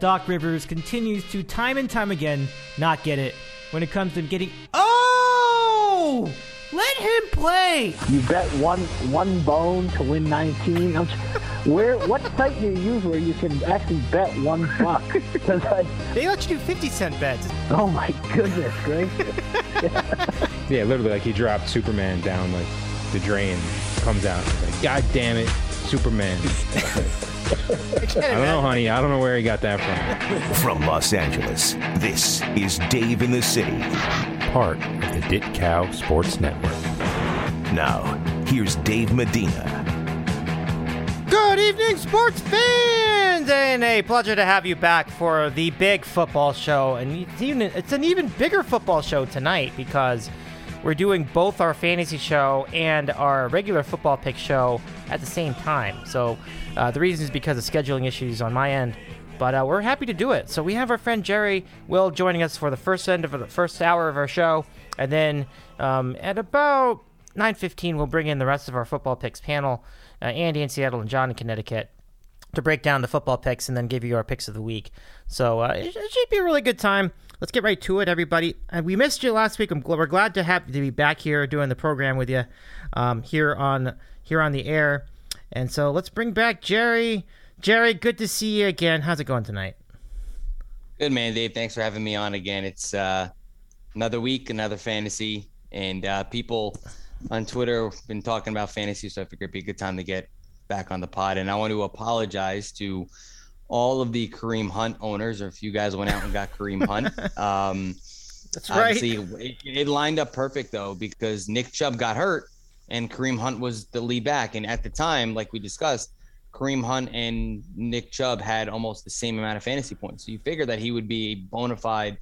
Doc Rivers continues to time and time again not get it when it comes to getting. Oh! Let him play! You bet one one bone to win 19. I'm, where? What site do you use where you can actually bet one buck? 'Cause I, They let you do 50 cent bets. oh my goodness gracious! Yeah, literally, like he dropped Superman down like the drain, comes out, like, God damn it, Superman. I don't know, honey. I don't know where he got that from. From Los Angeles, this is Dave in the City. Part of the DITCOW Sports Network. Now, here's Dave Medina. Good evening, sports fans, and a pleasure to have you back for the big football show. And it's even it's an even bigger football show tonight because we're doing both our fantasy show and our regular football pick show at the same time. So uh, the reason is because of scheduling issues on my end, but uh, we're happy to do it. So we have our friend Gerry Will joining us for the first end of the first hour of our show, and then um, at about 9:15 we'll bring in the rest of our football picks panel, uh, Andy in Seattle and John in Connecticut to break down the football picks and then give you our picks of the week. So uh, it, it should be a really good time. Let's get right to it, everybody. And we missed you last week. I'm gl- we're glad to have to be back here doing the program with you um, here on here on the air. And so let's bring back Gerry. Gerry, good to see you again. How's it going tonight? Good man, Dave. Thanks for having me on again. It's uh, another week, another fantasy, and uh, people on Twitter have been talking about fantasy, so I figured it'd be a good time to get back on the pod. And I want to apologize to all of the Kareem Hunt owners, or if you guys went out and got Kareem Hunt. Um, That's right. it, it lined up perfect though because Nick Chubb got hurt and Kareem Hunt was the lead back. And at the time, like we discussed, Kareem Hunt and Nick Chubb had almost the same amount of fantasy points. So you figure that he would be a bona fide,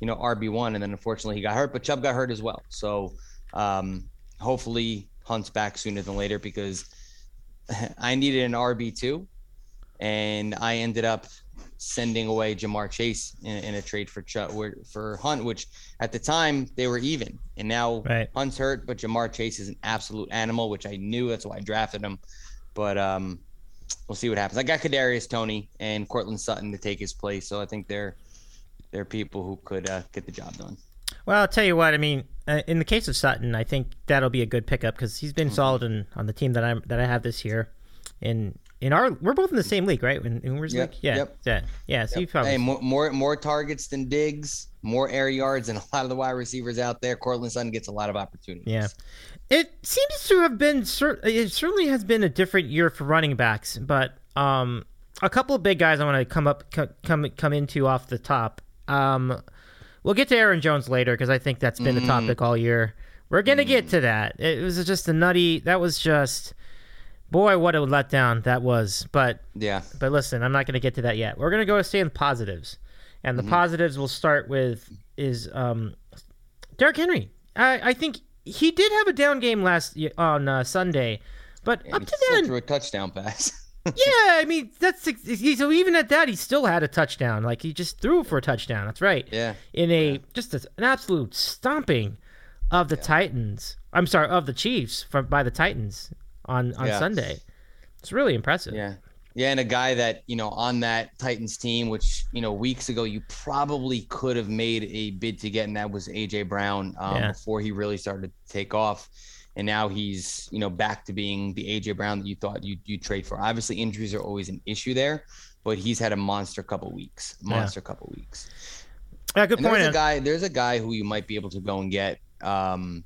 you know, RB one. And then unfortunately he got hurt, but Chubb got hurt as well. So um, hopefully Hunt's back sooner than later because I needed an RB two, and I ended up sending away Ja'Marr Chase in, in a trade for for Hunt, which at the time they were even, and now Right. Hunt's hurt, but Ja'Marr Chase is an absolute animal, which I knew. That's why I drafted him. But um, we'll see what happens. I got Kadarius Toney and Courtland Sutton to take his place, so I think they're they're people who could uh, get the job done. Well, I'll tell you what. I mean, uh, in the case of Sutton, I think that'll be a good pickup because he's been solid in, on the team that I'm that I have this year. In in our, we're both in the same league, right? In, in Yep, league? Yeah, yep. yeah, yeah. So you probably Hey, more, more more targets than Diggs, more air yards than a lot of the wide receivers out there. Courtland Sutton gets a lot of opportunities. Yeah. It seems to have been it certainly has been a different year for running backs, but um a couple of big guys I want to come up come come into off the top. Um we'll get to Aaron Jones later cuz I think that's been the topic all year. We're going to get to that. It was just a nutty that was just boy what a letdown that was. But Yeah. but listen, I'm not going to get to that yet. We're going to go stay in the positives, and Mm-hmm. the positives we'll start with is um, Derrick Henry. I, I think he did have a down game last on uh, Sunday, but up he to then, threw a touchdown pass. yeah, I mean that's so even at that he still had a touchdown. Like he just threw for a touchdown. That's right. Yeah. In a just a, an absolute stomping of the Titans. I'm sorry, of the Chiefs from by the Titans on on Yeah. Sunday. It's really impressive. yeah. Yeah, and a guy that, you know, on that Titans team, which, you know, weeks ago you probably could have made a bid to get, and that was AJ Brown um, Yeah. before he really started to take off. And now he's, you know, back to being the AJ Brown that you thought you you trade for. Obviously, injuries are always an issue there, but he's had a monster couple weeks. Monster couple weeks. Yeah, good And point. there's a guy. There's a guy who you might be able to go and get um,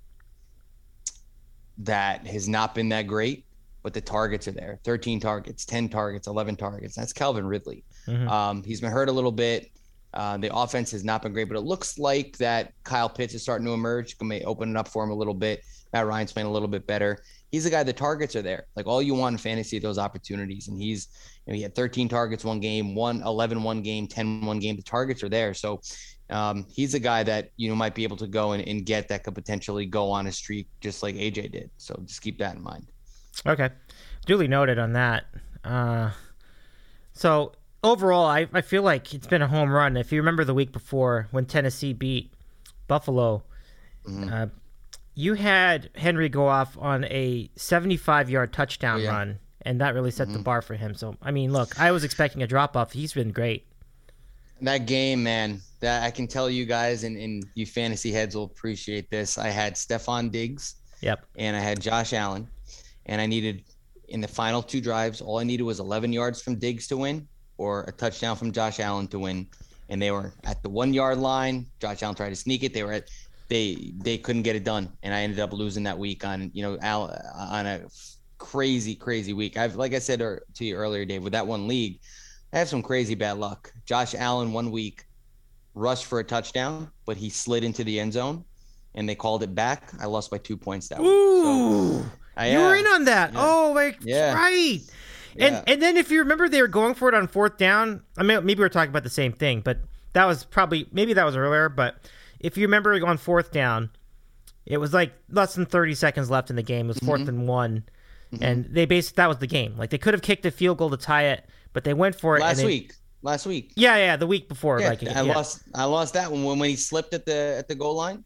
that has not been that great, but the targets are there. 13 targets, 10 targets, 11 targets. That's Calvin Ridley. Mhm. Um, he's been hurt a little bit. Uh, the offense has not been great, but it looks like that Kyle Pitts is starting to emerge. May open it up for him a little bit. Matt Ryan's playing a little bit better. He's a guy. The targets are there. Like all you want in fantasy, those opportunities. And he's, you know, he had 13 targets one game, one 11 one game, 10 one game. The targets are there. So um, he's a guy that you know might be able to go and, and get that could potentially go on a streak just like AJ did. So just keep that in mind. Okay. Duly noted on that. Uh, so overall, I, I feel like it's been a home run. If you remember the week before when Tennessee beat Buffalo, uh, you had Henry go off on a 75 yard touchdown Oh, yeah. run, and that really set the bar for him. So, I mean, look, I was expecting a drop off. He's been great. That game, man. That I can tell you guys, and, and you fantasy heads will appreciate this. I had Stefon Diggs. Yep. And I had Josh Allen, and I needed in the final two drives. All I needed was 11 yards from Diggs to win, or a touchdown from Josh Allen to win. And they were at the one yard line. Josh Allen tried to sneak it. They were at they they couldn't get it done, and I ended up losing that week on you know Al, on a crazy crazy week. I've like I said er, to you earlier, Dave, with that one league, I have some crazy bad luck. Josh Allen one week rushed for a touchdown, but he slid into the end zone, and they called it back. I lost by two points that Ooh. So, I, you were in on that. Yeah. Oh, like yeah. right. And yeah. and then if you remember, they were going for it on fourth down. I mean, maybe we are talking about the same thing, but that was probably maybe that was earlier, but if you remember on fourth down, it was like less than 30 seconds left in the game. It was 4th mm-hmm. and one. Mm-hmm. And they basically, that was the game. Like they could have kicked a field goal to tie it, but they went for it. Last they, week. Last week. Yeah, yeah, the week before. Yeah, like I yeah. lost I lost that one when, when he slipped at the at the goal line.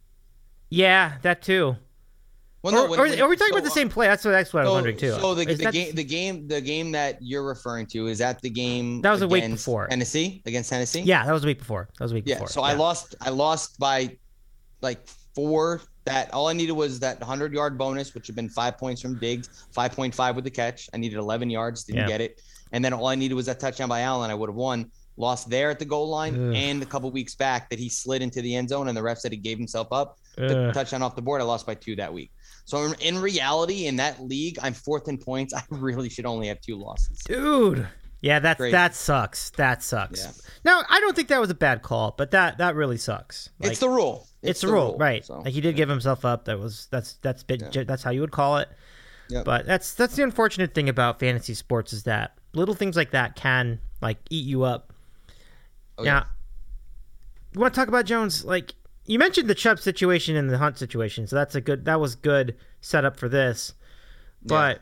Yeah, that too. Well, no, or, when, or, when, are we talking so, about the same play? That's what, that's what so, I was wondering too. So the, the game, the game, the game that you're referring to is that the game that was a week before Tennessee against Tennessee. Yeah, that was a week before. That was a week yeah, before. So yeah. I lost. I lost by like four. That all I needed was that 100 yard bonus, which had been five points from Diggs, 5.5 with the catch. I needed 11 yards, didn't yeah. get it, and then all I needed was that touchdown by Allen. I would have won. Lost there at the goal line, Ugh. and a couple weeks back that he slid into the end zone, and the ref said he gave himself up. The touchdown off the board. I lost by two that week. So in reality, in that league, I'm fourth in points. I really should only have two losses. Dude. Yeah, that that sucks. That sucks. Yeah. Now, I don't think that was a bad call, but that that really sucks. Like, it's the rule. It's, it's the, rule, rule, right? So, like he did yeah. give himself up. That was that's that's bit, yeah. that's how you would call it. Yep. But that's that's the unfortunate thing about fantasy sports is that little things like that can like eat you up. Oh, now, you want to talk about Jones? Like you mentioned the Chubb situation and the Hunt situation, so that's a good that was good setup for this. But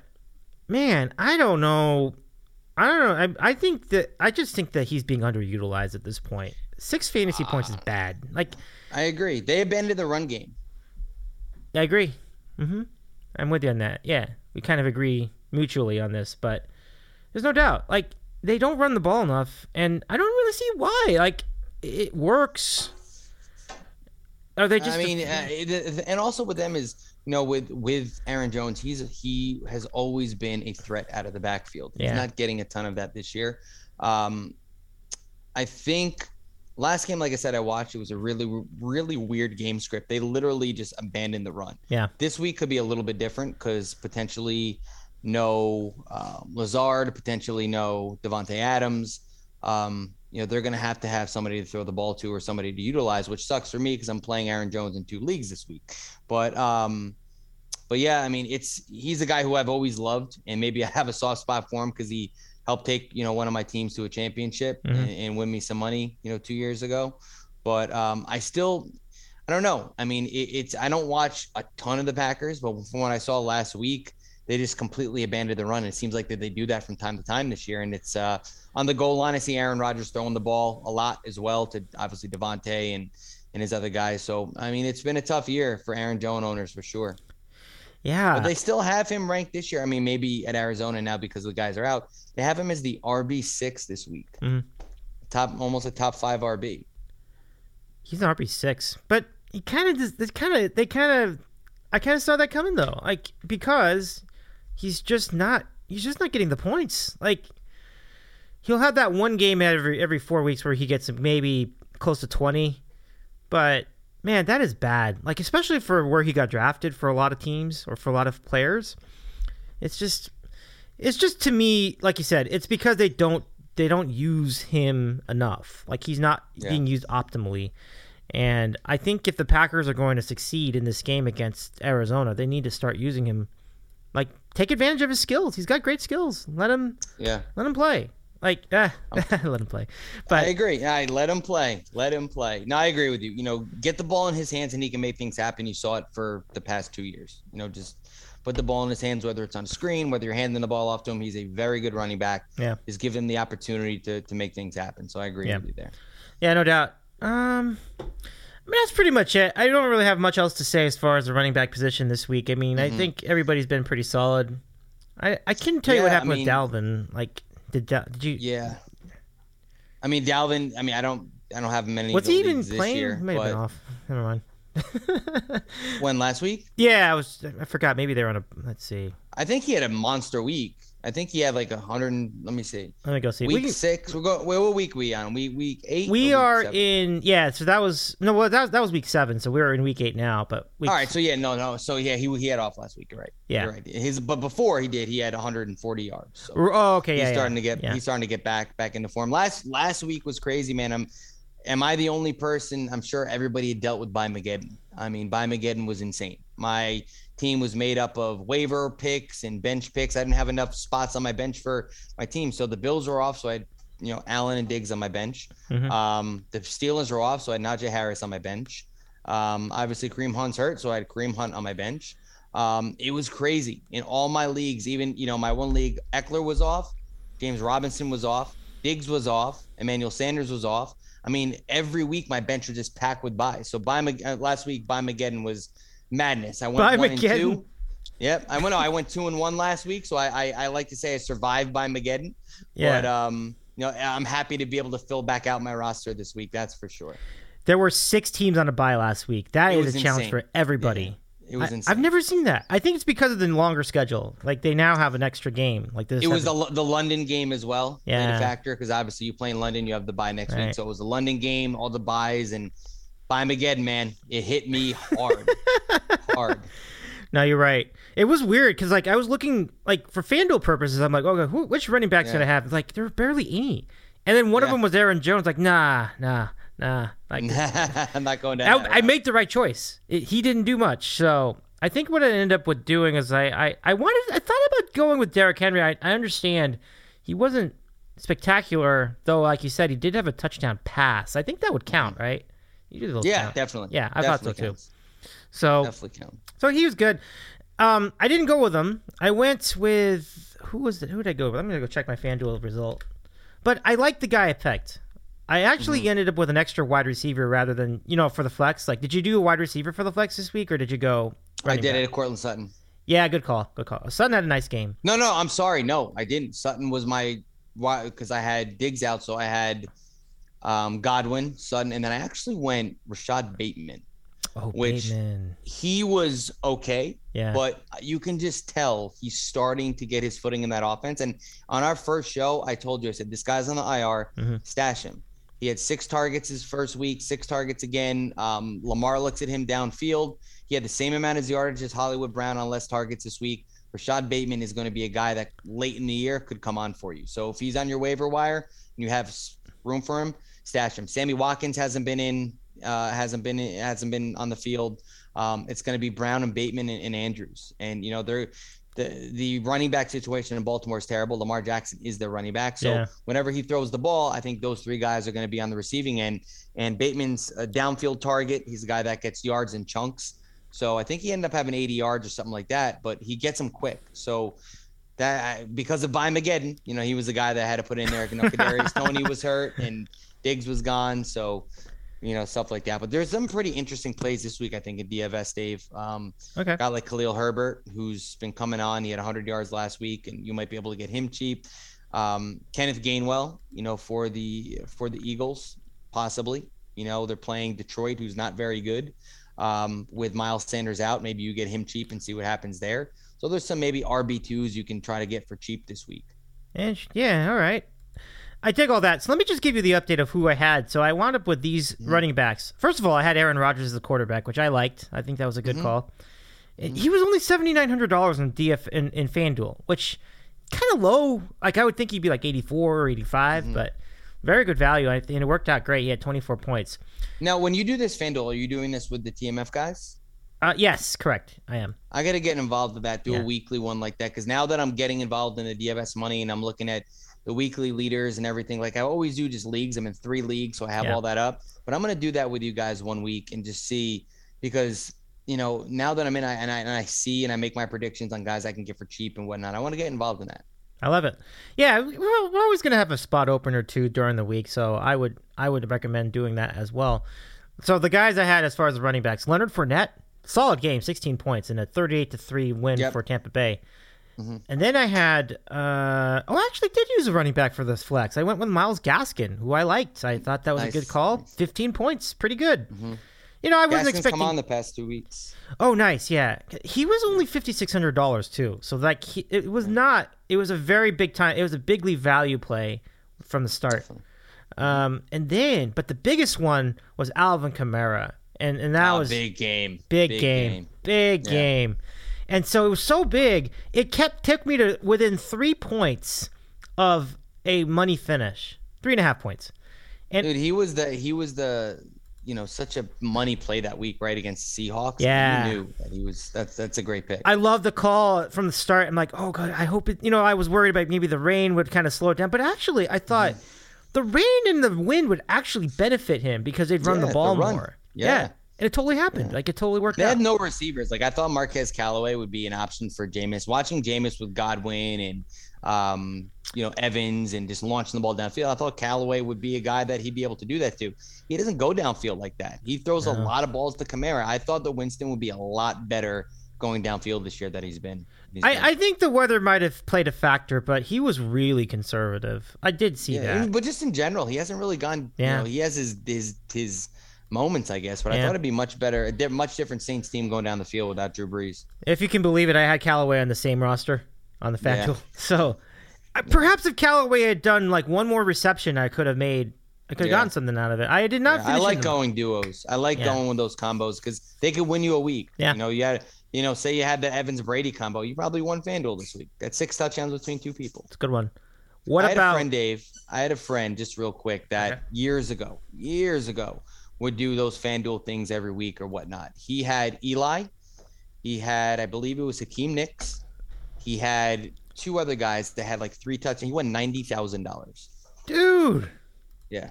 man, I don't know I don't know. I, I think that I just think that he's being underutilized at this point. Six fantasy uh, points is bad. Like I agree. They abandoned the run game. I agree. Mm-hmm. I'm with you on that. Yeah, we kind of agree mutually on this, but there's no doubt. Like they don't run the ball enough, and I don't really see why. Like it works. Are they just? I mean, uh, and also with them is you know, with with Aaron Jones, he's he has always been a threat out of the backfield. He's yeah. not getting a ton of that this year. Um, I think last game, like I said, I watched. It was a really really weird game script. They literally just abandoned the run. Yeah. This week could be a little bit different because potentially no um, Lazard, potentially no Davante Adams. Um, you know they're going to have to have somebody to throw the ball to or somebody to utilize, which sucks for me because I'm playing Aaron Jones in two leagues this week. But um, but yeah, I mean it's he's a guy who I've always loved, and maybe I have a soft spot for him because he helped take you know one of my teams to a championship mm-hmm. and, and, win me some money you know two years ago. But um, I still I don't know. I mean it, it's I don't watch a ton of the Packers, but from what I saw last week they just completely abandoned the run. And it seems like that they do that from time to time this year. And it's uh, on the goal line. I see Aaron Rodgers throwing the ball a lot as well to obviously Davante and and his other guys. So I mean, it's been a tough year for Aaron Jones owners for sure. Yeah, but they still have him ranked this year. I mean, maybe at Arizona now because the guys are out. They have him as the RB six this week. Mm-hmm. Top, almost a top five RB. He's an RB six, but he kind of just. kind of. They kind of. I kind of saw that coming though, like because he's just not he's just not getting the points. Like he'll have that one game every every four weeks where he gets maybe close to twenty, but man, that is bad. Like especially for where he got drafted for a lot of teams or for a lot of players. It's just it's just to me, like you said, it's because they don't they don't use him enough. Like he's not yeah. being used optimally. And I think if the Packers are going to succeed in this game against Arizona, they need to start using him like take advantage of his skills. He's got great skills. Let him yeah. Let him play. Like eh, let him play. But I agree. I let him play. Let him play. No, I agree with you. You know, get the ball in his hands and he can make things happen. You saw it for the past two years. You know, just put the ball in his hands, whether it's on screen, whether you're handing the ball off to him. He's a very good running back. Yeah. Just give him the opportunity to to make things happen. So I agree yeah. with you there. Yeah, no doubt. Um I mean, that's pretty much it. I don't really have much else to say as far as the running back position this week. I mean, mm-hmm. I think everybody's been pretty solid. I I couldn't tell yeah, you what happened I mean, with Dalvin. Like, did did you? Yeah. I mean, Dalvin. I mean, I don't. I don't have many. Was he even playing? Year, have been off. Never mind. When last week? Yeah, I was. I forgot. Maybe they're on a. Let's see. I think he had a monster week. I think he had like a hundred. and- Let me see. Let me go see. Week We, six. We're going. What week we on? We week eight. we week are seven? in. Yeah. So that was no. Well, that was, that was week seven. So we are in week eight now. But week, All right. So yeah, no, no. So yeah, he he had off last week. You're right. Yeah. You're right. His but before he did, he had 140 yards. So. Oh, okay. he's Yeah. starting yeah, to get Yeah. he's starting to get back back into form. Last last week was crazy, man. I'm am I the only person? I'm sure everybody had dealt with by Mageddon. I mean, by Mageddon was insane. My team was made up of waiver picks and bench picks. I didn't have enough spots on my bench for my team, so the Bills were off. So I had you know Allen and Diggs on my bench. Mhm. Um, the Steelers were off, so I had Najee Harris on my bench. Um, obviously Kareem Hunt's hurt, so I had Kareem Hunt on my bench. Um, it was crazy in all my leagues. Even you know my one league, Ekeler was off, James Robinson was off, Diggs was off, Emmanuel Sanders was off. I mean, every week my bench was just packed with byes. So by Mag- uh, last week, by Mageddon was madness. I went one and two. Yep, I went. I went two and one last week. So I, I, I like to say I survived by Mageddon. Yeah. But um, you know, I'm happy to be able to fill back out my roster this week. That's for sure. There were six teams on a bye last week. That It is a challenge insane. for everybody. It was I, insane. have never seen that. I think it's because of the longer schedule. Like they now have an extra game. Like this. It was the the London game as well. Yeah. factor because obviously you play in London, you have the bye next Right. week. So it was the London game, all the byes, and by again, man, it hit me hard, hard. No, you're right. It was weird because like I was looking like for FanDuel purposes, I'm like, okay, who, which running backs Yeah. gonna have? Like there were barely any. And then one of them was Aaron Jones. Like nah, nah, nah. Like I'm not going down. I, I made the right choice. It, he didn't do much, so I think what I ended up with doing is I I, I wanted I thought about going with Derrick Henry. I, I understand he wasn't spectacular though. Like you said, he did have a touchdown pass. I think that would count, right? You did a little Mm-hmm. Yeah, count. definitely. Yeah, I thought so, Definitely too. So Definitely count. so he was good. Um, I didn't go with him. I went with who was it? Who did I go with? I'm gonna go check my FanDuel result. But I like the guy I picked. I actually Mm-hmm. ended up with an extra wide receiver rather than you know for the flex. Like, did you do a wide receiver for the flex this week, or did you go? I did back? it at Courtland Sutton. Yeah, good call. Good call. Sutton had a nice game. No, no, I'm sorry. No, I didn't. Sutton was my why because I had Diggs out, so I had um, Godwin, Sutton, and then I actually went Rashod Bateman. Oh, Which- Bateman. He was okay, Yeah. but you can just tell he's starting to get his footing in that offense. And on our first show, I told you, I said, this guy's on the IR, Mhm. stash him. He had six targets his first week, six targets again. Um, Lamar looks at him downfield. He had the same amount of yardage as Hollywood Brown on less targets this week. Rashod Bateman is going to be a guy that late in the year could come on for you. So if he's on your waiver wire and you have room for him, stash him. Sammy Watkins hasn't been in, uh, hasn't been hasn't been on the field. Um, it's going to be Brown and Bateman and, and Andrews, and you know they're the the running back situation in Baltimore is terrible. Lamar Jackson is their running back, so Yeah. whenever he throws the ball, I think those three guys are going to be on the receiving end. And Bateman's a downfield target. He's a guy that gets yards in chunks. So I think he ended up having 80 yards or something like that, but he gets them quick. So that because of Mageddon, you know, he was the guy that had to put in there. You know, Kadarius Toney was hurt and Diggs was gone. So, you know, stuff like that. But there's some pretty interesting plays this week, I think, in DFS, Dave. Um, Okay. Got like Khalil Herbert, who's been coming on. He had 100 yards last week, and you might be able to get him cheap. Um, Kenneth Gainwell, you know, for the for the Eagles, possibly. You know, they're playing Detroit, who's not very good. Um, with Miles Sanders out, maybe you get him cheap and see what happens there. So there's some maybe RB twos you can try to get for cheap this week. And yeah, all right. I take all that. So let me just give you the update of who I had. So I wound up with these Mm-hmm. running backs. First of all, I had Aaron Rodgers as the quarterback, which I liked. I think that was a Mm-hmm. good call. And He was only seventy nine hundred dollars in DF in, in FanDuel, which kind of low. Like I would think he'd be like eighty four or eighty Mm-hmm. but very good value. I think it worked out great. He had twenty four points. Now, when you do this FanDuel, are you doing this with the TMF guys? Uh, yes, correct. I am. I got to get involved with that, do Yeah. a weekly one like that. Because now that I'm getting involved in the DFS money and I'm looking at the weekly leaders and everything, like I always do just leagues. I'm in three leagues, so I have Yeah. all that up. But I'm going to do that with you guys one week and just see because, you know, now that I'm in I, and, I, and I see and I make my predictions on guys I can get for cheap and whatnot, I want to get involved in that. I love it. Yeah, we're, we're always going to have a spot open or two during the week, so I would I would recommend doing that as well. So the guys I had as far as the running backs, Leonard Fournette, solid game, 16 points and a 38 to three win Yep. for Tampa Bay. Mm-hmm. And then I had, uh, oh, I actually did use a running back for this flex. I went with Myles Gaskin, who I liked. I thought that was Nice, a good call. nice. 15 points, pretty good. You know, I wasn't expecting. come on the past two weeks. Oh, nice. Yeah, he was only fifty six hundred dollars too. So like, he, it was not. It was a very big time. It was a bigly value play from the start. Um, and then, but the biggest one was Alvin Kamara, and and that Ah, was big game. big, game, big Yeah. game. And so it was so big, it kept took me to within three points of a money finish, three and a half points. And Dude, he was the he was the you know such a money play that week right against Seahawks. Yeah. you knew that he was. That's that's a great pick. I love the call from the start. I'm like, oh god, I hope it. You know, I was worried about maybe the rain would kind of slow it down, but actually, I thought mm-hmm. the rain and the wind would actually benefit him because they'd run Yeah, the the ball run. more. Yeah. And it totally happened. Like it totally worked out. They out. had no receivers. Like I thought Marquez Callaway would be an option for Jameis. Watching Jameis with Godwin and um, you know, Evans and just launching the ball downfield. I thought Callaway would be a guy that he'd be able to do that to. He doesn't go downfield like that. He throws a lot of balls to Kamara. I thought that Winston would be a lot better going downfield this year that he's been. He's been. I, I think the weather might have played a factor, but he was really conservative. I did see yeah, that. but just in general, he hasn't really gone. Yeah. You know, he has his his his moments, I guess. But I thought it'd be much better, a much different Saints team going down the field without Drew Brees. If you can believe it, I had Callaway on the same roster on the Yeah. So perhaps if Callaway had done like one more reception, I could have made. I could have Yeah. gotten something out of it. I did not. Yeah, I like in- going duos. I like Yeah. going with those combos because they could win you a week. Yeah. You know, you had, you know, say you had the Evans Brady combo, you probably won FanDuel this week. That's six touchdowns between two people. It's a good one. What I had about? a friend, Dave. I had a friend, just real quick, that Okay. years ago, years ago, would do those FanDuel things every week or whatnot. He had Eli. He had, I believe it was Hakeem Nicks. He had two other guys that had like three touchdowns. He won ninety thousand dollars. dude, Yeah,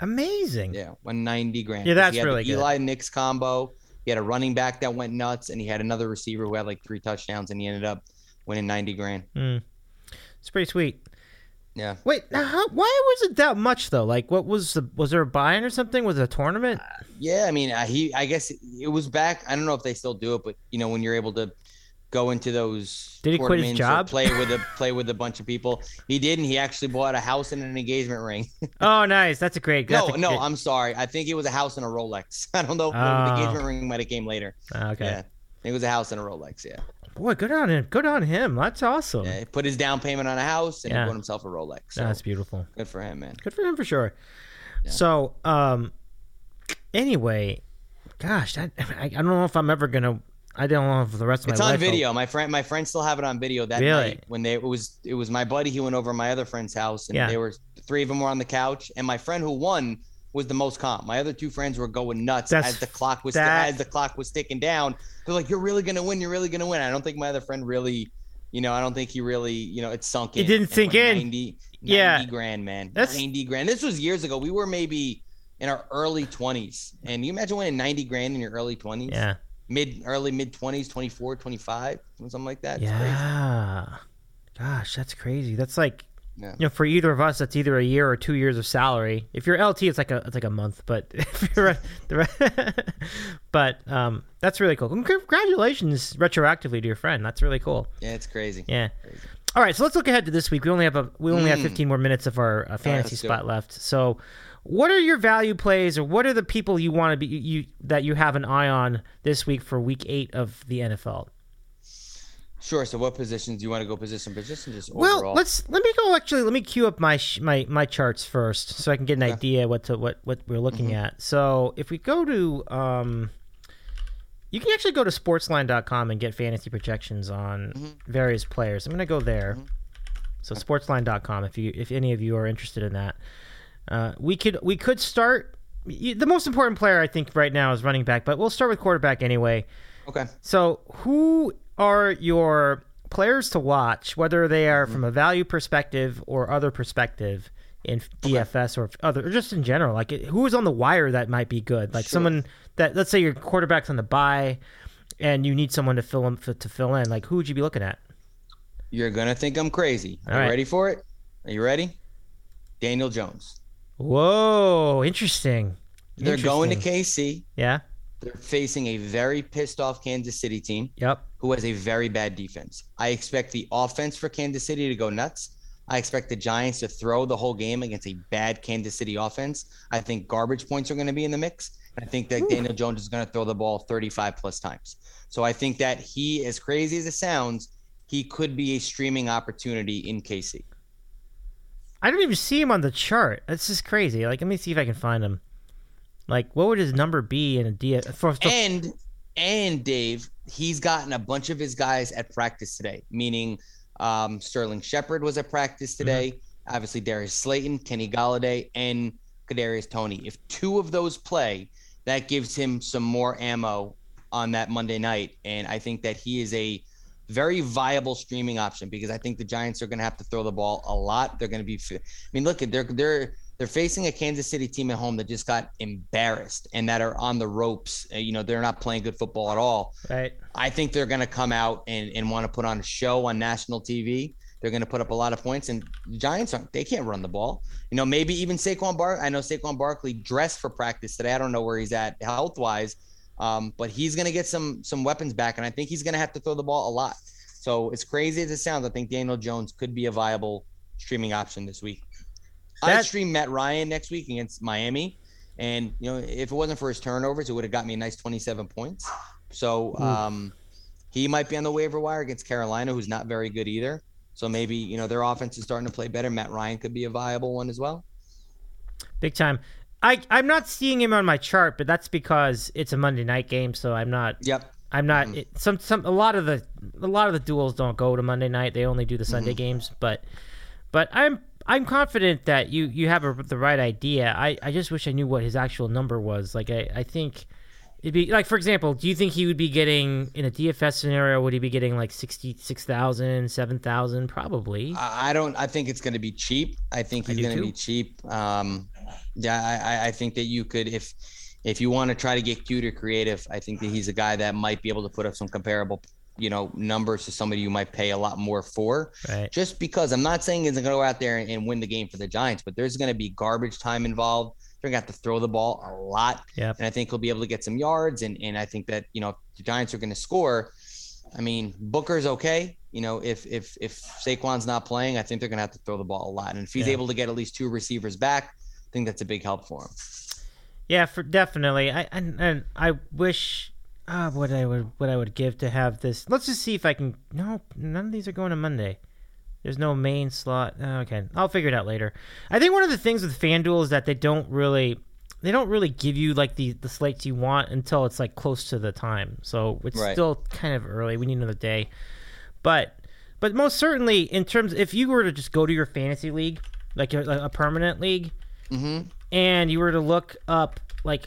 amazing. yeah, won ninety grand. Yeah, that's really good. Eli Nicks combo. He had a running back that went nuts, and he had another receiver who had like three touchdowns, and he ended up winning ninety grand. Hmm. It's pretty sweet. Yeah. Wait, how, why was it that much though? Like, what was the? Was there a buy-in or something? Was it a tournament? Yeah, I mean, uh, he. I guess it was back. I don't know if they still do it, but you know, when you're able to go into those. Did he quit his tournaments job? Play with a play with a bunch of people. He didn't. he actually bought a house and an engagement ring. Oh, nice. That's a great. no, that's a no, I'm sorry. I think it was a house and a Rolex. I don't know. Oh. The engagement ring might have came later. Okay. Yeah, it was a house and a Rolex. Yeah. Boy, good on him. Good on him. That's awesome. Yeah, he put his down payment on a house and Yeah. he bought himself a Rolex. So That's beautiful. good for him, man. Good for him for sure. So, um, anyway, gosh, that, I, I don't know if I'm ever gonna. I don't know if the rest of It's my on life. I'll- video. My friend, my friends still have it on video that Really? night when they it was it was my buddy. He went over to my other friend's house and Yeah. they were three of them were on the couch and my friend who won was the most calm. My other two friends were going nuts That's- as the clock was that- as the clock was ticking down. They're like, "You're really gonna win. You're really gonna win." I don't think my other friend really, you know, I don't think he really, you know, it sunk It in. didn't And sink in. 90, Yeah. 90 grand, man. That's- 90 grand. This was years ago. We were maybe in our early 20s. And you imagine winning 90 grand in your early 20s? Yeah. Mid early mid 20s, 24, 25, something like that. It's crazy. Yeah. Gosh, that's crazy. That's like, Yeah. you know, for either of us, that's either a year or two years of salary. If you're LT, it's like a it's like a month. But if you're the but um, that's really cool. Congratulations, retroactively to your friend. That's really cool. Yeah, it's crazy. Yeah. Crazy. All right, so let's look ahead to this week. We only have a we only have 15 more minutes of our uh, fantasy let's spot left. So, what are your value plays, or what are the people you want to be you that you have an eye on this week for Week Eight of the NFL? Sure. So, what positions do you want to go position position? Just overall? Well, let's let me go. Actually, let me queue up my sh- my my charts first, so I can get an idea what to what what we're looking Mm-hmm. at. So if we go to um, you can actually go to sportsline.com and get fantasy projections on Mm-hmm. various players. I'm gonna go there. So sportsline.com if you if any of you are interested in that. Uh, we could we could start. The most important player I think right now is running back, but we'll start with quarterback anyway. Okay. So, who are your players to watch, whether they are mm-hmm. from a value perspective or other perspective in DFS or other, or just in general? Like, who is on the wire that might be good? Like someone that, let's say your quarterback's on the bye, and you need someone to fill in, to fill in. Like, who would you be looking at? You're gonna think I'm crazy. Are All right. you ready for it? Are you ready? Daniel Jones. Whoa, interesting. They're going to KC. Yeah. They're facing a very pissed off Kansas City team Yep. who has a very bad defense. I expect the offense for Kansas City to go nuts. I expect the Giants to throw the whole game against a bad Kansas City offense. I think garbage points are going to be in the mix. I think that Daniel Jones is going to throw the ball 35 plus times. So I think that he, as crazy as it sounds, he could be a streaming opportunity in KC. I don't even see him on the chart. That's just crazy. Like, let me see if I can find him. Like, what would his number be in a DF? For, for- And and Dave, he's gotten a bunch of his guys at practice today, meaning um, Sterling Shepard was at practice today. Obviously, Darius Slayton, Kenny Golladay, and Kadarius Toney. If two of those play, that gives him some more ammo on that Monday night, and I think that he is a very viable streaming option because I think the Giants are going to have to throw the ball a lot. They're going to be. I mean, look at they're they're they're facing a Kansas City team at home that just got embarrassed and that are on the ropes. Uh, You know, they're not playing good football at all. right. I think they're going to come out and, and want to put on a show on national TV. They're going to put up a lot of points, and the Giants aren't. They can't run the ball. You know, maybe even Saquon Bar. I know Saquon Barkley dressed for practice today. I don't know where he's at health wise, um, but he's going to get some some weapons back, and I think he's going to have to throw the ball a lot. So as crazy as it sounds, I think Daniel Jones could be a viable streaming option this week. I stream Matt Ryan next week against Miami, and you know if it wasn't for his turnovers, it would have got me a nice 27 points. So hmm. um, he might be on the waiver wire against Carolina, who's not very good either. So maybe you know their offense is starting to play better. Matt Ryan could be a viable one as well. Big time. I I'm not seeing him on my chart, but that's because it's a Monday night game, so I'm not. Yep. I'm not. Mm-hmm. It, some some a lot of the a lot of the duels don't go to Monday night. They only do the Sunday mm-hmm. games. But but I'm I'm confident that you you have a, the right idea. I I just wish I knew what his actual number was. Like I I think. It'd be like, for example, do you think he would be getting in a DFS scenario? Would he be getting like 66,000, 7,000? Probably. I don't. I think it's going to be cheap. I think he's going to be cheap. Um, yeah, I, I- I think that you could if if you want to try to get cute or creative. I think that he's a guy that might be able to put up some comparable, you know, numbers to somebody you might pay a lot more for. Right. Just because I'm not saying he's going to go out there and, and win the game for the Giants, but there's going to be garbage time involved. They're going to have to throw the ball a lot. Yep. And I think he'll be able to get some yards. And, and I think that, you know, if the Giants are going to score. I mean, Booker's okay. You know, if if if Saquon's not playing, I think they're going to have to throw the ball a lot. And if he's Yeah. able to get at least two receivers back, I think that's a big help for him. Yeah, for definitely. I and, and I wish uh, what I would what I would give to have this. Let's just see if I can. No, none of these are going to Monday. There's no main slot. Oh, Okay, I'll figure it out later. I think one of the things with FanDuel is that they don't really they don't really give you like the the slates you want until it's like close to the time. So it's Right. still kind of early. We need another day. But but most certainly in terms if you were to just go to your fantasy league, like a, a permanent league, Mm-hmm. and you were to look up like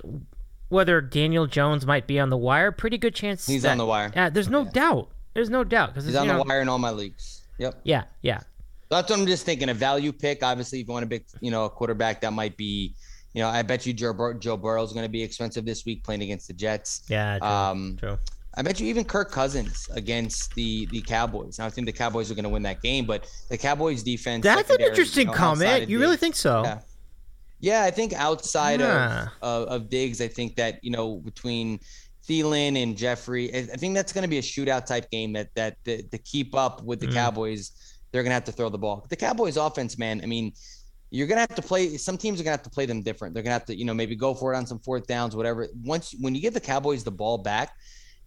whether Daniel Jones might be on the wire, pretty good chance He's that- on the wire. Yeah, there's no doubt. There's no doubt because He's on the wire in all my leagues. Yep. Yeah, yeah, That's what I'm just thinking. A value pick. Obviously, if you want a big, you know, a quarterback that might be, you know, I bet you Joe, Bur- Joe Burrow is going to be expensive this week playing against the Jets. yeah. True, Um, true. I bet you even Kirk Cousins against the the Cowboys. Now, I think the Cowboys are going to win that game, but the Cowboys defense. That's an interesting you know, comment. You really think so? Yeah. Yeah, I think outside Yeah. of, of of Diggs, I think that you know between Thielen and Jeffrey, I I think that's going to be a shootout type game. That that to, to keep up with the Mm. Cowboys, they're going to have to throw the ball. The Cowboys offense, man. I mean, you're going to have to play. Some teams are going to have to play them different. They're going to have to you know maybe go for it on some fourth downs, whatever. Once when you give the Cowboys the ball back.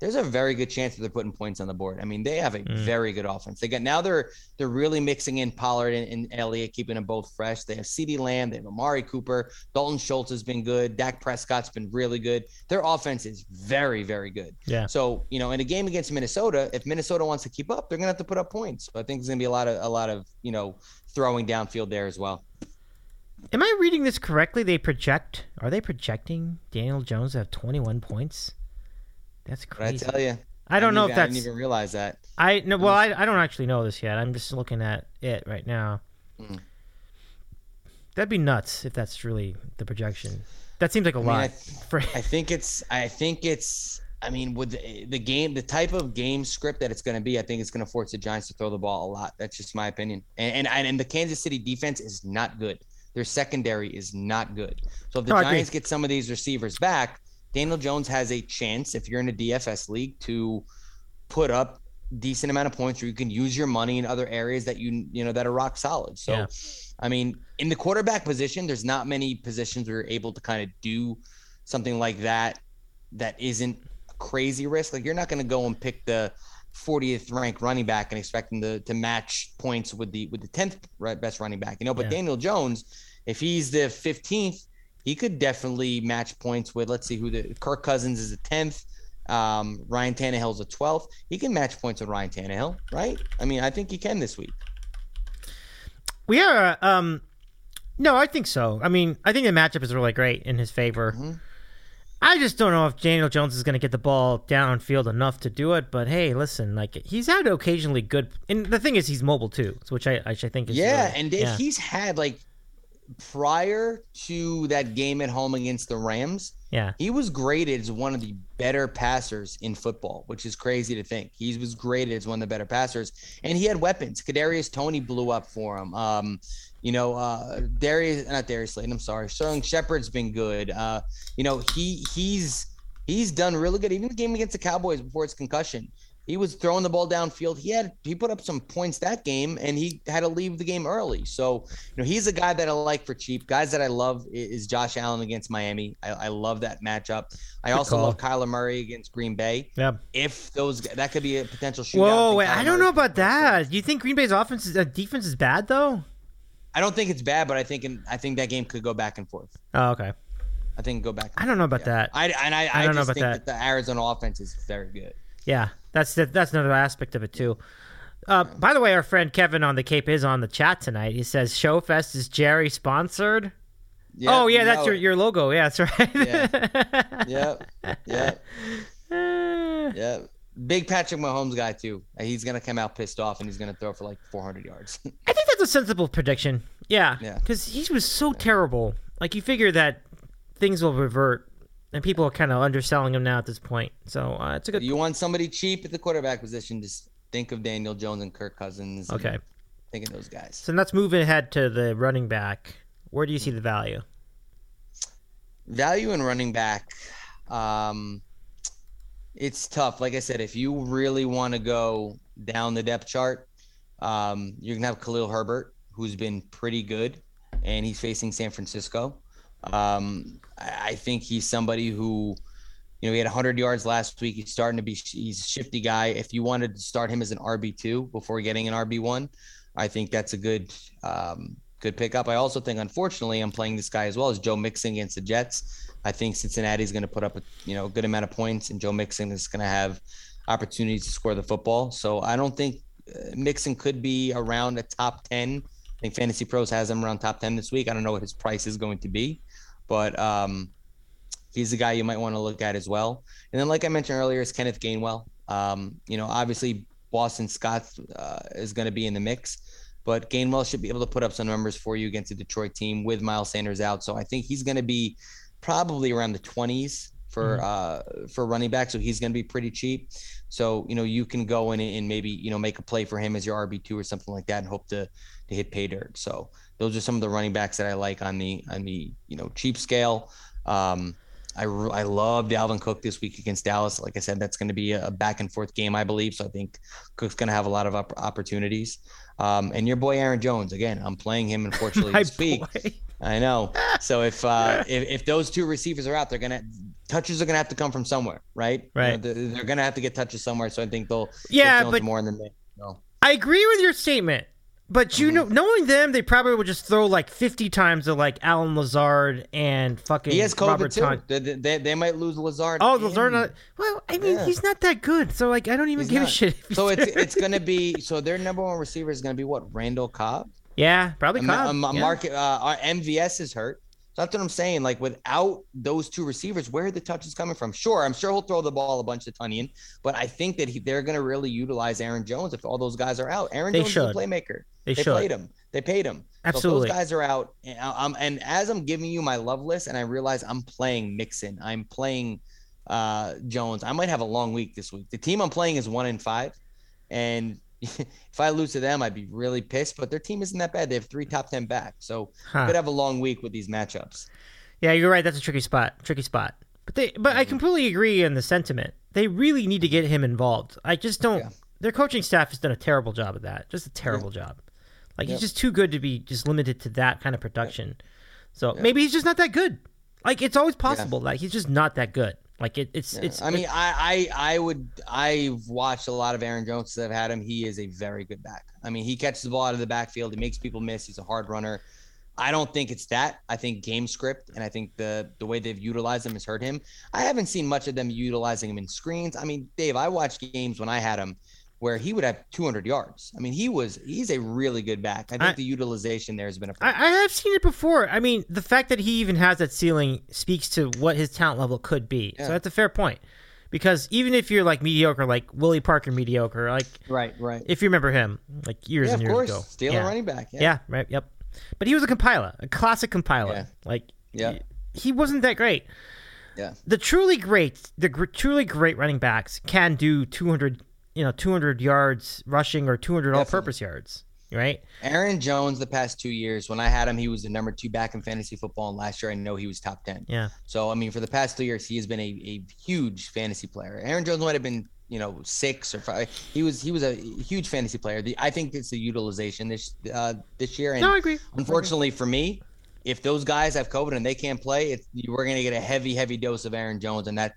There's a very good chance that they're putting points on the board. I mean, they have a Mm. very good offense. They got now they're they're really mixing in Pollard and, and Elliott, keeping them both fresh. They have CeeDee Lamb, they have Amari Cooper, Dalton Schultz has been good, Dak Prescott's been really good. Their offense is very, very good. Yeah. So you know, in a game against Minnesota, if Minnesota wants to keep up, they're gonna have to put up points. So I think there's gonna be a lot of a lot of you know throwing downfield there as well. Am I reading this correctly? They project. Are they projecting Daniel Jones to have 21 points? That's But I tell you, I don't know even, if I didn't even realize that. I no. Well, I, I don't actually know this yet. I'm just looking at it right now. Mm. That'd be nuts if that's really the projection. That seems like a mean, I lot. for, I think it's. I think it's. I mean, with the, the game, the type of game script that it's going to be, I think it's going to force the Giants to throw the ball a lot. That's just my opinion. And and and the Kansas City defense is not good. Their secondary is not good. So if the No, Giants get some of these receivers back, Daniel Jones has a chance if you're in a DFS league to put up decent amount of points where you can use your money in other areas that you you know that are rock solid. So Yeah. I mean, in the quarterback position, there's not many positions where you're able to kind of do something like that that isn't a crazy risk. Like you're not going to go and pick the 40th ranked running back and expect him to, to match points with the with the 10th best running back. You know, but Yeah. Daniel Jones, if he's the 15th, he could definitely match points with let's see who the Kirk Cousins is the 10th. Um, Ryan Tannehill's a 12th. He can match points with Ryan Tannehill, right? I mean, I think he can this week. We are. Um, no, I think so. I mean, I think the matchup is really great in his favor. Mhm. I just don't know if Daniel Jones is going to get the ball downfield enough to do it. But hey, listen, like he's had occasionally good. And the thing is, he's mobile too, which I, which I think is Yeah, really- and yeah. he's had like prior to that game at home against the Rams, yeah, he was graded as one of the better passers in football, which is crazy to think. He was graded as one of the better passers, and he had weapons. Kadarius Toney blew up for him. Um, you know, uh, Darius, not Darius Slayton. I'm sorry. Sterling Shepard's been good. Uh, you know, he he's he's done really good. Even the game against the Cowboys before his concussion, he was throwing the ball downfield. He had he put up some points that game, and he had to leave the game early. So you know, he's a guy that I like for cheap. Guys that I love is Josh Allen against Miami. I, I love that matchup. I also call. love Kyler Murray against Green Bay. yeah. If those that could be a potential shootout. Whoa, think wait, Kyler I don't know about go for it. that. You think Green Bay's offense, is, uh, defense is bad though? I don't think it's bad, but I think in, I think that game could go back and forth. Oh, okay. I think go back. and I don't know about Yeah. that. I and I, I I, don't know just about think that. that. the Arizona offense is very good. Yeah, that's that, that's another aspect of it too. Uh, by the way, our friend Kevin on the Cape is on the chat tonight. He says Showfest is Gerry sponsored. oh yeah, that's your your logo. Yeah, that's right. Yeah, yeah, yeah. Big Patrick Mahomes guy too. He's gonna come out pissed off and he's gonna throw for like 400 yards. I think that's a sensible prediction. Yeah, Yeah. because he was so terrible. Like you figure that things will revert, and people are kind of underselling him now at this point. So uh, it's a good. you want somebody cheap at the quarterback position? Just think of Daniel Jones and Kirk Cousins. Okay, think of those guys. so let's move ahead to the running back. Where do you see the value? Value in running back. Um, it's tough. Like I said, if you really want to go down the depth chart, um, you're gonna have Khalil Herbert, who's been pretty good, and he's facing San Francisco. Um, I, think he's somebody who, you know, he had 100 yards last week. He's starting to be he's a shifty guy. If you wanted to start him as an RB two before getting an RB one, I think that's a good um, good pickup. I also think, unfortunately, I'm playing this guy as well as Joe Mixon against the Jets. I think Cincinnati's going to put up a you know a good amount of points, and Joe Mixon is going to have opportunities to score the football. So I don't think uh, Mixon could be around a top ten. I think Fantasy Pros has him around top ten this week. I don't know what his price is going to be, but um, he's the guy you might want to look at as well. And then, like I mentioned earlier, is Kenneth Gainwell. Um, you know, obviously Boston Scott uh, is going to be in the mix, but Gainwell should be able to put up some numbers for you against the Detroit team with Miles Sanders out. So I think he's going to be probably around the 20s for uh for running back so he's going to be pretty cheap so you know you can go in and maybe you know make a play for him as your rb2 or something like that and hope to to hit pay dirt so those are some of the running backs that i like on the on the you know cheap scale um I, I love Dalvin Cook this week against Dallas. Like I said, that's going to be a back and forth game, I believe. So I think Cook's going to have a lot of op- opportunities. Um, and your boy Aaron Jones, again, I'm playing him unfortunately this week. boy. I know. So if uh if, if those two receivers are out, they're gonna touches are gonna have to come from somewhere, right? You know, Right. they're, they're gonna have to get touches somewhere. So I think they'll Yeah, but more than they. No. I agree with your statement, but Mm-hmm. you know, knowing them, they probably would just throw like fifty times to like Allen Lazard and fucking He has COVID Robert too. Ton- They, they, they might lose Lazard. Oh, Lazard. Not, well, I mean, Yeah. he's not that good, so like, I don't even he's give not. a shit. So it's it's gonna be so their number one receiver is gonna be what Randall Cobb. yeah, probably A, Cobb. a, a yeah. market uh, our MVS is hurt. That's what I'm saying. Like without those two receivers, where are the touches coming from? Sure, I'm sure he'll throw the ball a bunch to Tonyan, but I think that he, they're going to really utilize Aaron Jones if all those guys are out. Aaron They Jones should. is a playmaker. They They should. played him. They paid him. Absolutely. So those guys are out, and, I'm, and as I'm giving you my love list, and I realize I'm playing Mixon, I'm playing uh, Jones. I might have a long week this week. The team I'm playing is one in five, and if I lose to them, I'd be really pissed. But their team isn't that bad. They have three top ten backs, so Huh. could have a long week with these matchups. Yeah, you're right. That's a tricky spot. Tricky spot. But they, but I mm-hmm. completely agree in the sentiment. They really need to get him involved. I just don't. Yeah. Their coaching staff has done a terrible job of that. Just a terrible job. Like he's just too good to be just limited to that kind of production. So maybe he's just not that good. Like it's always possible that he's just not that good. Like it, it's it's. I mean, I, I I would I've watched a lot of Aaron Jones that have had him. He is a very good back. I mean, he catches the ball out of the backfield. He makes people miss. He's a hard runner. I don't think it's that. I think game script and I think the the way they've utilized him has hurt him. I haven't seen much of them utilizing him in screens. I mean, Dave, I watched games when I had him where he would have 200 yards. I mean, he was he's a really good back. I think I- the utilization there has been a I, I have seen it before. I mean, the fact that he even has that ceiling speaks to what his talent level could be. So that's a fair point. Because even if you're like mediocre, like Willie Parker mediocre, like right, right. if you remember him, like years Yeah, and of years course. ago, Stealing yeah. running back. Yeah. right. Yep. But he was a compiler, a classic compiler. Yeah. Like, Yeah. he wasn't that great. Yeah. The truly great, the gr- truly great running backs can do 200, you know, 200 yards rushing or 200 all-purpose yards, right? Aaron Jones, the past two years, when I had him, he was the number two back in fantasy football. And last year, I know he was top 10. Yeah. So, I mean, for the past two years, he has been a, a huge fantasy player. Aaron Jones might have been, you know, six or five. He was he was a huge fantasy player. The, I think it's the utilization this uh, this year. And No, I agree. unfortunately for me, if those guys have COVID and they can't play, it's, we're going to get a heavy, heavy dose of Aaron Jones. And that-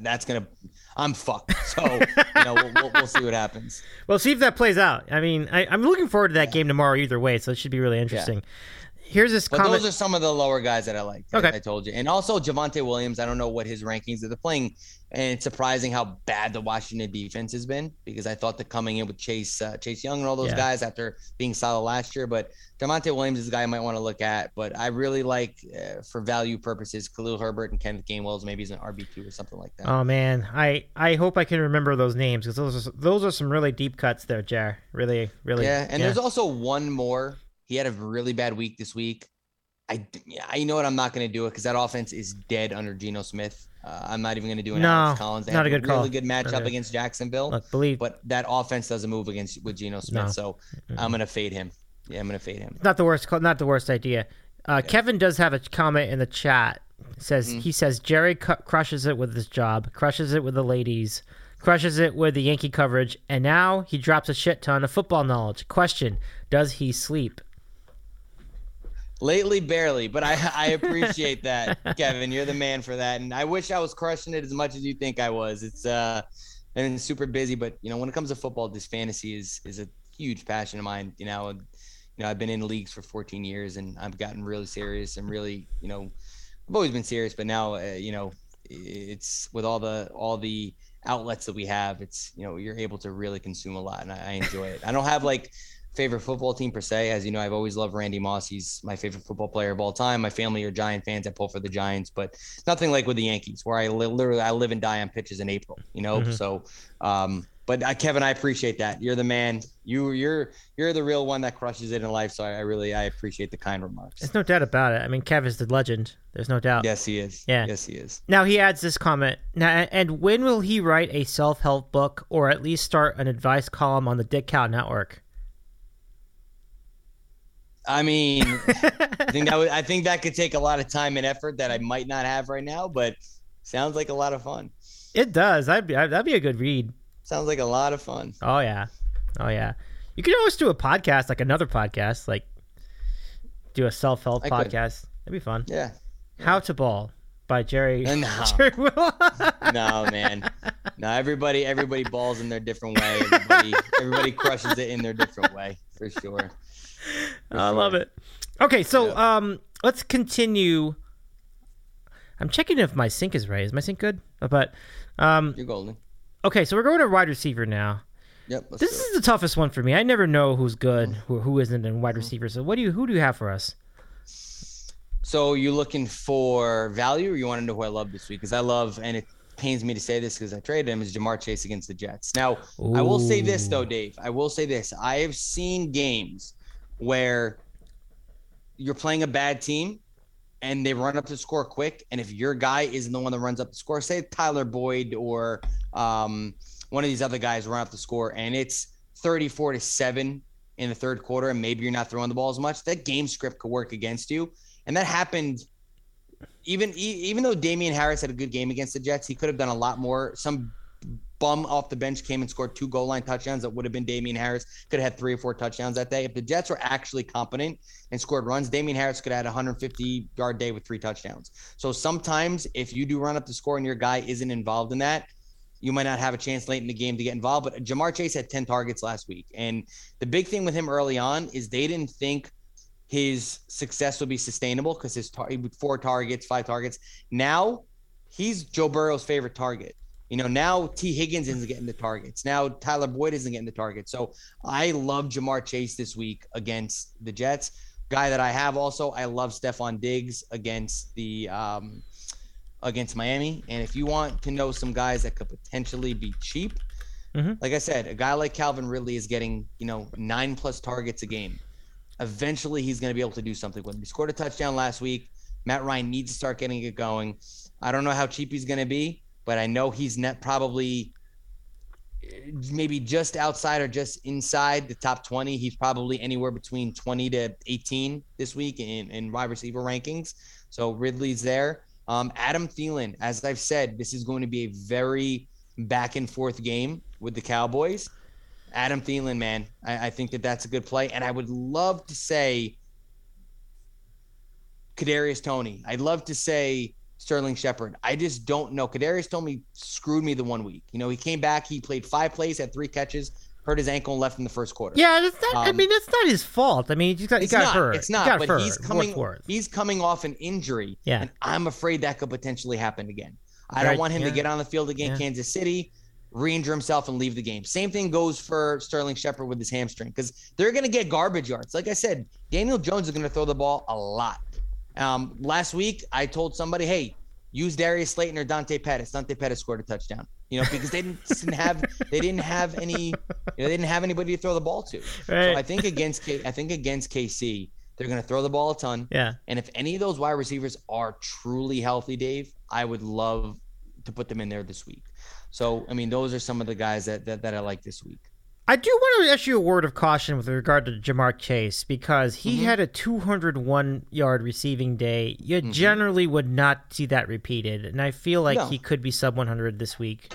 that's going to, I'm fucked. So, you know, we'll, we'll, we'll see what happens. Well, see if that plays out. I mean, I, I'm looking forward to that game tomorrow either way, so it should be really interesting. Here's this But comment. those are some of the lower guys that I like. Okay. I, I told you. And also Javonte Williams. I don't know what his rankings are. They're playing, and it's surprising how bad the Washington defense has been because I thought that coming in with Chase uh, Chase Young and all those Yeah. guys after being solid last year. But Javonte Williams is a guy I might want to look at. But I really like, uh, for value purposes, Khalil Herbert and Kenneth Gainwell's maybe he's an RB two or something like that. Oh man, I I hope I can remember those names because those are those are some really deep cuts there, Jar. Really, really. Yeah, and there's also one more. He had a really bad week this week. I, yeah, I know what I'm not going to do it because that offense is dead under Geno Smith. Uh, I'm not even going to do an No, Alex Collins. They not a good call. really good matchup a- against Jacksonville, Look, believe but that offense doesn't move against with Geno Smith. No. So I'm going to fade him. Yeah, I'm going to fade him. not the worst. Not the worst idea. Uh, Kevin does have a comment in the chat. Says Mm-hmm. he says Gerry cu- crushes it with his job, crushes it with the ladies, crushes it with the Yankee coverage, and now he drops a shit ton of football knowledge. Question: Does he sleep? Lately, barely, but I I appreciate that, Kevin. You're the man for that, and I wish I was crushing it as much as you think I was. It's uh, I've been super busy, but you know, when it comes to football, this fantasy is is a huge passion of mine. You know, you know, I've been in leagues for 14 years, and I've gotten really serious and really, you know, I've always been serious, but now, uh, you know, it's with all the all the outlets that we have, it's you know, you're able to really consume a lot, and I, I enjoy it. I don't have like favorite football team per se. As you know, I've always loved Randy Moss. He's my favorite football player of all time. My family are Giant fans. I pull for the Giants, but nothing like with the Yankees, where I li- literally I live and die on pitches in April. You know, Mhm. so. um but uh, Kevin, I appreciate that. You're the man. You, you're, you're the real one that crushes it in life. So I, I really, I appreciate the kind remarks. There's no doubt about it. I mean, Kev is the legend. There's no doubt. Yes, he is. Yeah. Yes, he is. Now he adds this comment. Now, and when will he write a self-help book or at least start an advice column on the DITCOW Network? I mean, I think that would, I think that could take a lot of time and effort that I might not have right now, but sounds like a lot of fun. It does. That'd be that'd be a good read. Sounds like a lot of fun. Oh yeah, oh yeah. You could always do a podcast, like another podcast, like do a self-help I could. podcast. That'd be fun. Yeah. How to Ball by Gerry. No. Gerry Will. No, man. No, everybody, everybody balls in their different way. Everybody, everybody crushes it in their different way, for sure. I love it. Okay, so um, let's continue. I'm checking if my sync is right. Is my sync good? Uh, But um, You're golden. okay, so we're going to wide receiver now. Yep. This is the toughest one for me. I never know who's good, who, who isn't in wide receiver. So what do you who do you have for us? So you're looking for value, or you want to know who I love this week? Because I love, and it pains me to say this because I traded him, is Ja'Marr Chase against the Jets. Now I will say this though, Dave. I will say this. I have seen games where you're playing a bad team and they run up the score quick. And if your guy isn't the one that runs up the score, say Tyler Boyd or um, one of these other guys run up the score, and it's 34 to seven in the third quarter, and maybe you're not throwing the ball as much, that game script could work against you. And that happened even even though Damien Harris had a good game against the Jets, he could have done a lot more. Some bum off the bench came and scored two goal line touchdowns that would have been Damien Harris. Could have had three or four touchdowns that day. If the Jets were actually competent and scored runs, Damien Harris could have had a 150 yard day with three touchdowns. So sometimes if you do run up the score and your guy isn't involved in that, you might not have a chance late in the game to get involved. But Ja'Marr Chase had 10 targets last week. And the big thing with him early on is they didn't think his success would be sustainable because his tar- four targets, five targets. Now he's Joe Burrow's favorite target. You know, now Tee Higgins isn't getting the targets. Now Tyler Boyd isn't getting the targets. So I love Ja'Marr Chase this week against the Jets. Guy that I have also, I love Stefon Diggs against the um, against Miami. And if you want to know some guys that could potentially be cheap, mm-hmm. like I said, a guy like Calvin Ridley is getting, you know, nine plus targets a game. Eventually he's going to be able to do something with him. He scored a touchdown last week. Matt Ryan needs to start getting it going. I don't know how cheap he's going to be but I know he's net probably maybe just outside or just inside the top 20. He's probably anywhere between 20 to 18 this week in, in wide receiver rankings. So Ridley's there. Um, Adam Thielen, as I've said, this is going to be a very back and forth game with the Cowboys. Adam Thielen, man, I, I think that that's a good play. And I would love to say Kadarius Toney. I'd love to say Sterling Shepard. I just don't know. Kadarius Toney screwed me the one week. You know, he came back, he played five plays, had three catches, hurt his ankle, and left in the first quarter. Yeah, that's not, um, I mean, that's not his fault. I mean, he got, he got not, hurt. It's not, He but hurt. he's coming. He's coming off an injury. Yeah, and I'm afraid that could potentially happen again. I don't want him yeah. to get on the field again, yeah. Kansas City, re-injure himself, and leave the game. Same thing goes for Sterling Shepard with his hamstring because they're going to get garbage yards. Like I said, Daniel Jones is going to throw the ball a lot. Um, last week, I told somebody, "Hey, use Darius Slayton or Dante Pettis. Dante Pettis scored a touchdown. You know, because they didn't, didn't have they didn't have any you know, they didn't have anybody to throw the ball to. Right. So I think against K, I think against KC, they're going to throw the ball a ton. Yeah. And if any of those wide receivers are truly healthy, Dave, I would love to put them in there this week. So I mean, those are some of the guys that that, that I like this week. I do want to issue a word of caution with regard to Ja'Marr Chase because he mm-hmm. had a 201 yard receiving day. You mm-hmm. generally would not see that repeated, and I feel like no. he could be sub 100 this week.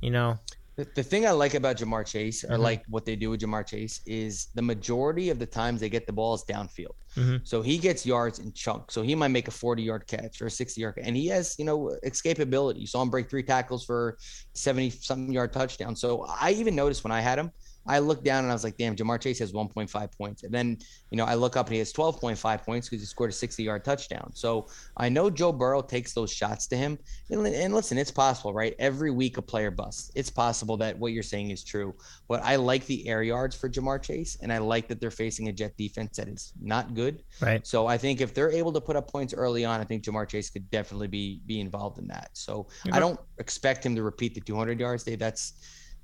You know, the, the thing I like about Ja'Marr Chase, or mm-hmm. like what they do with Ja'Marr Chase, is the majority of the times they get the balls downfield. Mm-hmm. So he gets yards in chunks. So he might make a 40 yard catch or a 60 yard, and he has, you know, escapability. You saw him break three tackles for 70 something yard touchdown. So I even noticed when I had him, I looked down and I was like, damn, Ja'Marr Chase has 1.5 points. And then, you know, I look up and he has 12.5 points because he scored a 60 yard touchdown. So I know Joe Burrow takes those shots to him. And, and, listen, it's possible, right? Every week a player busts. It's possible that what you're saying is true. But I like the air yards for Ja'Marr Chase. And I like that they're facing a Jet defense that is not good. Right. So I think if they're able to put up points early on, I think Ja'Marr Chase could definitely be be involved in that. So I don't expect him to repeat the 200 yards, Dave. That's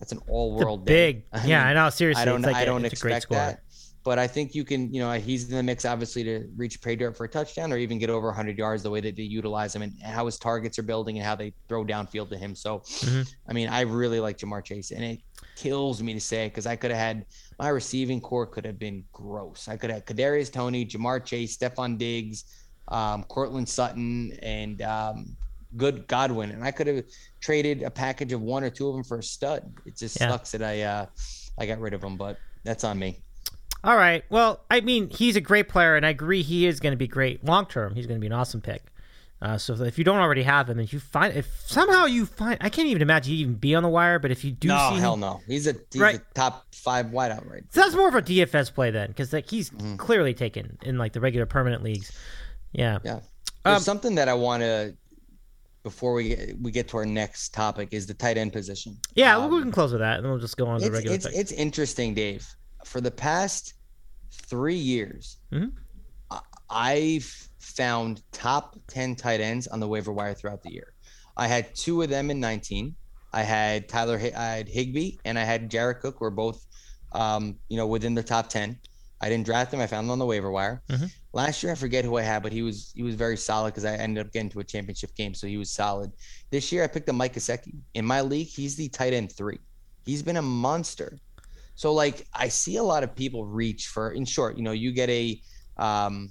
that's an all-world big. I yeah, I know. Seriously, I don't. Like I a, don't expect that. But I think you can. You know, he's in the mix, obviously, to reach pay dirt for a touchdown or even get over 100 yards. The way that they utilize him and how his targets are building and how they throw downfield to him. So, mm-hmm. I mean, I really like Ja'Marr Chase, and it kills me to say because I could have had my receiving core could have been gross. I could have Kadarius Toney, Ja'Marr Chase, Stefon Diggs, um, Courtland Sutton, and um, good Godwin, and I could have traded a package of one or two of them for a stud. It just yeah. sucks that I uh, I got rid of him, but that's on me. All right. Well, I mean, he's a great player, and I agree he is going to be great long term. He's going to be an awesome pick. Uh, so if you don't already have him, if you find, if somehow you find, I can't even imagine he'd even be on the wire. But if you do, no, see hell him, no, he's a he's right. a top five wideout right. So that's more of a DFS play then, because like he's mm-hmm. clearly taken in like the regular permanent leagues. Yeah, yeah. There's um, something that I want to before we get, we get to our next topic is the tight end position. Yeah, um, we can close with that, and we'll just go on to regular. It's, it's interesting, Dave. For the past three years, mm-hmm. I've found top ten tight ends on the waiver wire throughout the year. I had two of them in 19. I had Tyler, I had Higbee, and I had Jared Cook. Were both, um, you know, within the top ten. I didn't draft them. I found them on the waiver wire. Mm-hmm. Last year, I forget who I had, but he was he was very solid because I ended up getting to a championship game, so he was solid. This year, I picked up Mike Gesicki. In my league, he's the tight end three. He's been a monster. So like I see a lot of people reach for. In short, you know, you get a um,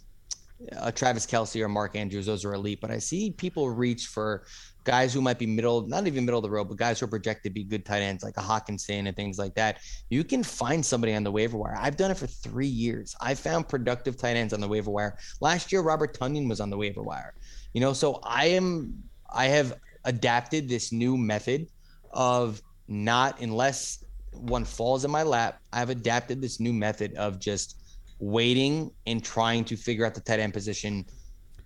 uh, Travis Kelce or Mark Andrews. Those are elite, but I see people reach for guys who might be middle, not even middle of the road, but guys who are projected to be good tight ends like a Hockenson and things like that. You can find somebody on the waiver wire. I've done it for three years. I found productive tight ends on the waiver wire. Last year, Robert Tonyan was on the waiver wire. You know, so I am, I have adapted this new method of not unless one falls in my lap. I've adapted this new method of just waiting and trying to figure out the tight end position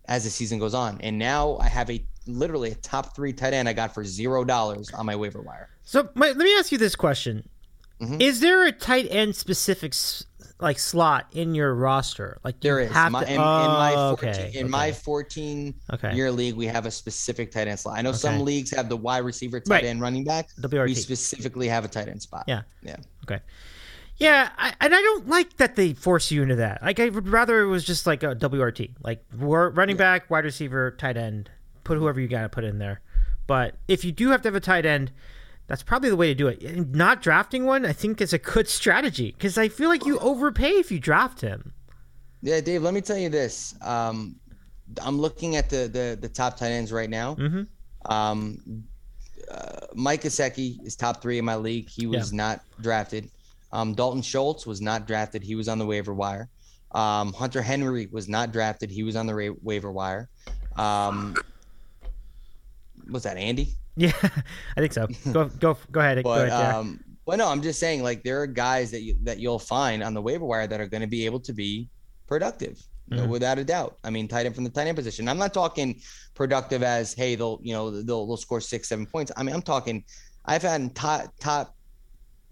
as the season goes on. And now I have a literally a top three tight end I got for zero dollars on my waiver wire. So my, let me ask you this question: Mhm. Is there a tight end specific like slot in your roster? Like There is my, to- in, in my Oh, 14, okay, in my 14 Okay. year league, we have a specific tight end slot. I know some leagues have the wide receiver, tight Right. end, running back. WRT. We specifically have a tight end spot. Yeah. yeah. Okay. Yeah, I, and I don't like that they force you into that. Like, I would rather it was just like a WRT, like running back, wide receiver, tight end. Put whoever you got to put in there. But if you do have to have a tight end, that's probably the way to do it. And not drafting one, I think, is a good strategy because I feel like you overpay if you draft him. Yeah, Dave. Let me tell you this. Um, I'm looking at the the, the top tight ends right now. Mhm. Um, uh, Mike Gesicki is top three in my league. He was not drafted. Um, Dalton Schultz was not drafted. He was on the waiver wire. Um, Hunter Henry was not drafted. He was on the ra- waiver wire. Um, was that Andy? Yeah, I think so. Go go go ahead. go But ahead, Jared. um, but no, I'm just saying like there are guys that you that you'll find on the waiver wire that are going to be able to be productive, you know, Mhm. without a doubt. I mean, tight end from the tight end position. I'm not talking productive as hey they'll you know they'll they'll score six seven points. I mean I'm talking. I've had top top.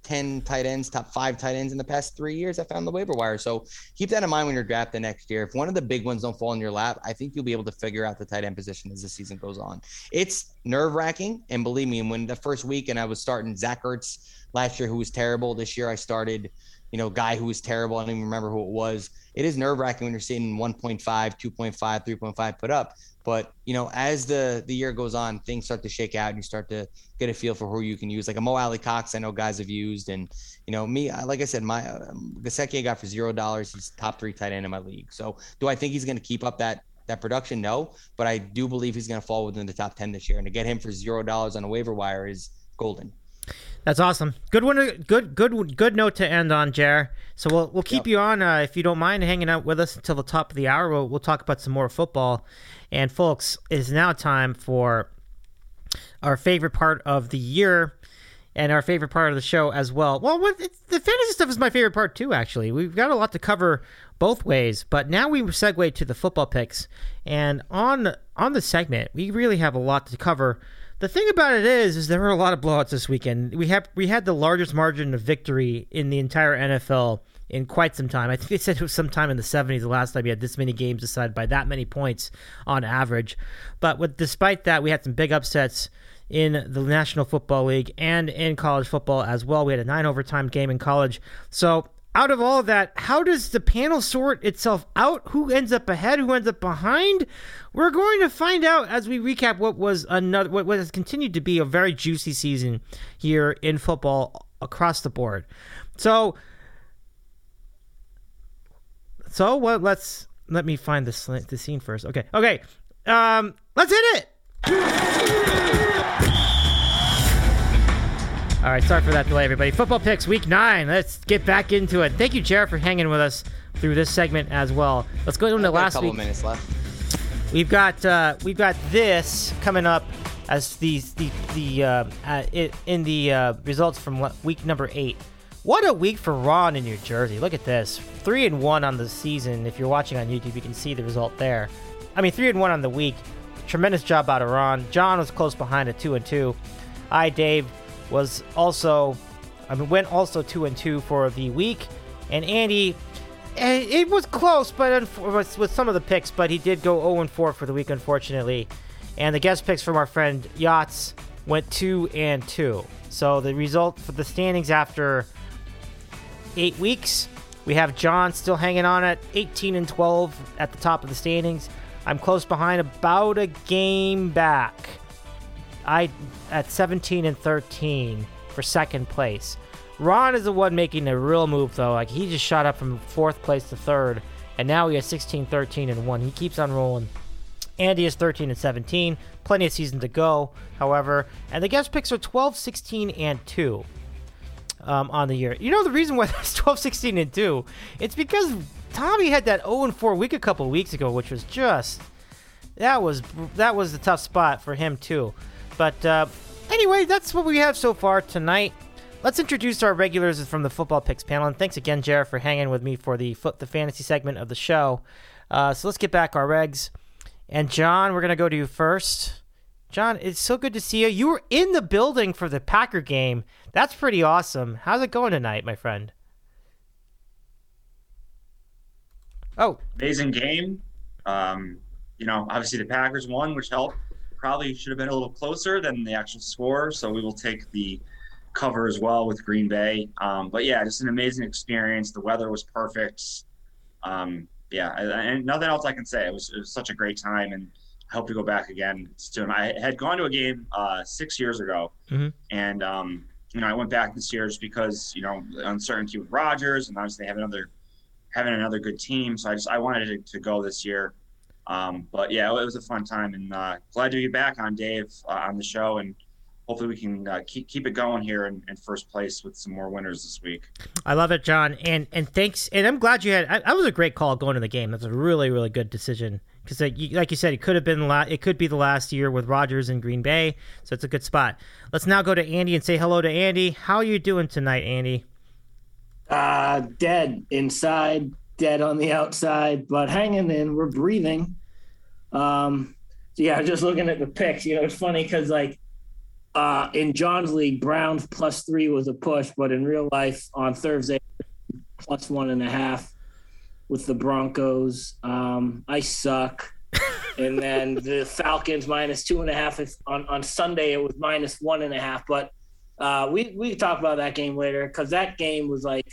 10 tight ends, top five tight ends in the past three years I found the waiver wire. So keep that in mind when you're drafting next year. If one of the big ones don't fall in your lap, I think you'll be able to figure out the tight end position as the season goes on. It's nerve wracking. And believe me, when the first week and I was starting Zach Ertz last year, who was terrible. This year I started, you know, guy who was terrible. I don't even remember who it was. It is nerve wracking when you're seeing 1.5, 2.5, 3.5 put up. But you know, as the the year goes on, things start to shake out, and you start to get a feel for who you can use. Like a Mo Alie-Cox, I know guys have used, and you know, me, like I said, my um, Gesicki I got for zero dollars. He's top three tight end in my league. So, do I think he's going to keep up that that production? No, but I do believe he's going to fall within the top ten this year. And to get him for zero dollars on a waiver wire is golden. That's awesome. Good one. Good, good, good note to end on, Jer. So we'll we'll keep Yep. you on uh, if you don't mind hanging out with us until the top of the hour. We'll we'll talk about some more football. And folks, it is now time for our favorite part of the year and our favorite part of the show as well. Well, what, the fantasy stuff is my favorite part too. Actually, we've got a lot to cover both ways, but now we segue to the football picks. And on on the segment, we really have a lot to cover. The thing about it is, is there were a lot of blowouts this weekend. We have we had the largest margin of victory in the entire NFL in quite some time. I think they said it was sometime in the 70s the last time we had this many games decided by that many points on average. But with despite that, we had some big upsets in the National Football League and in college football as well. We had a nine overtime game in college. So out of all that, how does the panel sort itself out? Who ends up ahead? Who ends up behind? We're going to find out as we recap what was another, what, has continued to be a very juicy season here in football across the board. So, so what? Let's let me find the the scene first. Okay, okay. Um, let's hit it. All right, sorry for that delay, everybody. Football picks, week nine. Let's get back into it. Thank you, Jared, for hanging with us through this segment as well. Let's go into last couple week. minutes left. We've got uh, we've got this coming up as the the the uh, uh, it, in the uh, results from week number eight. What a week for Ron in New Jersey! Look at this, three and one on the season. If you're watching on YouTube, you can see the result there. I mean, three and one on the week. Tremendous job out of Ron. John was close behind at two and two. I Dave was also I mean went also two and two for the week, and Andy eh, it was close, but with, some of the picks, but he did go 0 and 4 for the week, unfortunately. And the guest picks from our friend Yachts went 2 and 2. So the result for the standings after eight weeks, we have John still hanging on at 18 and 12 at the top of the standings. I'm close behind, about a game back. I at 17 and 13 for second place. Ron is the one making a real move though. Like he just shot up from fourth place to third and now he has 16, 13, and one. He keeps on rolling. Andy is 13 and 17. Plenty of season to go, however. And the guest picks are 12, 16, and 2 um, on the year. You know the reason why that's 12, 16, and 2? It's because Tommy had that 0 and 4 week a couple weeks ago, which was just that was that was the tough spot for him too. But uh, anyway, that's what we have so far tonight. Let's introduce our regulars from the football picks panel, and thanks again, Jared, for hanging with me for the the fantasy segment of the show. Uh, so let's get back our regs. And John, we're gonna go to you first. John, it's so good to see you. You were in the building for the Packer game. That's pretty awesome. How's it going tonight, my friend? Oh, amazing game. Um, you know, obviously the Packers won, which helped. Probably should have been a little closer than the actual score. So we will take the cover as well with Green Bay. Um, but yeah, just an amazing experience. The weather was perfect. Um, yeah, and nothing else I can say. It was, it was such a great time, and I hope to go back again soon. I had gone to a game uh, six years ago, mm-hmm. and um, you know I went back this year just because you know the uncertainty with Rodgers, and obviously they have another having another good team. So I just I wanted to, to go this year. Um, but yeah, it was a fun time, and uh, glad to be back on Dave uh, on the show, and hopefully we can uh, keep keep it going here in, in, first place with some more winners this week. I love it, John, and and thanks, and I'm glad you had. I, that was a great call going to the game. That's a really really good decision because like, like you, said, it could have been la- it could be the last year with Rodgers in Green Bay, so it's a good spot. Let's now go to Andy and say hello to Andy. How are you doing tonight, Andy? Uh, dead inside, dead on the outside, but hanging in. We're breathing. Um, so yeah, just looking at the picks, you know, it's funny because like uh, in John's league, Browns plus three was a push, but in real life on Thursday, plus one and a half with the Broncos. Um, I suck. and then the Falcons minus two and a half. On on Sunday, it was minus one and a half. But uh, we we talk about that game later because that game was like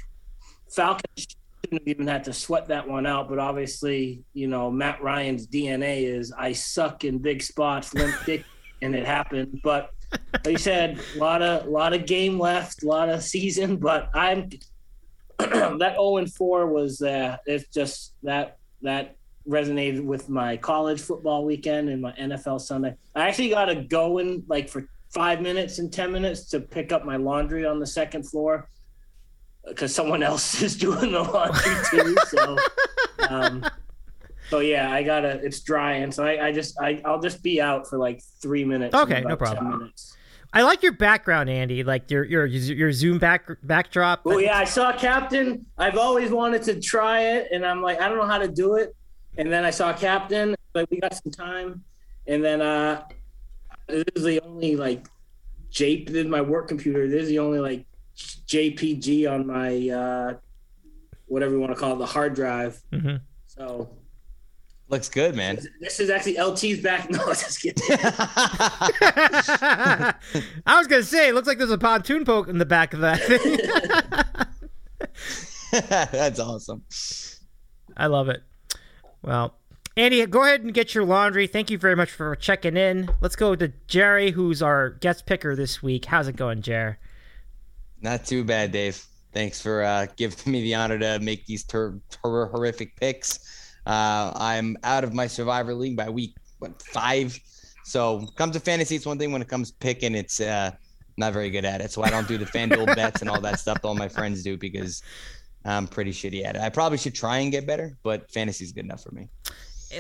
Falcons shouldn't even had to sweat that one out. But obviously, you know, Matt Ryan's DNA is I suck in big spots, limp dick, and it happened. But like you said, a lot of a lot of game left, a lot of season. But I'm that 0 and 4 was uh, it's just that that resonated with my college football weekend and my NFL Sunday. I actually got to go in like for five minutes and ten minutes to pick up my laundry on the second floor because someone else is doing the laundry too. So, um, so yeah, I gotta. It's drying, so I, I just I I'll just be out for like three minutes. Okay, no problem. I like your background, Andy. Like your your your Zoom back backdrop. Oh yeah, I saw Captain. I've always wanted to try it, and I'm like, I don't know how to do it. And then I saw Captain. Like we got some time, and then uh, this is the only like jape is my work computer. This is the only like JPG on my uh, whatever you want to call it, the hard drive. Mm-hmm. So looks good, man. This is actually LT's back. No, just kidding. I was gonna say, it looks like there's a pontoon poke in the back of that. Thing. That's awesome. I love it. Well, Andy, go ahead and get your laundry. Thank you very much for checking in. Let's go to Gerry, who's our guest picker this week. How's it going, Gerry? Not too bad, Dave. Thanks for uh, giving me the honor to make these ter- ter- horrific picks. Uh, I'm out of my Survivor League by week what, five. So comes to fantasy, it's one thing. When it comes picking, it's uh, not very good at it. So I don't do the FanDuel bets and all that stuff that all my friends do because I'm pretty shitty at it. I probably should try and get better, but fantasy's good enough for me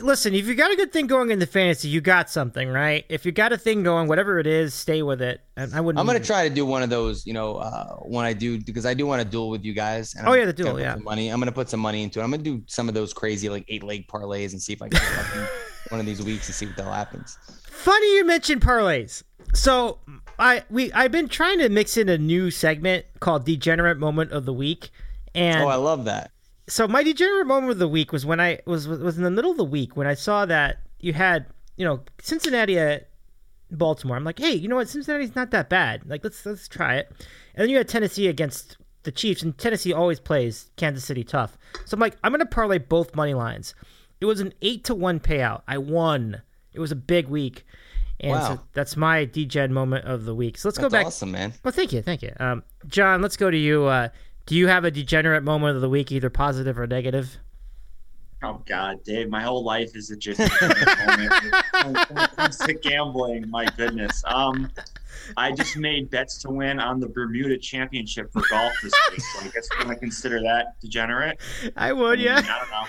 listen, if you got a good thing going in the fantasy, you got something, right? If you got a thing going, whatever it is, stay with it. And I wouldn't. I'm gonna try to do one of those, you know, uh, when I do because I do want to duel with you guys. oh I'm yeah, the duel, yeah. Money. I'm gonna put some money into it. I'm gonna do some of those crazy like eight leg parlays and see if I can get one of these weeks and see what the hell happens. Funny you mentioned parlays. So I we I've been trying to mix in a new segment called Degenerate Moment of the Week. And oh, I love that so my degenerate moment of the week was when I was was in the middle of the week when I saw that you had you know Cincinnati at Baltimore. I'm like, hey, you know what? Cincinnati's not that bad. Like let's let's try it. And then you had Tennessee against the Chiefs, and Tennessee always plays Kansas City tough. So I'm like, I'm gonna parlay both money lines. It was an eight to one payout. I won. It was a big week. And wow. so that's my degen moment of the week. So let's that's go back. Awesome, man. Well, thank you, thank you, um, John. Let's go to you. Uh, do you have a degenerate moment of the week, either positive or negative? Oh God, Dave, my whole life is a just when it comes to gambling. My goodness. Um, I just made bets to win on the Bermuda Championship for golf this week. So I guess we're gonna consider that degenerate. I would, yeah. I, mean, I don't know.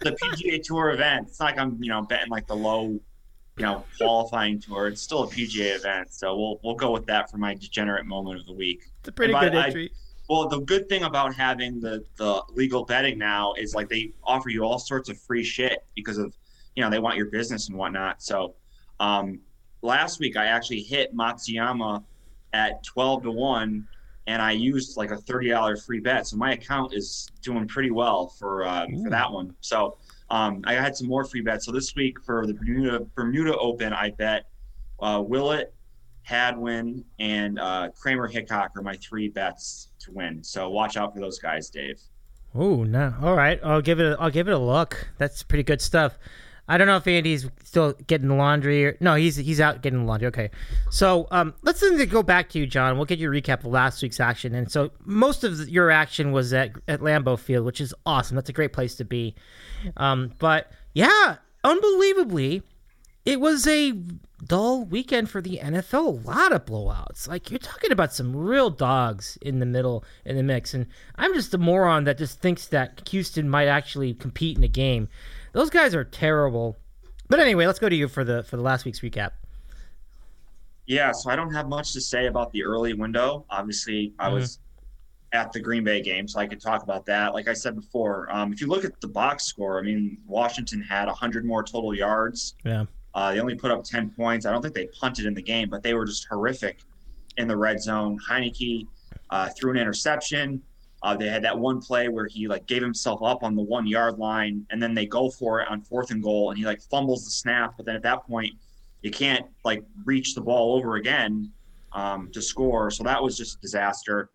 The PGA Tour event. It's not like I'm, you know, betting like the low, you know, qualifying tour. It's still a PGA event, so we'll we'll go with that for my degenerate moment of the week. It's a pretty good I- entry. Well, the good thing about having the the legal betting now is like they offer you all sorts of free shit because of you know they want your business and whatnot. So um, last week I actually hit Matsuyama at twelve to one, and I used like a thirty dollar free bet. So my account is doing pretty well for uh, for that one. So um, I had some more free bets. So this week for the Bermuda Bermuda Open, I bet uh, Willett, Hadwin, and uh, Kramer Hickok are my three bets to win. So watch out for those guys, Dave. Oh no! All right, I'll give it. A, I'll give it a look. That's pretty good stuff. I don't know if Andy's still getting the laundry. Or, no, he's he's out getting the laundry. Okay, so um, let's then go back to you, John. We'll get your recap of last week's action. And so most of your action was at at Lambeau Field, which is awesome. That's a great place to be. Um, but yeah, unbelievably, it was a dull weekend for the NFL. A lot of blowouts. Like you're talking about some real dogs in the middle in the mix, and I'm just a moron that just thinks that Houston might actually compete in a game. Those guys are terrible. But anyway, let's go to you for the for the last week's recap. Yeah, so I don't have much to say about the early window. Obviously, I was at the Green Bay game, so I could talk about that. Like I said before, um, if you look at the box score, I mean, Washington had 100 more total yards. Yeah. Uh, they only put up 10 points. I don't think they punted in the game, but they were just horrific in the red zone. Heinicke uh, threw an interception. Uh, they had that one play where he like gave himself up on the one yard line, and then they go for it on fourth and goal, and he like fumbles the snap. But then at that point, you can't like reach the ball over again um, to score. So that was just a disaster.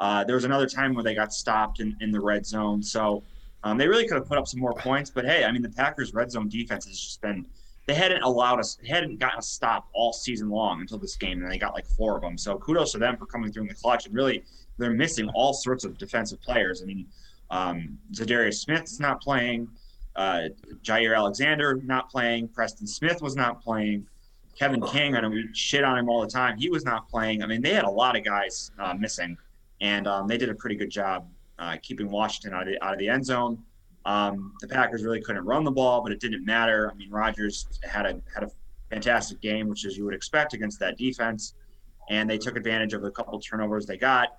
Uh, there was another time where they got stopped in, in the red zone. So um, they really could have put up some more points. But hey, I mean, the Packers' red zone defense has just been, they hadn't allowed us, they hadn't gotten a stop all season long until this game, and they got like four of them. So kudos to them for coming through in the clutch. And really, they're missing all sorts of defensive players. I mean, um, Za'Darius Smith's not playing. Uh, Jaire Alexander not playing. Preston Smith was not playing. Kevin King, I know we shit on him all the time. He was not playing. I mean, they had a lot of guys uh, missing, and um, they did a pretty good job uh, keeping Washington out of, the, out of the end zone. Um, the Packers really couldn't run the ball, but it didn't matter. I mean, Rodgers had a had a fantastic game, which is you would expect against that defense, and they took advantage of the couple turnovers they got.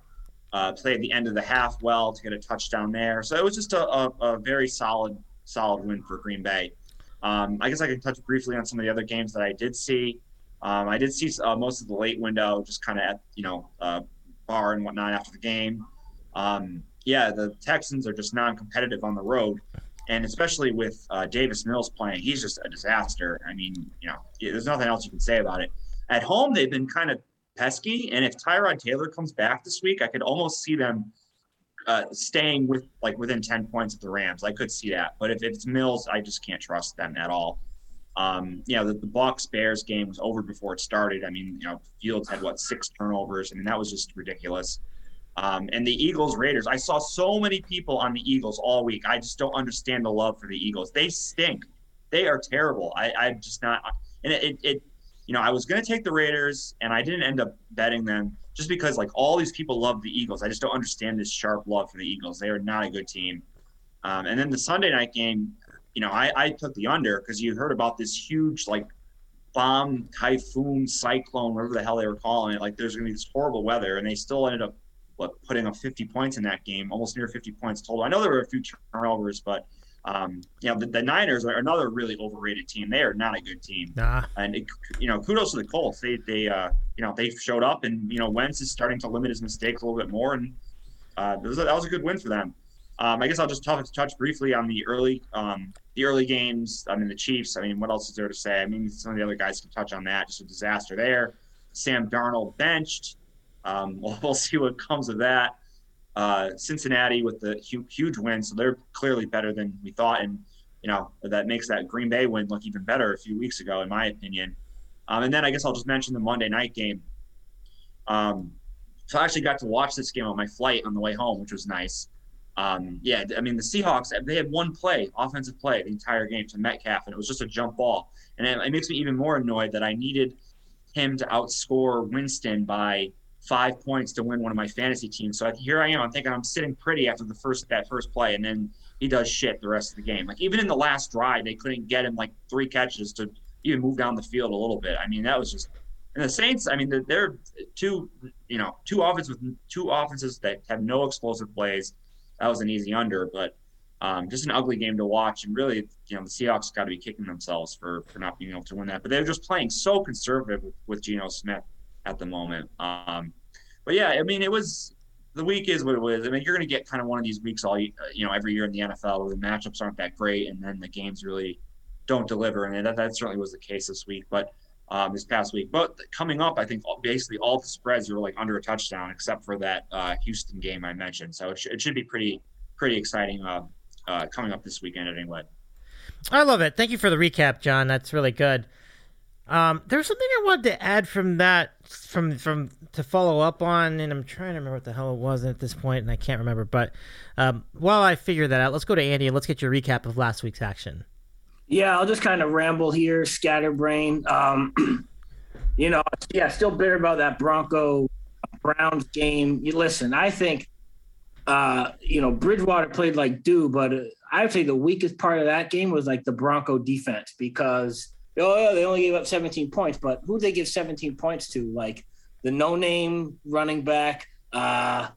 Uh, played the end of the half well to get a touchdown there. So it was just a, a, a very solid solid win for Green Bay. Um, I guess I can touch briefly on some of the other games that I did see. Um, I did see uh, most of the late window, just kind of at you know uh, bar and whatnot after the game. Um, yeah, the Texans are just non-competitive on the road, and especially with uh, Davis Mills playing, he's just a disaster. I mean, you know, there's nothing else you can say about it. At home, they've been kind of pesky, and if Tyrod Taylor comes back this week, I could almost see them uh, staying with like within 10 points of the Rams. I could see that. But if it's Mills, I just can't trust them at all. Um, you know, the, the Bucs Bears game was over before it started. I mean, you know, Fields had what six turnovers. I mean, that was just ridiculous. Um, and the Eagles Raiders, I saw so many people on the Eagles all week. I just don't understand the love for the Eagles. They stink. They are terrible. I, I'm just not. And it, it, it you know, I was going to take the Raiders, and I didn't end up betting them just because like all these people love the Eagles. I just don't understand this sharp love for the Eagles. They are not a good team. Um, and then the Sunday night game, you know, I, I took the under because you heard about this huge like bomb, typhoon, cyclone, whatever the hell they were calling it. Like there's going to be this horrible weather, and they still ended up what putting up 50 points in that game, almost near 50 points total. I know there were a few turnovers, but um, you know the, the Niners are another really overrated team. They are not a good team. Nah. And it, you know, kudos to the Colts. They they uh, you know they showed up, and you know Wentz is starting to limit his mistakes a little bit more, and uh, that, was a, that was a good win for them. Um, I guess I'll just touch, touch briefly on the early um, the early games. I mean the Chiefs. I mean what else is there to say? I mean some of the other guys can touch on that. Just a disaster there. Sam Darnold benched. Um, we'll, we'll see what comes of that. Uh, Cincinnati with the huge, huge win, so they're clearly better than we thought, and you know that makes that Green Bay win look even better a few weeks ago, in my opinion. Um, and then I guess I'll just mention the Monday night game. Um, so I actually got to watch this game on my flight on the way home, which was nice. um, yeah, I mean the Seahawks they had one play, offensive play, the entire game to Metcalf, and it was just a jump ball. And it, it makes me even more annoyed that I needed him to outscore Winston by five points to win one of my fantasy teams. So here I am. I'm thinking I'm sitting pretty after the first that first play, and then he does shit the rest of the game. Like even in the last drive, they couldn't get him like three catches to even move down the field a little bit. I mean, that was just. And the Saints, I mean, they're two, you know, two offenses with two offenses that have no explosive plays. That was an easy under, but um, just an ugly game to watch. And really, you know, the Seahawks got to be kicking themselves for for not being able to win that. But they're just playing so conservative with, with Geno Smith at the moment. Um, but yeah, I mean, it was the week is what it was. I mean, you're going to get kind of one of these weeks all you know every year in the NFL where the matchups aren't that great, and then the games really don't deliver, and that, that certainly was the case this week. But um, this past week, but coming up, I think basically all the spreads are like under a touchdown, except for that uh, Houston game I mentioned. So it, sh- it should be pretty pretty exciting uh, uh, coming up this weekend anyway. I love it. Thank you for the recap, John. That's really good. Um, there's something I wanted to add from that, from from to follow up on, and I'm trying to remember what the hell it was at this point, and I can't remember. But um, while I figure that out, let's go to Andy and let's get your recap of last week's action. Yeah, I'll just kind of ramble here, scatterbrain. Um, you know, yeah, still bitter about that Bronco Browns game. You listen, I think, uh, you know, Bridgewater played like do, but I would say the weakest part of that game was like the Bronco defense because oh yeah, they only gave up 17 points, but who they give 17 points to? Like the no-name running back, uh,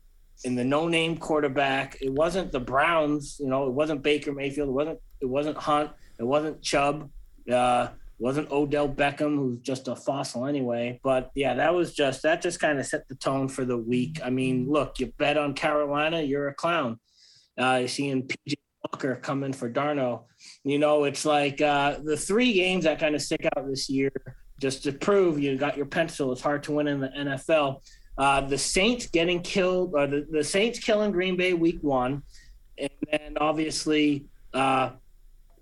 and the no-name quarterback. It wasn't the Browns, you know, it wasn't Baker Mayfield, it wasn't it wasn't Hunt, it wasn't Chubb, uh, wasn't Odell Beckham, who's just a fossil anyway. But yeah, that was just that just kind of set the tone for the week. I mean, look, you bet on Carolina, you're a clown. Uh, you're seeing PJ Walker coming for Darno. You know, it's like uh, the three games that kind of stick out this year, just to prove you got your pencil. It's hard to win in the NFL. Uh, the Saints getting killed, or the, the Saints killing Green Bay week one, and then obviously uh,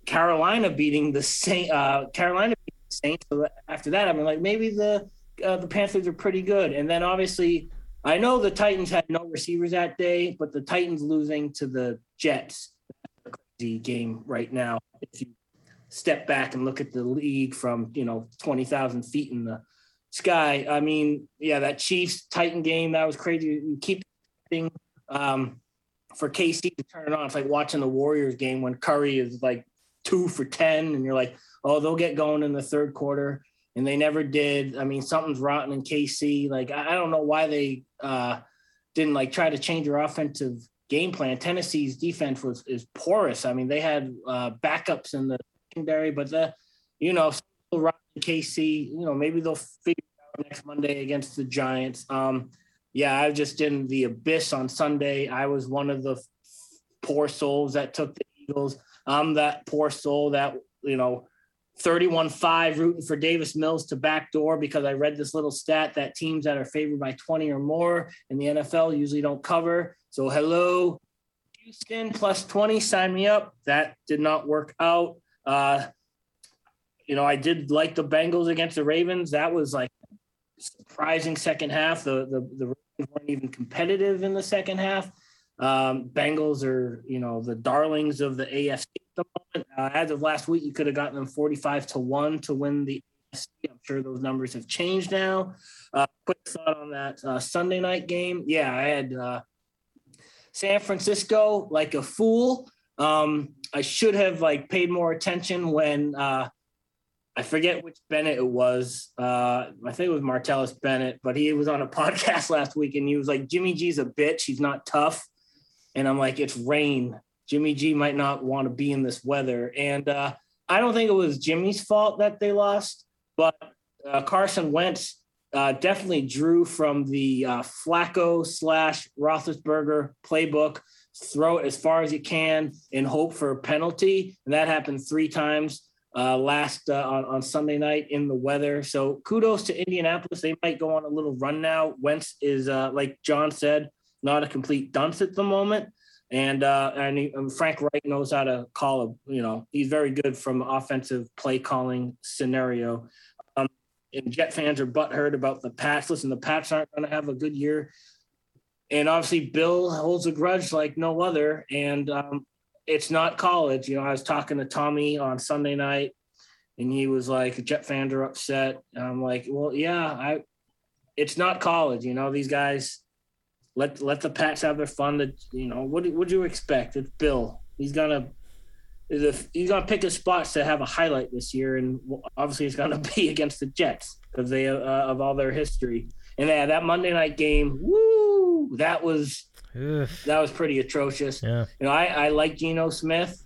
Carolina beating the Saint, uh, Carolina beating the Saints. So after that, I mean, like maybe the uh, the Panthers are pretty good, and then obviously I know the Titans had no receivers that day, but the Titans losing to the Jets the game right now. If you step back and look at the league from you know twenty thousand feet in the sky, I mean, yeah, that Chiefs Titan game that was crazy. You keep thing um, for KC to turn it on. It's like watching the Warriors game when Curry is like two for ten, and you're like, oh, they'll get going in the third quarter, and they never did. I mean, something's rotten in KC. Like I don't know why they uh, didn't like try to change their offensive game plan. Tennessee's defense was is porous. I mean, they had uh, backups in the secondary, but the you know KC, you know maybe they'll figure out next Monday against the Giants. Um, yeah, I was just in the abyss on Sunday. I was one of the poor souls that took the Eagles. I'm that poor soul that you know 31-5 rooting for Davis Mills to backdoor because I read this little stat that teams that are favored by 20 or more in the NFL usually don't cover. So hello, Houston plus 20, sign me up. That did not work out. Uh, you know, I did like the Bengals against the Ravens. That was like surprising second half. The the, the Ravens weren't even competitive in the second half. Um, Bengals are, you know, the darlings of the AFC the moment. Uh, as of last week, you could have gotten them 45 to 1 to win the AFC. I'm sure those numbers have changed now. Uh, quick thought on that uh, Sunday night game. Yeah, I had uh, San Francisco like a fool. Um, I should have like paid more attention when uh, I forget which Bennett it was. Uh, I think it was Martellus Bennett, but he was on a podcast last week and he was like, Jimmy G's a bitch. He's not tough. And I'm like, it's rain. Jimmy G might not want to be in this weather. And uh, I don't think it was Jimmy's fault that they lost, but uh, Carson Wentz uh, definitely drew from the uh, Flacco slash Roethlisberger playbook. Throw it as far as you can and hope for a penalty, and that happened three times uh, last uh, on, on Sunday night in the weather. So kudos to Indianapolis. They might go on a little run now. Wentz is, like John said, not a complete dunce at the moment. And uh, and, he, and, Frank Reich knows how to call a you know he's very good from offensive play calling scenario Um, and Jet fans are butthurt about the Pats. Listen, the Pats aren't going to have a good year. and obviously Bill holds a grudge like no other. And um, it's not college. You know, I was talking to Tommy on Sunday night, and he was like, "Jet fans are upset." And I'm like, "Well, yeah, I. It's not college. You know, these guys let let the Pats have their fun. That you know, what would you expect? It's Bill. He's gonna he's gonna pick his spots to have a highlight this year, and obviously it's gonna be against the Jets because they uh, of all their history. And yeah, that Monday night game, woo, that was that was pretty atrocious. Yeah. You know, I I like Geno Smith,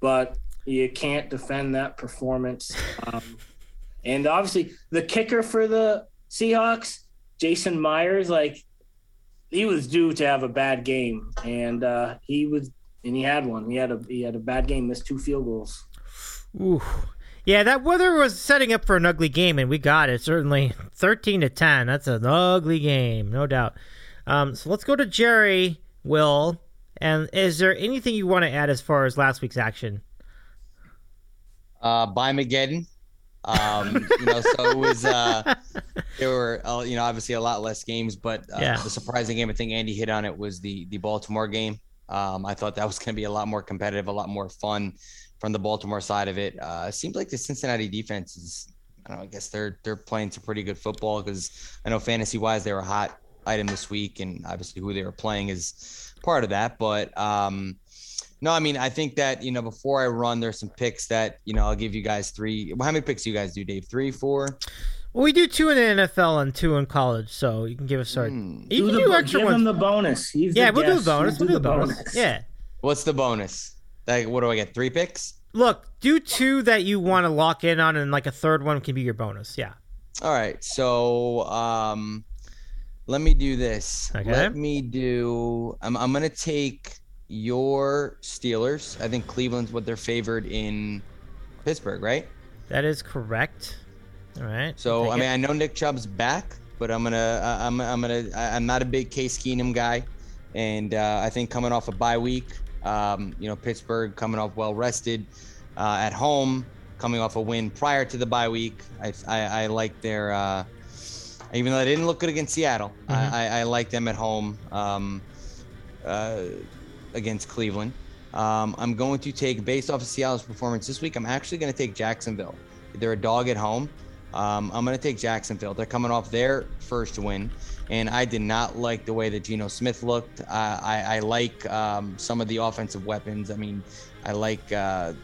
but you can't defend that performance. Um, and obviously, the kicker for the Seahawks, Jason Myers, like he was due to have a bad game, and uh, he was, and he had one. He had a he had a bad game, missed two field goals. Ooh, yeah, that weather was setting up for an ugly game, and we got it. Certainly, thirteen to ten. That's an ugly game, no doubt. Um, so let's go to Gerry. Will, and is there anything you want to add as far as last week's action? Uh, by Mageddon. Um, you know, so it was. Uh, there were, uh, you know, obviously a lot less games, but uh, yeah. the surprising game, I think Andy hit on it, was the the Baltimore game. Um, I thought that was going to be a lot more competitive, a lot more fun from the Baltimore side of it. Uh, it seems like the Cincinnati defense is. I don't know. I guess they're they're playing some pretty good football because I know fantasy wise they were a hot item this week, and obviously who they were playing is part of that. But um, no, I mean, I think that, you know, before I run, there's some picks that, you know, I'll give you guys three. How many picks do you guys do, Dave? Three, four? Well, we do two in the NFL and two in college, so you can give us our. Mm. You do can the, do extra give ones. him the bonus. He's yeah, we'll do the bonus. We'll do the bonus. bonus. Yeah. What's the bonus? Like, what do I get? Three picks? Look, do two that you want to lock in on, and like a third one can be your bonus. Yeah. All right. So, um, let me do this. Okay. Let me do. I'm. I'm gonna take your Steelers. I think Cleveland's what they're favored in Pittsburgh, right? That is correct. All right. So I mean, it. I know Nick Chubb's back, but I'm gonna, I'm, I'm gonna, I'm not a big Case Keenum guy, and uh, I think coming off a bye week, um, you know, Pittsburgh coming off well rested uh, at home, coming off a win prior to the bye week. I, I, I like their, uh, even though they didn't look good against Seattle, mm-hmm. I, I, I like them at home. Um, uh, against Cleveland. Um, I'm going to take, based off of Seattle's performance this week, I'm actually going to take Jacksonville. They're a dog at home. Um, I'm going to take Jacksonville. They're coming off their first win, and I did not like the way that Geno Smith looked. I, I, like um, some of the offensive weapons. I mean, I like uh,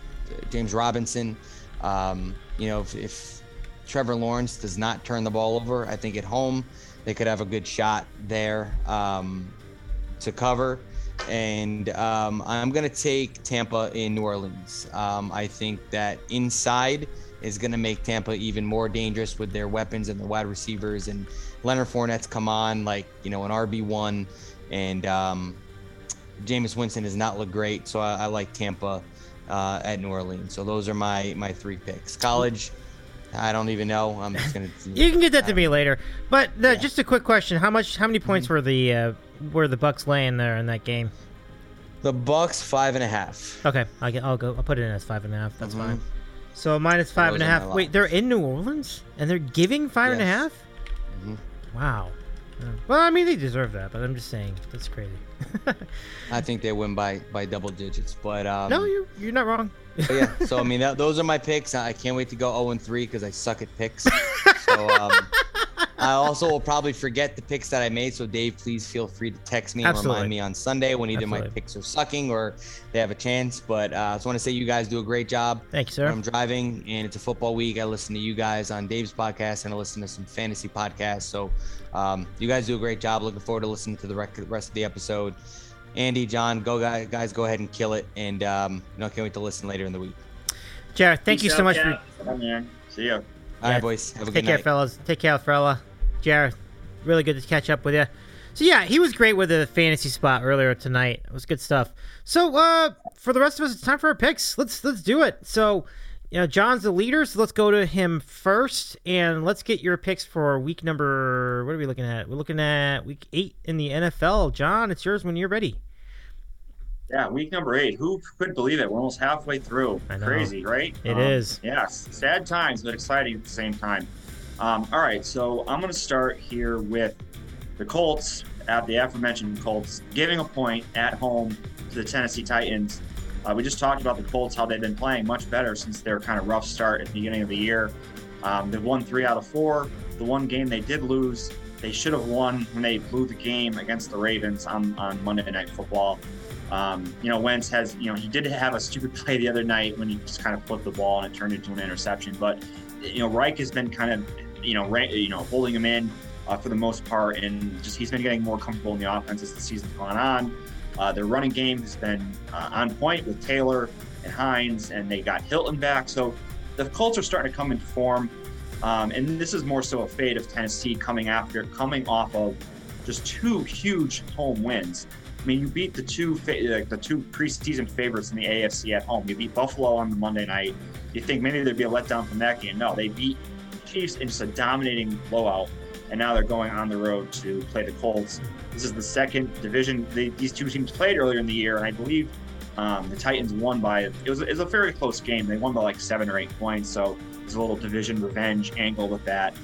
James Robinson. Um, you know, if, if Trevor Lawrence does not turn the ball over, I think at home they could have a good shot there um, to cover and um, I'm going to take Tampa in New Orleans. Um, I think that inside is going to make Tampa even more dangerous with their weapons and the wide receivers. And Leonard Fournette's come on like, you know, an RB1. And um, Jameis Winston has not looked great. So I, I like Tampa uh, at New Orleans. So those are my, my three picks. College. I don't even know. I'm just gonna. you can get that to me later. But uh, yeah. just a quick question: How much? How many points mm-hmm. were the uh, were the Bucs laying there in that game? The Bucs five and a half. Okay, I'll get. I'll go. I'll put it in as five and a half. That's mm-hmm. fine. So minus five and a half. Wait, they're in New Orleans and they're giving five yes. and a half? Mm-hmm. Wow. Well, I mean, they deserve that, but I'm just saying that's crazy. I think they win by by double digits, but um, no, you're you're not wrong. yeah, so I mean, that, those are my picks. I can't wait to go 0 and 3 because I suck at picks. So um, I also will probably forget the picks that I made. So Dave, please feel free to text me Absolutely. and remind me on Sunday when either Absolutely. my picks are sucking or they have a chance. But uh, I just want to say you guys do a great job. Thank you, sir. I'm driving and it's a football week. I listen to you guys on Dave's podcast and I listen to some fantasy podcasts. So um, you guys do a great job. Looking forward to listening to the rest of the episode. Andy, John, go guys, guys go ahead and kill it. And um, you know, can't wait to listen later in the week. Gerry, thank Peace you so much for. See ya. All right, boys. Have a Take care, night. fellas. Take care, fella. Gerry, really good to catch up with you. So yeah, he was great with the fantasy spot earlier tonight. It was good stuff. So uh, for the rest of us, it's time for our picks. Let's let's do it. So you know, John's the leader, so let's go to him first, and let's get your picks for week number. What are we looking at? We're looking at week eight in the NFL. John, it's yours when you're ready. Yeah, week number eight. Who could believe it? We're almost halfway through. Crazy, right? It um, is. Yes, sad times, but exciting at the same time. Um, all right, so I'm going to start here with the Colts at the aforementioned Colts giving a point at home to the Tennessee Titans. Uh, we just talked about the Colts, how they've been playing much better since their kind of rough start at the beginning of the year. Um, they've won three out of four. The one game they did lose, they should have won when they blew the game against the Ravens on, on Monday Night Football. Um, you know, Wentz has, you know, he did have a stupid play the other night when he just kind of flipped the ball and it turned into an interception. But, you know, Reich has been kind of, you know, ra- you know, holding him in uh, for the most part, and just he's been getting more comfortable in the offense as the season's gone on. Uh, their running game has been uh, on point with Taylor and Hines, and they got Hilton back. So the Colts are starting to come into form. Um, and this is more so a fate of Tennessee coming after, coming off of just two huge home wins. I mean, you beat the two like the two preseason favorites in the AFC at home. You beat Buffalo on the Monday night. You think maybe there'd be a letdown from that game? No, they beat Chiefs in just a dominating blowout, and now they're going on the road to play the Colts. This is the second division they, these two teams played earlier in the year, and I believe um, the Titans won by it was, it was a very close game. They won by like seven or eight points, so there's a little division revenge angle with that.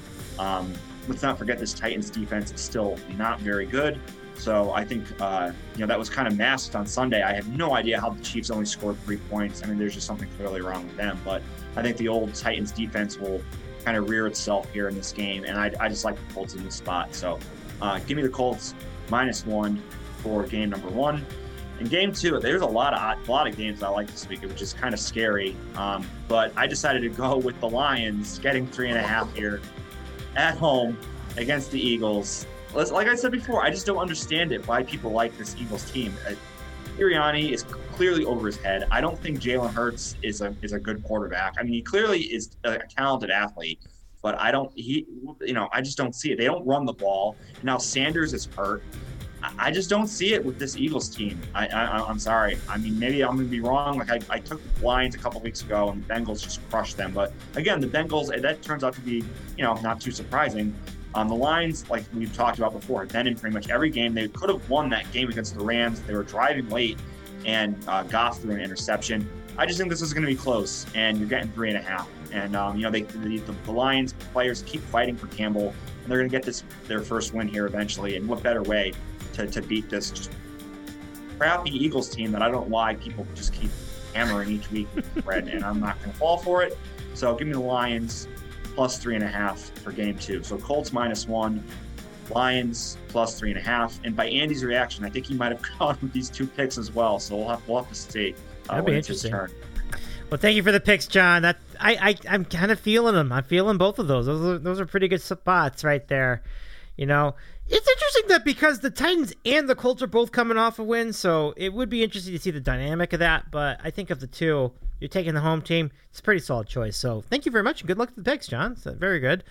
Um, let's not forget this Titans defense is still not very good. So I think uh, you know that was kind of masked on Sunday. I have no idea how the Chiefs only scored three points. I mean, there's just something clearly wrong with them. But I think the old Titans defense will kind of rear itself here in this game, and I, I just like the Colts in this spot. So uh, give me the Colts minus one for game number one. In game two, there's a lot of a lot of games I like this week, which is kind of scary. Um, but I decided to go with the Lions, getting three and a half here at home against the Eagles like I said before, I just don't understand it why people like this Eagles team. Uh, Sirianni is clearly over his head. I don't think Jalen Hurts is a is a good quarterback. I mean, he clearly is a talented athlete, but I don't he you know I just don't see it. They don't run the ball. Now Sanders is hurt. I just don't see it with this Eagles team. I, I am sorry. I mean, maybe I'm gonna be wrong. Like I, I took the Lions a couple weeks ago, and the Bengals just crushed them. But again, the Bengals that turns out to be you know not too surprising. Um, the Lions, like we've talked about before, been in pretty much every game. They could have won that game against the Rams. They were driving late, and uh, threw an interception. I just think this is going to be close, and you're getting three and a half. And um, you know, they, the, the Lions players keep fighting for Campbell, and they're going to get this their first win here eventually. And what better way to, to beat this crappy Eagles team that I don't know why people just keep hammering each week and I'm not going to fall for it. So give me the Lions plus three and a half for game two. So Colts minus one, Lions plus three and a half. And by Andy's reaction, I think he might have gone with these two picks as well. So we'll have, we'll have to see. Uh, That'd be interesting. Well, thank you for the picks, John. That I, I I'm kind of feeling them. I'm feeling both of those. Those are, those are pretty good spots right there. You know, it's interesting that because the Titans and the Colts are both coming off a win, so it would be interesting to see the dynamic of that. But I think of the two, you're taking the home team. It's a pretty solid choice. So thank you very much. Good luck to the picks, John. It's very good.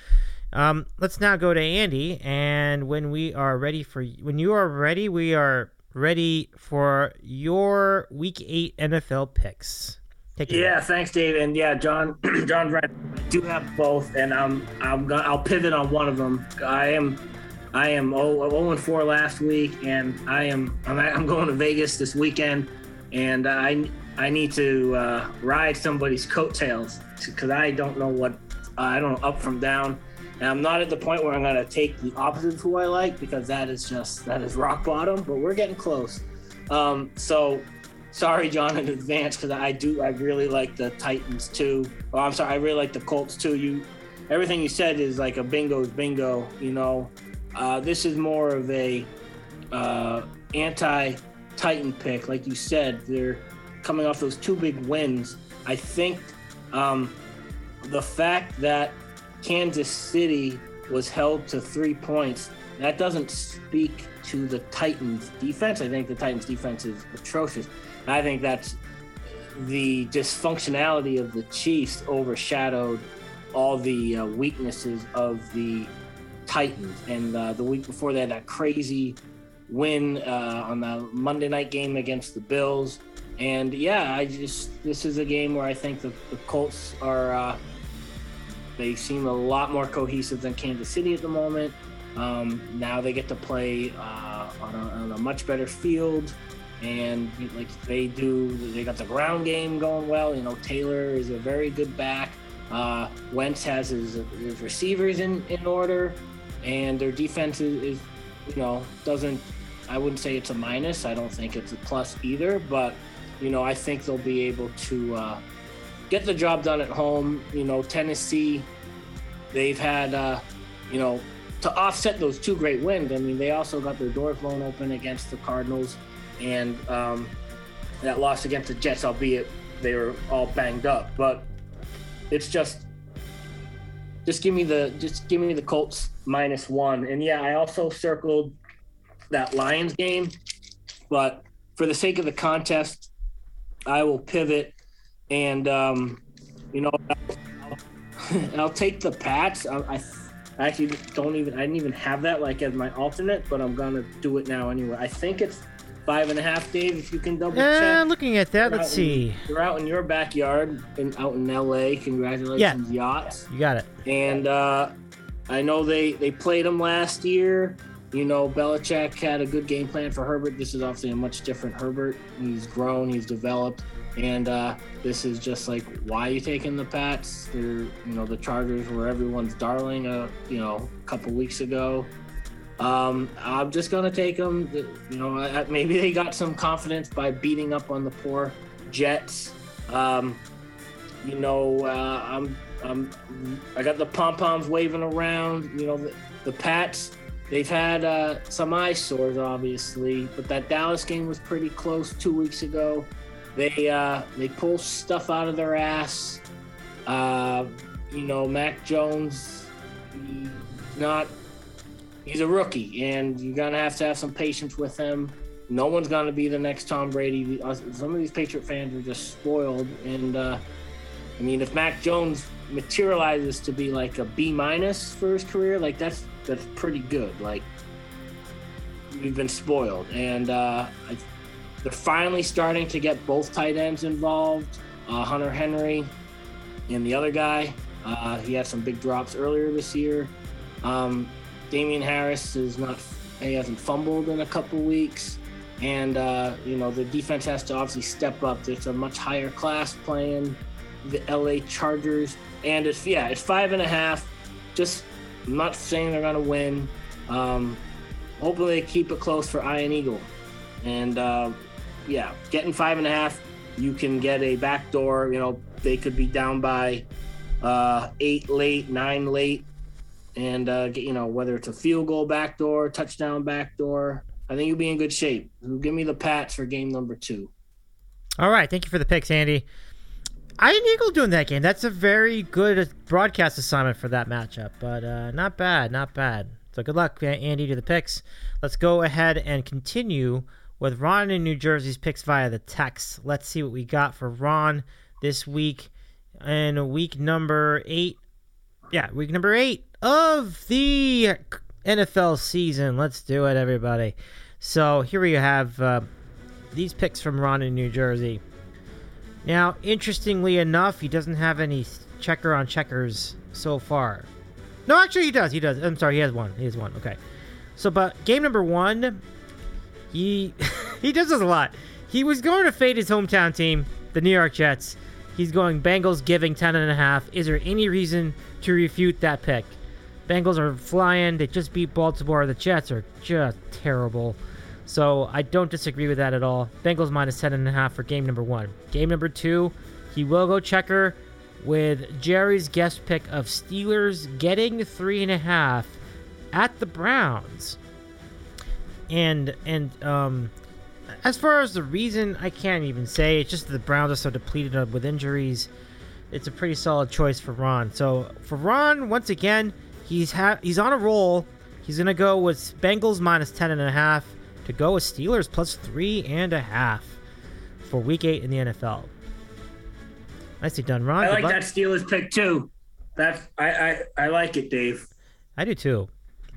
Um, let's now go to Andy, and when we are ready for when you are ready, we are ready for your Week Eight NFL picks. Take Yeah, thanks, Dave, and yeah, John. John, right, I do have both, and I'm I'm gonna I'll pivot on one of them. I am I am 0, 0 and 4 last week, and I am I'm, I'm going to Vegas this weekend, and I I need to uh, ride somebody's coattails because I don't know what uh, I don't know up from down. And I'm not at the point where I'm gonna take the opposite of who I like because that is just that is rock bottom. But we're getting close. Um, so sorry, John, in advance because I do I really like the Titans too. Oh, I'm sorry, I really like the Colts too. You everything you said is like a bingo's bingo. You know, uh, this is more of a uh, anti-Titan pick, like you said. They're coming off those two big wins. I think um, the fact that Kansas City was held to three points that doesn't speak to the Titans' defense. I think the Titans' defense is atrocious. I think that's the dysfunctionality of the Chiefs overshadowed all the uh, weaknesses of the Titans. And uh, the week before they had that crazy win uh, on the Monday night game against the Bills. And yeah, I just this is a game where I think the, the Colts are uh, they seem a lot more cohesive than Kansas City at the moment. Um, now they get to play uh, on a, on, a, much better field, and like they do, they got the ground game going well. You know, Taylor is a very good back. Uh, Wentz has his, his receivers in, in order and their defense is, is you know, doesn't. I wouldn't say it's a minus. I don't think it's a plus either. But you know, I think they'll be able to uh, get the job done at home. You know, Tennessee, they've had, uh, you know, to offset those two great wins. I mean, they also got their doors blown open against the Cardinals, and um, that loss against the Jets, albeit they were all banged up. But it's just just give me the just give me the Colts minus one. And yeah, I also circled that Lions game, but for the sake of the contest, I will pivot and um, you know I'll, I'll, take the Pats. I, I, actually don't even I didn't even have that like as my alternate, but I'm gonna do it now anyway. I think it's five and a half, Dave. If you can double check. Uh, looking at that, you're let's see. In, you're out in your backyard and out in LA. Congratulations, yeah. yachts. You got it. And uh, I know they they played them last year. You know, Belichick had a good game plan for Herbert. This is obviously a much different Herbert. He's grown, he's developed, and uh, this is just like why you taking the Pats? They're you know the Chargers were everyone's darling. Uh, you know, a couple weeks ago. Um, I'm just gonna take them. You know, maybe they got some confidence by beating up on the poor Jets. Um, you know, uh, I'm, I'm, I got the pom poms waving around. You know, the, the Pats. They've had uh, some eyesores, obviously, but that Dallas game was pretty close two weeks ago. They uh, they pull stuff out of their ass. Uh, you know, Mac Jones, not he's a rookie, and you're gonna have to have some patience with him. No one's gonna be the next Tom Brady. Some of these Patriot fans are just spoiled, and uh, I mean, if Mac Jones materializes to be like a B minus for his career, like that's that's pretty good. Like we've been spoiled, and uh, I, they're finally starting to get both tight ends involved. Uh, Hunter Henry and the other guy. Uh, he had some big drops earlier this year. Um, Damien Harris is not he hasn't fumbled in a couple weeks, and uh, you know the defense has to obviously step up. There's a much higher class playing the LA Chargers, and it's yeah it's five and a half. Just I'm not saying they're gonna win. Um, hopefully they keep it close for Ian Eagle, and uh, yeah, getting five and a half, you can get a backdoor. You know they could be down by uh, eight late, nine late and uh, get, you know whether it's a field goal backdoor, touchdown backdoor. I think you'll be in good shape. Give me the Pats for game number two. All right, thank you for the picks, Andy. Ian Eagle doing that game. That's a very good broadcast assignment for that matchup, but uh, not bad, not bad. So good luck, Andy, to the picks. Let's go ahead and continue with Ron in New Jersey's picks via the text. Let's see what we got for Ron this week in week number eight. Yeah, week number eight of the NFL season. Let's do it, everybody. So here we have uh, these picks from Ron in New Jersey. Now, interestingly enough, he doesn't have any checker on checkers so far. No, actually, he does. He does. I'm sorry, he has one. He has one. Okay. So, but game number one, he he does this a lot. He was going to fade his hometown team, the New York Jets. He's going Bengals giving 10 and a half. Is there any reason to refute that pick? Bengals are flying. They just beat Baltimore. The Jets are just terrible. So I don't disagree with that at all. Bengals minus 10.5 for game number one. Game number two, he will go checker with Gerry's guest pick of Steelers getting 3.5 at the Browns. And, and, um, as far as the reason, I can't even say. It's just the Browns are so depleted with injuries. It's a pretty solid choice for Ron. So for Ron, once again, He's ha- he's on a roll. He's gonna go with Bengals minus ten and a half to go with Steelers plus three and a half for Week Eight in the NFL. Nicely done, Ron. I like that Steelers pick too. That I, I I like it, Dave. I do too.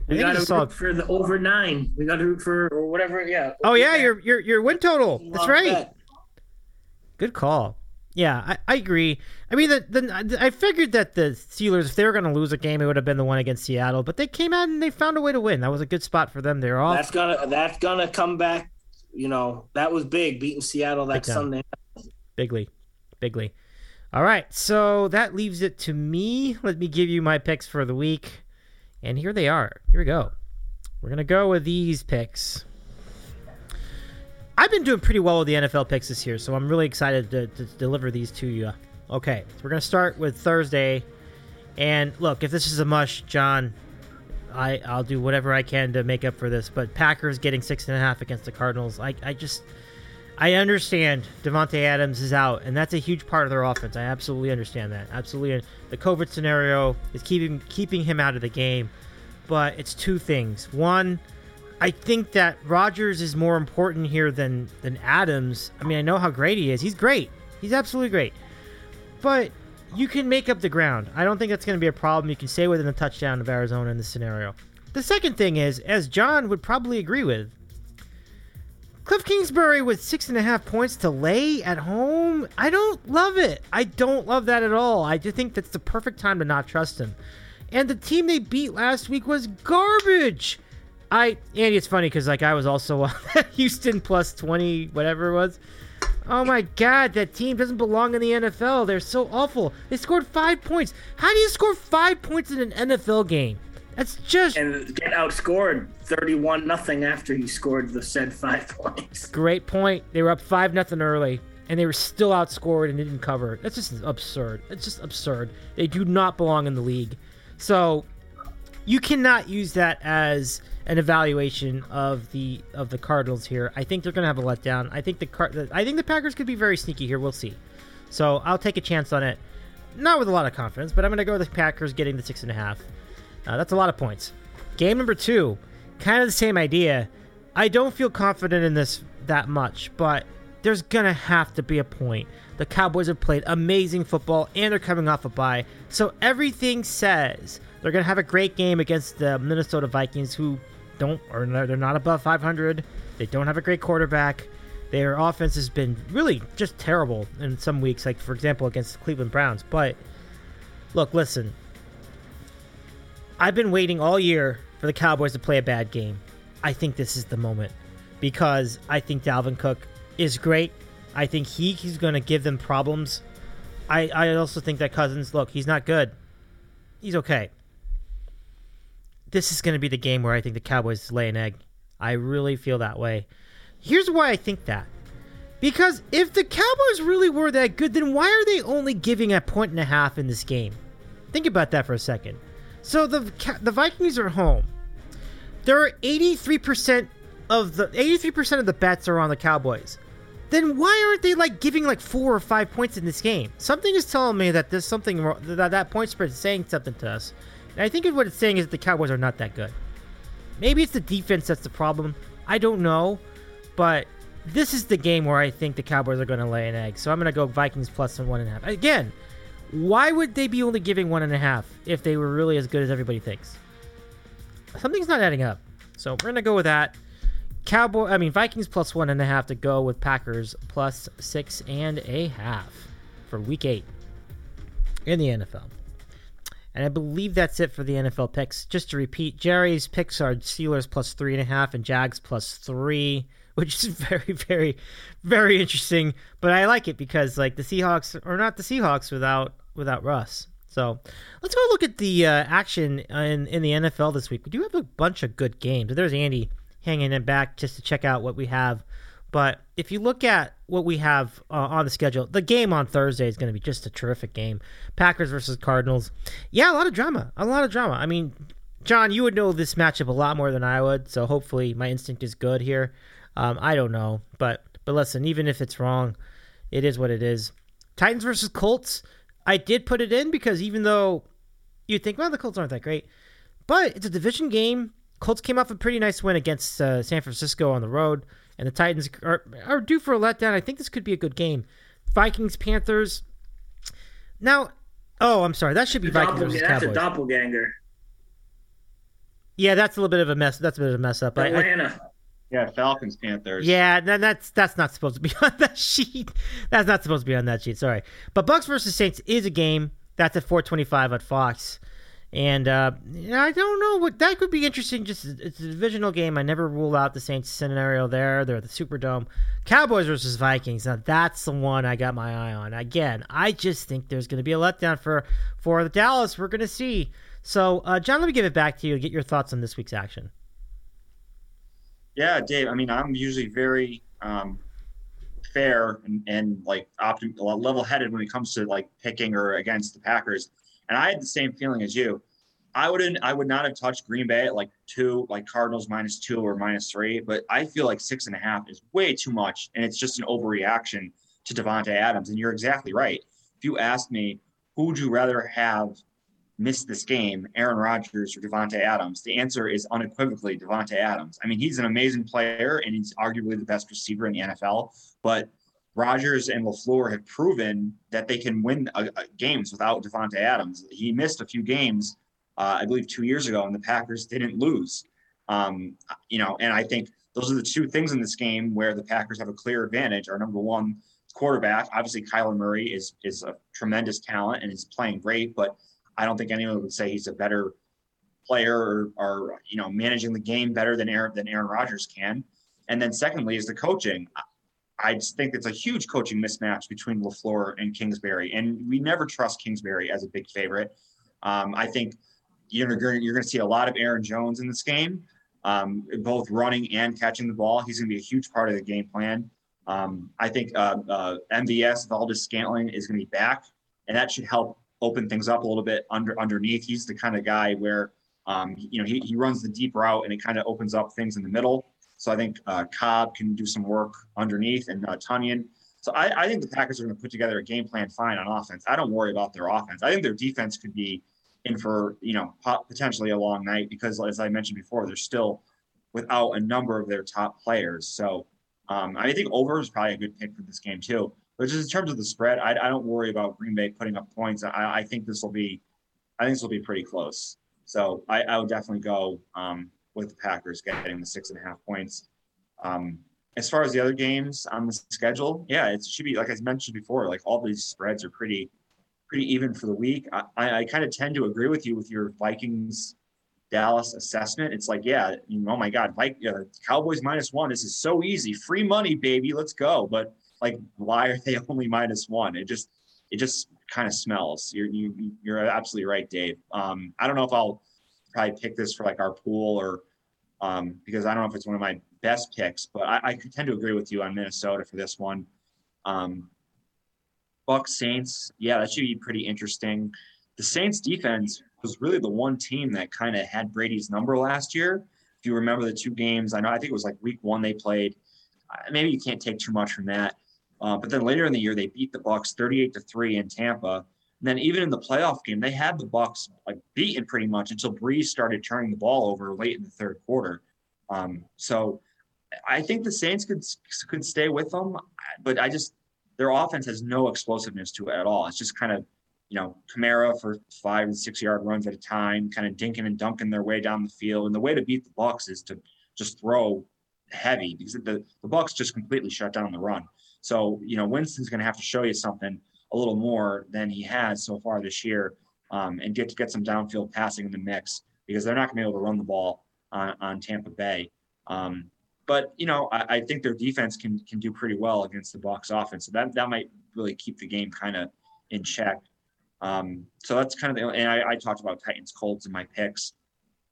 We got to root for the over nine. We got to root for or whatever. Yeah. Oh yeah, your your your win total. That's right. Bet. Good call. Yeah, I, I agree. I mean, the, the I figured that the Steelers, if they were going to lose a game, it would have been the one against Seattle. But they came out and they found a way to win. That was a good spot for them. They're all that's gonna that's gonna come back. You know, that was big beating Seattle that Sunday. Bigly, bigly. All right, so that leaves it to me. Let me give you my picks for the week, and here they are. Here we go. We're gonna go with these picks. I've been doing pretty well with the NFL picks this year, so I'm really excited to, to deliver these to you. Okay, so we're gonna start with Thursday, and look, if this is a mush, John, I I'll do whatever I can to make up for this. But Packers getting six and a half against the Cardinals, I I just I understand Davante Adams is out, and that's a huge part of their offense. I absolutely understand that. Absolutely, the COVID scenario is keeping keeping him out of the game. But it's two things. One, I think that Rodgers is more important here than than Adams. I mean, I know how great he is. He's great. He's absolutely great. But you can make up the ground. I don't think that's going to be a problem. You can stay within the touchdown of Arizona in this scenario. The second thing is, as John would probably agree with, Cliff Kingsbury with six and a half points to lay at home. I don't love it. I don't love that at all. I just think that's the perfect time to not trust him. And the team they beat last week was garbage. I Andy, it's funny because like I was also on Houston plus twenty, whatever it was. Oh my god, that team doesn't belong in the NFL. They're so awful. They scored five points. How do you score five points in an NFL game? That's just and get outscored thirty-one nothing after he scored the said five points. Great point. They were up five nothing early, and they were still outscored and didn't cover. That's just absurd. That's just absurd. They do not belong in the league. So you cannot use that as an evaluation of the of the Cardinals here. I think they're going to have a letdown. I think the Car- I think the Packers could be very sneaky here. We'll see. So I'll take a chance on it, not with a lot of confidence, but I'm going to go with the Packers getting the six and a half. Uh, that's a lot of points. Game number two, kind of the same idea. I don't feel confident in this that much, but there's gonna have to be a point. The Cowboys have played amazing football and they're coming off a bye. So everything says they're gonna have a great game against the Minnesota Vikings, who don't or they're not above 500. They don't have a great quarterback. Their offense has been really just terrible in some weeks, like for example against the Cleveland Browns. But look, listen. I've been waiting all year for the Cowboys to play a bad game. I think this is the moment because I think Dalvin Cook is great. I think he, he's going to give them problems. I, I also think that Cousins, look, he's not good. He's okay. This is going to be the game where I think the Cowboys lay an egg. I really feel that way. Here's why I think that. Because if the Cowboys really were that good, then why are they only giving a point and a half in this game? Think about that for a second. So the the Vikings are home. There are 83% of the 83% of the bets are on the Cowboys then why aren't they like giving like four or five points in this game? Something is telling me that there's something that that point spread is saying something to us. And I think what it's saying is that the Cowboys are not that good. Maybe it's the defense that's the problem. I don't know, but this is the game where I think the Cowboys are going to lay an egg. So I'm going to go Vikings plus one and a half. Again, why would they be only giving one and a half if they were really as good as everybody thinks? Something's not adding up. So we're going to go with that. Cowboy, I mean Vikings plus one and a half to go with Packers plus six and a half for Week Eight in the NFL. And I believe that's it for the NFL picks. Just to repeat, Gerry's picks are Steelers plus three and a half and Jags plus three, which is very, very, very interesting. But I like it because like the Seahawks are not the Seahawks without without Russ. So let's go look at the uh, action in in the NFL this week. We do have a bunch of good games. There's Andy hanging in back just to check out what we have. But if you look at what we have uh, on the schedule, the game on Thursday is going to be just a terrific game. Packers versus Cardinals. Yeah, a lot of drama. A lot of drama. I mean, John, you would know this matchup a lot more than I would, so hopefully my instinct is good here. Um, I don't know, but but listen, even if it's wrong, it is what it is. Titans versus Colts. I did put it in because even though you think, well, the Colts aren't that great, but it's a division game. Colts came off a pretty nice win against uh, San Francisco on the road, and the Titans are, are due for a letdown. I think this could be a good game. Vikings, Panthers. Now, oh, I'm sorry. That should be the Vikings versus That's Cowboys. a doppelganger. Yeah, that's a little bit of a mess. That's a bit of a mess up. Atlanta. I, yeah, Falcons, Panthers. Yeah, that's that's not supposed to be on that sheet. That's not supposed to be on that sheet. Sorry, but Bucs versus Saints is a game. That's at 4:25 at Fox. And uh, I don't know what that could be interesting. Just it's a divisional game. I never rule out the Saints scenario there. They're the Superdome. Cowboys versus Vikings. Now that's the one I got my eye on. Again, I just think there's going to be a letdown for for the Dallas. We're going to see. So, uh, John, let me give it back to you. Get your thoughts on this week's action. Yeah, Dave. I mean, I'm usually very um, fair and, and like optim- level-headed when it comes to like picking or against the Packers. And I had the same feeling as you. I wouldn't. I would not have touched Green Bay at like two, like Cardinals minus two or minus three. But I feel like six and a half is way too much, and it's just an overreaction to Davante Adams. And you're exactly right. If you asked me, who would you rather have miss this game, Aaron Rodgers or Davante Adams? The answer is unequivocally Davante Adams. I mean, he's an amazing player, and he's arguably the best receiver in the NFL. But Rodgers and LaFleur have proven that they can win games without Davante Adams. He missed a few games, uh, I believe, two years ago, and the Packers didn't lose. Um, you know, and I think those are the two things in this game where the Packers have a clear advantage. Are number one, quarterback. Obviously, Kyler Murray is is a tremendous talent and is playing great, but I don't think anyone would say he's a better player or, or you know managing the game better than Aaron than Aaron Rodgers can. And then secondly is the coaching. I just think it's a huge coaching mismatch between LaFleur and Kingsbury. And we never trust Kingsbury as a big favorite. Um, I think you're, you're going to see a lot of Aaron Jones in this game, um, both running and catching the ball. He's going to be a huge part of the game plan. Um, I think uh, uh, MVS, Valdes-Scantling, is going to be back, and that should help open things up a little bit under underneath. He's the kind of guy where um, you know he, he runs the deep route and it kind of opens up things in the middle. So I think uh, Cobb can do some work underneath and uh, Tonyan. So I, I think the Packers are going to put together a game plan fine on offense. I don't worry about their offense. I think their defense could be in for you know potentially a long night because as I mentioned before, they're still without a number of their top players. So um, I think over is probably a good pick for this game too. But just in terms of the spread, I, I don't worry about Green Bay putting up points. I, I think this will be, I think this will be pretty close. So I, I would definitely go um, with the Packers getting the six and a half points. Um, as far as the other games on the schedule, yeah, it should be like I mentioned before. Like all these spreads are pretty, pretty even for the week. I, I kind of tend to agree with you with your Vikings Dallas assessment. It's like, yeah, oh my God, like uh, Cowboys minus one. This is so easy, free money, baby. Let's go. But like, why are they only minus one? It just, it just kind of smells. You're you, you're absolutely right, Dave. Um, I don't know if I'll probably pick this for like our pool or um, because I don't know if it's one of my best picks, but I, I tend to agree with you on Minnesota for this one. Um, Bucs Saints, yeah, that should be pretty interesting. The Saints defense was really the one team that kind of had Brady's number last year. If you remember the two games, I know I think it was like week one they played. Maybe you can't take too much from that. Uh, but then later in the year, they beat the Bucs 38 to three in Tampa. And then even in the playoff game, they had the Bucs like beaten pretty much until Brees started turning the ball over late in the third quarter. Um, so I think the Saints could could stay with them, but I just their offense has no explosiveness to it at all. It's just kind of you know Kamara for five and six yard runs at a time, kind of dinking and dunking their way down the field. And the way to beat the Bucs is to just throw heavy because the the Bucs just completely shut down the run. So you know Winston's going to have to show you something a little more than he has so far this year, um, and get to get some downfield passing in the mix because they're not going to be able to run the ball on, on Tampa Bay. Um, but you know, I, I, think their defense can can do pretty well against the Bucs offense. So that that might really keep the game kind of in check. Um, so that's kind of the, and I, I talked about Titans Colts in my picks.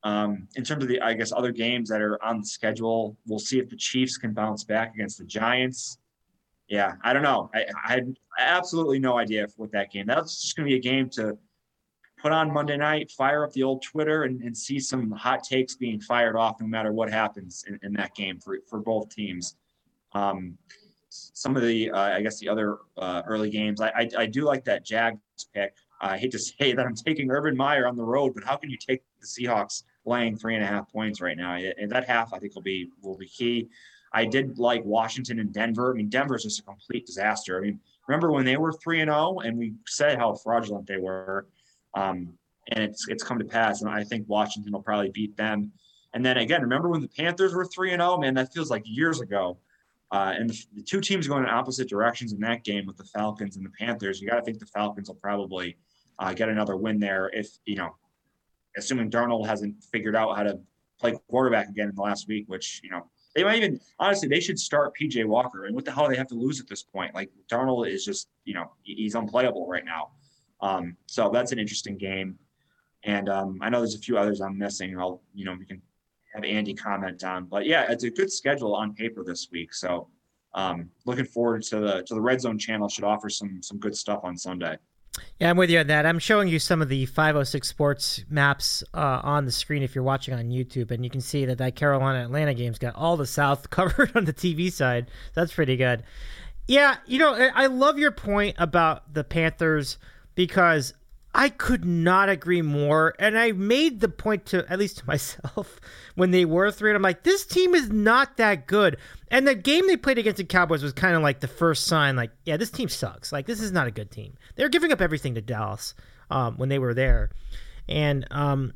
Um, in terms of the, I guess, other games that are on the schedule, we'll see if the Chiefs can bounce back against the Giants yeah, I don't know. I, I had absolutely no idea what that game. That's just going to be a game to put on Monday night, fire up the old Twitter, and, and see some hot takes being fired off no matter what happens in, in that game for, for both teams. Um, some of the, uh, I guess, the other uh, early games, I, I, I, do like that Jags pick. I hate to say that I'm taking Urban Meyer on the road, but how can you take the Seahawks laying three and a half points right now? And that half, I think, will be will be key. I did like Washington and Denver. I mean, Denver's just a complete disaster. I mean, remember when they were three and zero, oh and we said how fraudulent they were, um, and it's it's come to pass. And I think Washington will probably beat them. And then again, remember when the Panthers were three and zero? Oh? Man, that feels like years ago. Uh, and the, the, two teams going in opposite directions in that game with the Falcons and the Panthers. You got to think the Falcons will probably uh, get another win there if you know, assuming Darnold hasn't figured out how to play quarterback again in the last week, which you know they might even honestly they should start PJ Walker. And what the hell do they have to lose at this point? Like Darnold is just you know he's unplayable right now. Um, so that's an interesting game. And um, I know there's a few others I'm missing. I'll you know we can have Andy comment on. But yeah, it's a good schedule on paper this week. So um, looking forward to the to the Red Zone channel. Should offer some some good stuff on Sunday. Yeah, I'm with you on that. I'm showing you some of the 506 Sports maps uh, on the screen if you're watching on YouTube, and you can see that that Carolina Atlanta game's got all the South covered on the TV side. That's pretty good. Yeah, you know, I love your point about the Panthers because I could not agree more. And I made the point to, at least to myself, when they were three, and I'm like, this team is not that good. And the game they played against the Cowboys was kind of like the first sign, like, yeah, this team sucks. Like, this is not a good team. They're giving up everything to Dallas um, when they were there. And um,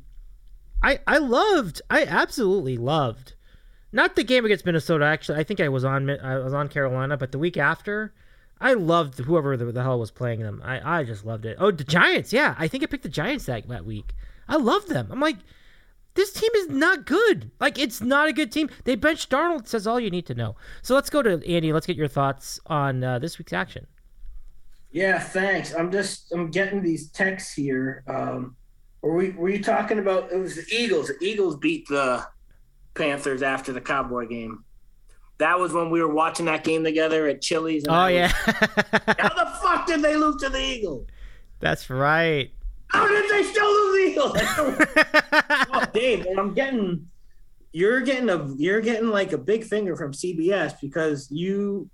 I, I loved, I absolutely loved not the game against Minnesota. Actually, I think I was on I was on Carolina, but the week after, I loved whoever the, the hell was playing them. I, I just loved it. Oh, the Giants. Yeah, I think I picked the Giants that that week. I love them. I'm like, this team is not good. Like, it's not a good team. They benched Darnold. Says all you need to know. So let's go to Andy. Let's get your thoughts on uh, this week's action. Yeah, thanks. I'm just I'm getting these texts here. Um, were we were you talking about? It was the Eagles. The Eagles beat the Panthers after the Cowboy game. That was when we were watching that game together at Chili's. oh yeah. how the fuck did they lose to the Eagles? That's right. How did they still lose the Eagles? oh, Dave, I'm getting. You're getting a. You're getting like a big finger from CBS because you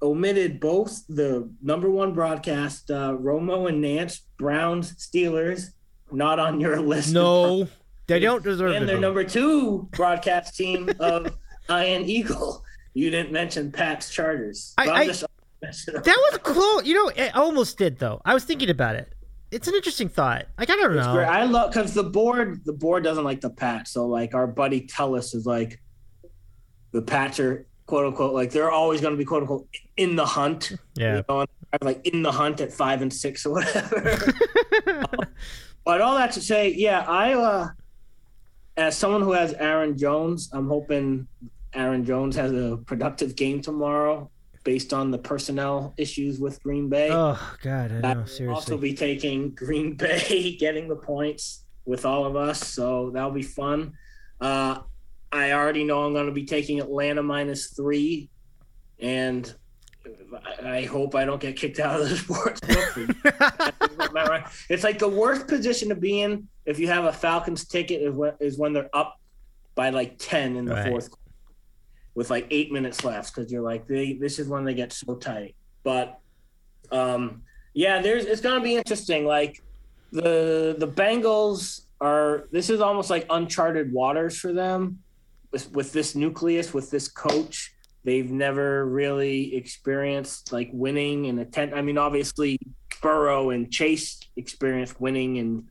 omitted both the number one broadcast, uh, Romo and Nance Browns, Steelers, not on your list. No. They don't deserve it. and their number two broadcast team of Ian Eagle. You didn't mention Pat's Chargers. I, I that was cool. You know, it almost did though. I was thinking about it. It's an interesting thought. Like I don't know. Great. I love because the board, the board doesn't like the Pats. So like our buddy Tellis is like, the Pats are quote unquote like they're always going to be quote unquote in the hunt. Yeah. You know, like in the hunt at five and six or whatever. but all that to say, yeah, I uh as someone who has Aaron Jones, I'm hoping Aaron Jones has a productive game tomorrow based on the personnel issues with Green Bay. Oh God, I know. Seriously. Also be taking Green Bay, getting the points with all of us, so that'll be fun. Uh, I already know I'm going to be taking Atlanta minus three, and I hope I don't get kicked out of the sports book. it's like the worst position to be in if you have a Falcons ticket is when, is when they're up by like 10 in the right. fourth with like eight minutes left because you're like, they, this is when they get so tight. But um, yeah, there's it's to be interesting. Like the the Bengals are this is almost like uncharted waters for them with, with this nucleus, with this coach They've never really experienced like winning and attempt. I mean, obviously Burrow and Chase experienced winning and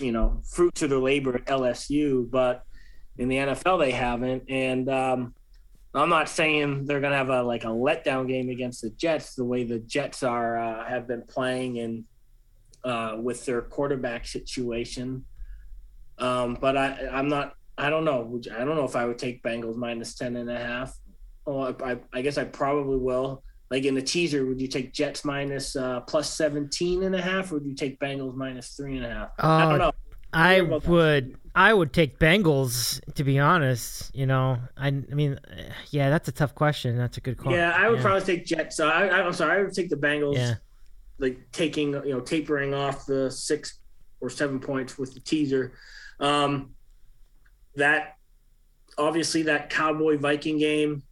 you know fruits of their labor at LSU, but in the NFL they haven't. And um, I'm not saying they're gonna have a like a letdown game against the Jets the way the Jets are uh, have been playing and uh, with their quarterback situation. Um, but I, I'm not I don't know. I don't know if I would take Bengals minus 10 and a half. Oh, I, I guess I probably will. Like in the teaser, would you take Jets minus, uh, plus 17 and a half, or would you take Bengals minus three and a half? Uh, I don't know. I would I would take Bengals to be honest. You know, I, I mean, yeah, that's a tough question. That's a good question. Yeah, I would yeah. probably take Jets. So I, am sorry, I would take the Bengals. Yeah. Like taking you know tapering off the six or seven points with the teaser. Um, that obviously that Cowboy Viking game.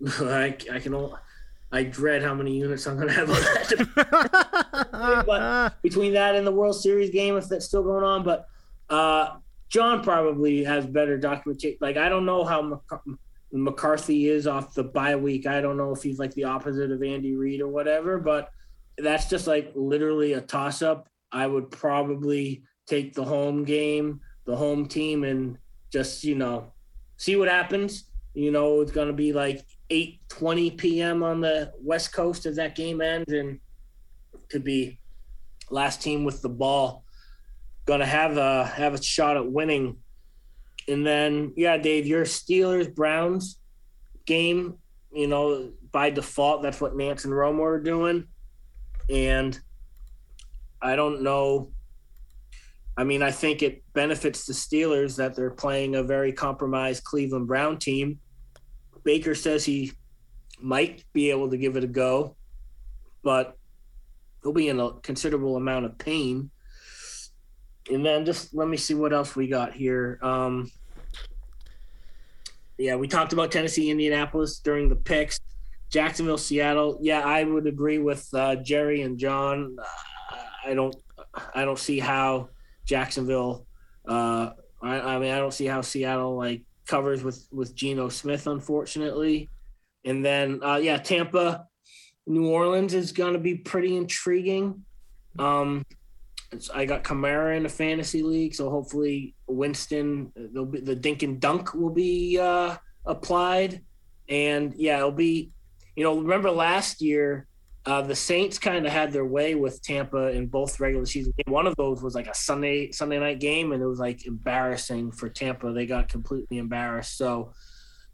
I, I can I dread how many units I'm going to have on that. but between that and the World Series game, if that's still going on, but uh, John probably has better documentation. Like I don't know how McCarthy is off the bye week. I don't know if he's like the opposite of Andy Reid or whatever, but that's just like literally a toss up. I would probably take the home game the home team and just you know see what happens. You know, it's gonna be like 8:20 p.m. on the West Coast as that game ends, and could be last team with the ball gonna have a have a shot at winning. And then yeah, Dave, your Steelers Browns game, you know, by default, that's what Nance and Romo are doing. And I don't know I mean, I think it benefits the Steelers that they're playing a very compromised Cleveland Brown team. Baker says he might be able to give it a go, but he'll be in a considerable amount of pain. And then just let me see what else we got here. Um, yeah, we talked about Tennessee, Indianapolis during the picks. Jacksonville, Seattle. Yeah, I would agree with uh, Gerry and John. Uh, I don't, I don't see how Jacksonville. Uh, I, I mean, I don't see how Seattle like covers with with Geno Smith, unfortunately. And then, uh, yeah, Tampa, New Orleans is going to be pretty intriguing. Um, I got Kamara in a fantasy league, so hopefully Winston, be, the dink and dunk will be uh, applied, and yeah, it'll be. You know, remember last year uh, the Saints kind of had their way with Tampa in both regular season. One of those was like a Sunday Sunday night game, and it was like embarrassing for Tampa. They got completely embarrassed. So,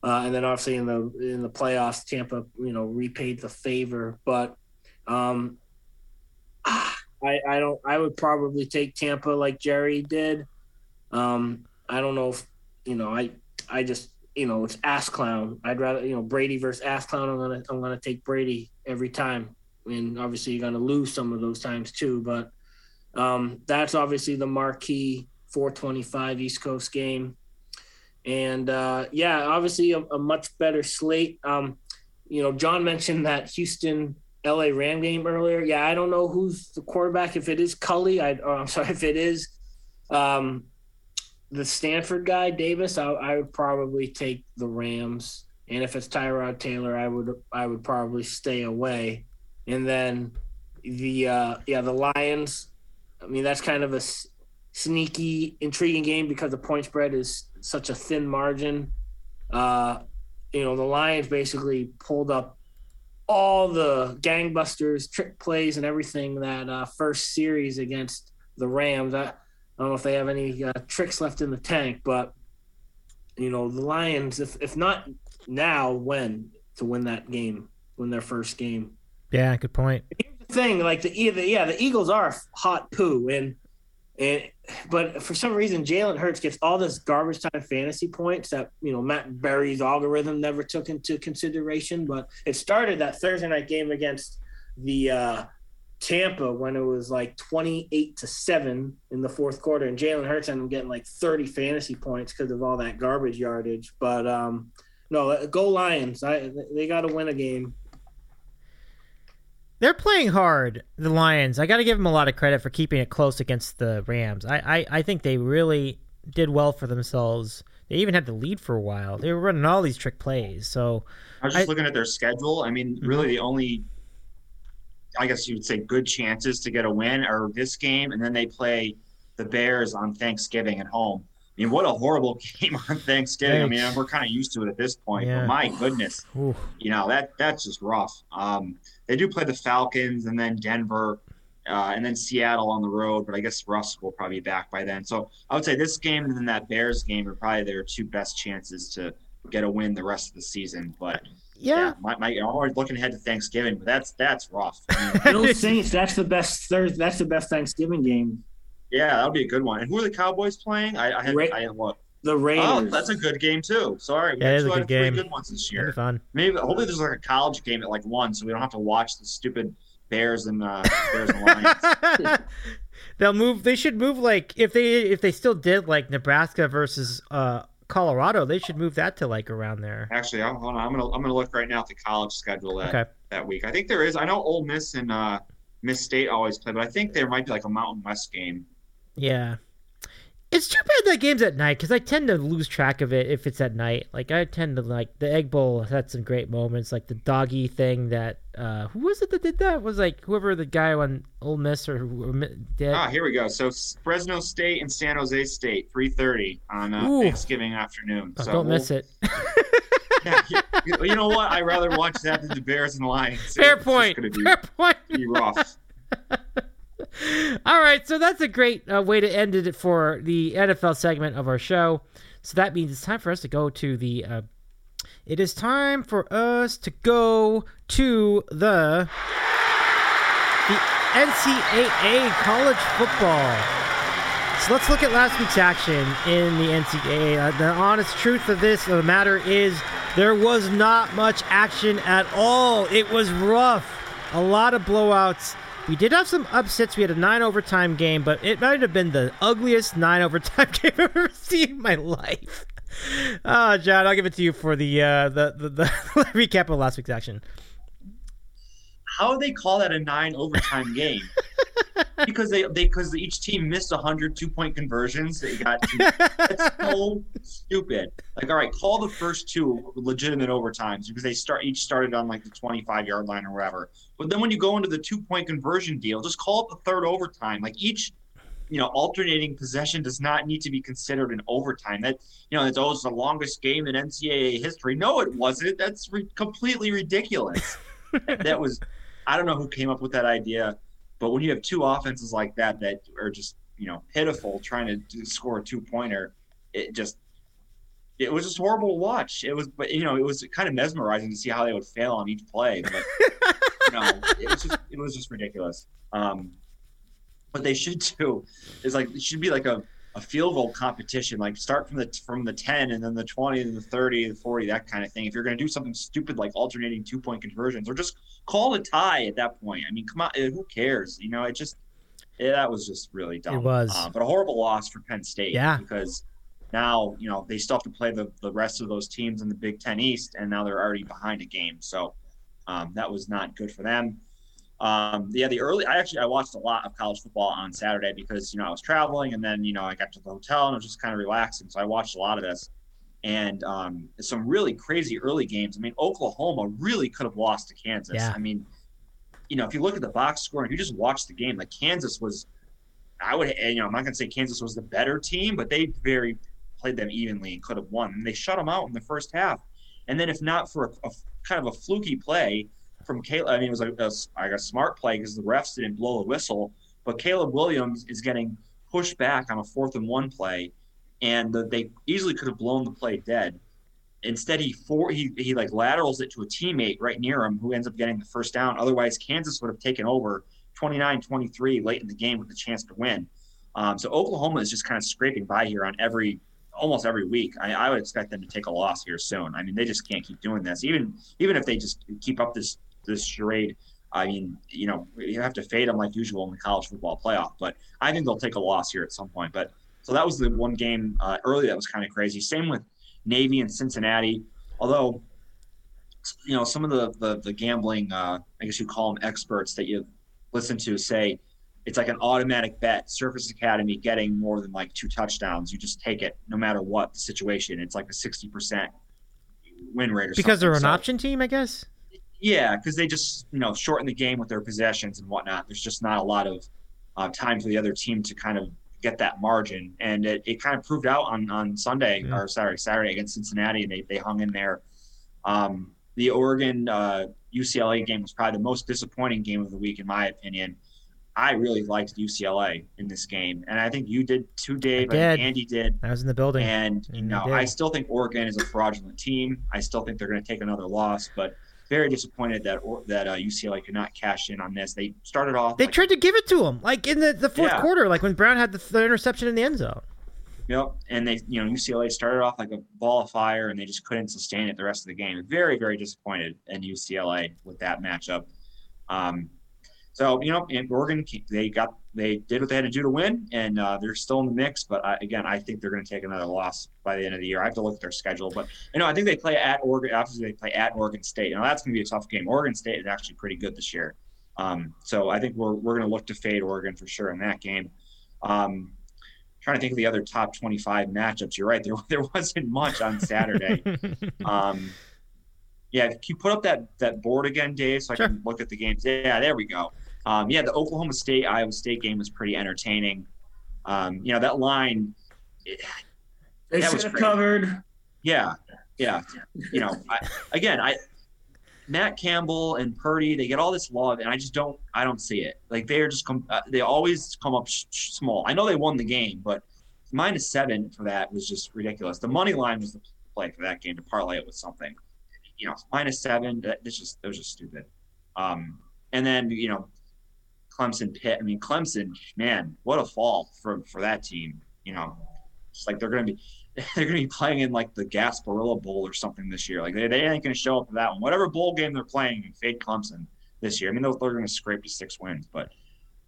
uh, and then obviously in the in the playoffs, Tampa you know repaid the favor. But um, I I don't I would probably take Tampa like Jerry did. Um, I don't know if you know I I just you know it's ass clown. I'd rather you know Brady versus ass clown. I'm gonna I'm gonna take Brady every time and obviously you're going to lose some of those times too. But um, that's obviously the marquee 425 East Coast game. And uh, yeah, obviously a, a, much better slate. Um, you know, John mentioned that Houston LA Ram game earlier. Yeah, I don't know who's the quarterback. If it is Cully, I, or I'm sorry, if it is um, the Stanford guy, Davis, I, I would probably take the Rams. And if it's Tyrod Taylor, I would I would probably stay away and then the uh, yeah the Lions. I mean that's kind of a s- sneaky, intriguing game because the point spread is such a thin margin. Uh, you know the Lions basically pulled up all the gangbusters, trick plays, and everything that uh, first series against the Rams. I, I don't know if they have any uh, tricks left in the tank, but you know the Lions, if if not now, when to win that game, win their first game. Yeah, good point. The thing, like the, yeah, the Eagles are hot poo, and and but for some reason Jalen Hurts gets all this garbage time fantasy points that you know Matt Berry's algorithm never took into consideration. But it started that Thursday night game against the uh, Tampa when it was like twenty eight to seven in the fourth quarter, and Jalen Hurts ended up getting like thirty fantasy points because of all that garbage yardage. But um, no, go Lions! I they got to win a game. They're playing hard, the Lions. I got to give them a lot of credit for keeping it close against the Rams. I, I, I think they really did well for themselves. They even had the lead for a while. They were running all these trick plays. So I was just I, looking at their schedule. I mean, mm-hmm. really, the only, I guess you would say, good chances to get a win are this game, and then they play the Bears on Thanksgiving at home. I mean, what a horrible game on Thanksgiving. Thanks. I mean, we're kind of used to it at this point, yeah. but my goodness, Oof. you know that that's just rough. Um, they do play the Falcons and then Denver uh, and then Seattle on the road, but I guess Russ will probably be back by then. So I would say this game and then that Bears game are probably their two best chances to get a win the rest of the season. But yeah, yeah my, my, I'm already looking ahead to Thanksgiving, but that's that's rough. I mean, Saints, that's the best Thursday. That's the best Thanksgiving game. Yeah, that'll be a good one. And who are the Cowboys playing? I, I had Ra- I had what the Raiders. Oh, that's a good game too. Sorry, we yeah, had two a good game. good ones this year. fun. Maybe hopefully there's like a college game at like one, so we don't have to watch the stupid Bears and uh, Bears and Lions. They'll move. They should move like if they if they still did like Nebraska versus uh, Colorado, they should move that to like around there. Actually, I'm, hold on. I'm gonna I'm gonna look right now at the college schedule that okay. that week. I think there is. I know Ole Miss and uh, Miss State always play, but I think there might be like a Mountain West game. Yeah, it's too bad that game's at night because I tend to lose track of it if it's at night. Like I tend to like the Egg Bowl had some great moments, like the doggy thing that uh who was it that did that? Was like whoever the guy on Ole Miss or who did. Ah, here we go. So Fresno State and San Jose State, three thirty on uh, Thanksgiving afternoon. Oh, so don't we'll, miss it. yeah, you, you, know what? I'd rather watch that than the Bears and Lions. Fair it's point. Fair point. Be rough. All right, so that's a great uh, way to end it for the NFL segment of our show. So that means it's time for us to go to the. Uh, it is time for us to go to the the NCAA college football. So let's look at last week's action in the NCAA. Uh, the honest truth of this of the matter is there was not much action at all. It was rough. A lot of blowouts. We did have some upsets. We had a nine overtime game, but it might have been the ugliest nine overtime game I've ever seen in my life. Oh, John, I'll give it to you for the uh, the, the, the recap of last week's action. How do they call that a nine overtime game? because they they because each team missed 100 two point conversions. They got that's so stupid. Like, all right, call the first two legitimate overtimes because they start each started on like the 25 yard line or whatever. But then when you go into the two point conversion deal, just call it the third overtime. Like each you know, alternating possession does not need to be considered an overtime. That you know, it's always the longest game in NCAA history. No, it wasn't. That's re- completely ridiculous. that was, I don't know who came up with that idea, but when you have two offenses like that that are just you know pitiful trying to score a two pointer, it just it was just horrible to watch. It was, but you know, it was kind of mesmerizing to see how they would fail on each play. But you know, it was just it was just ridiculous. Um, what they should do is like it should be like a, a field goal competition like start from the from the 10 and then the 20 and the 30 and the 40 that kind of thing. If you're going to do something stupid like alternating two point conversions or just call a tie at that point. I mean come on who cares? You know it just yeah, that was just really dumb. It was. uh, but a horrible loss for penn state Yeah. because now you know they still have to play the, the rest of those teams in the big 10 east and now they're already behind a game. So um, that was not good for them um, yeah, the early I actually I watched a lot of college football on Saturday because you know I was traveling and then you know I got to the hotel and I was just kind of relaxing, so I watched a lot of this and um, some really crazy early games. I mean, Oklahoma really could have lost to Kansas. Yeah. I mean, you know, if you look at the box score and you just watch the game, like Kansas was, I would, you know, I'm not going to say Kansas was the better team, but they very played them evenly and could have won. And they shut them out in the first half. And then if not for a, a kind of a fluky play from Caleb, I mean, it was a, a, like a smart play because the refs didn't blow the whistle, but Caleb Williams is getting pushed back on a fourth and one play, and the, they easily could have blown the play dead. Instead, he for he he like laterals it to a teammate right near him who ends up getting the first down. Otherwise, Kansas would have taken over 29-23 late in the game with a chance to win. Um, so Oklahoma is just kind of scraping by here on every almost every week. I, I would expect them to take a loss here soon. I mean, they just can't keep doing this. Even even if they just keep up this this charade, I mean, you know, you have to fade them like usual in the college football playoff. But I think they'll take a loss here at some point. But so that was the one game uh, early that was kind of crazy. Same with Navy and Cincinnati. Although, you know, some of the the, the gambling, uh, I guess you call them experts that you listen to say it's like an automatic bet. Service Academy getting more than like two touchdowns, you just take it no matter what the situation. It's like a sixty percent win rate or Because they're an. So- option team, I guess. Yeah, because they just you know shorten the game with their possessions and whatnot. There's just not a lot of uh, time for the other team to kind of get that margin, and it, it kind of proved out on on Sunday Yeah. or sorry Saturday against Cincinnati, and they they hung in there. Um, the Oregon uh, UCLA game was probably the most disappointing game of the week in my opinion. I really liked UCLA in this game, and I think you did too, Dave. I did. Andy did. I was in the building. And you know. I still think Oregon is a fraudulent team. I still think they're going to take another loss, but very disappointed that or, that uh, UCLA could not cash in on this. They started off. They like, tried to give it to him, like in the, the fourth Yeah. quarter, like when Brown had the, the interception in the end zone. Yep, and they you know UCLA started off like a ball of fire, and they just couldn't sustain it the rest of the game. Very very disappointed in UCLA with that matchup. Um, so you know, in Oregon they got they did what they had to do to win, and uh, they're still in the mix. But I, again, I think they're going to take another loss by the end of the year. I have to look at their schedule, but you know, I think they play at Oregon. Obviously, they play at Oregon State. Now that's going to be a tough game. Oregon State is actually pretty good this year, um, so I think we're we're going to look to fade Oregon for sure in that game. Um, trying to think of the other top 25 matchups. You're right. There, there wasn't much on Saturday. um, yeah, can you put up that that board again, Dave, so I Sure. can look at the games? Yeah, there we go. Um, yeah, the Oklahoma State Iowa State game was pretty entertaining. Um, you know that line. it- They should was have covered. yeah, yeah. You know, I, again, I Matt Campbell and Purdy, they get all this love, and I just don't, I don't see it. Like they're just come, uh, they always come up sh- sh- small. I know they won the game, but minus seven for that was just ridiculous. The money line was the play for that game to parlay it with something. You know, minus seven, that, that's just that was just stupid. Um, and then you know, Clemson Pitt. I mean, Clemson, man, what a fall for for that team. You know, it's like they're going to be they're going to be playing in like the Gasparilla Bowl or something this year. Like they, they ain't going to show up for that one. Whatever bowl game they're playing, fade Clemson this year. I mean, they're, they're going to scrape to six wins, but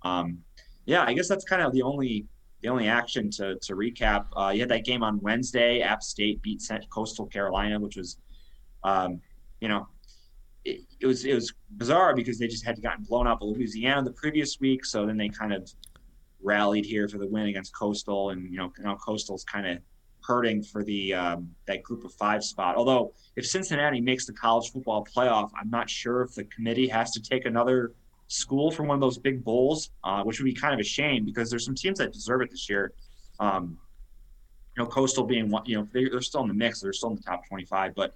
um, yeah, I guess that's kind of the only the only action to to recap. Uh, you had that game on Wednesday. App State beat Coastal Carolina, which was, um, you know, it, it, was it was bizarre because they just had gotten blown out by Louisiana the previous week. So then they kind of rallied here for the win against Coastal, and you know now Coastal's kind of hurting for the um, that group of five spot. Although if Cincinnati makes the college football playoff, I'm not sure if the committee has to take another school from one of those big bowls, uh, which would be kind of a shame because there's some teams that deserve it this year. Um, you know, Coastal being one, you know, they, are still in the mix, they're still in the top 25, but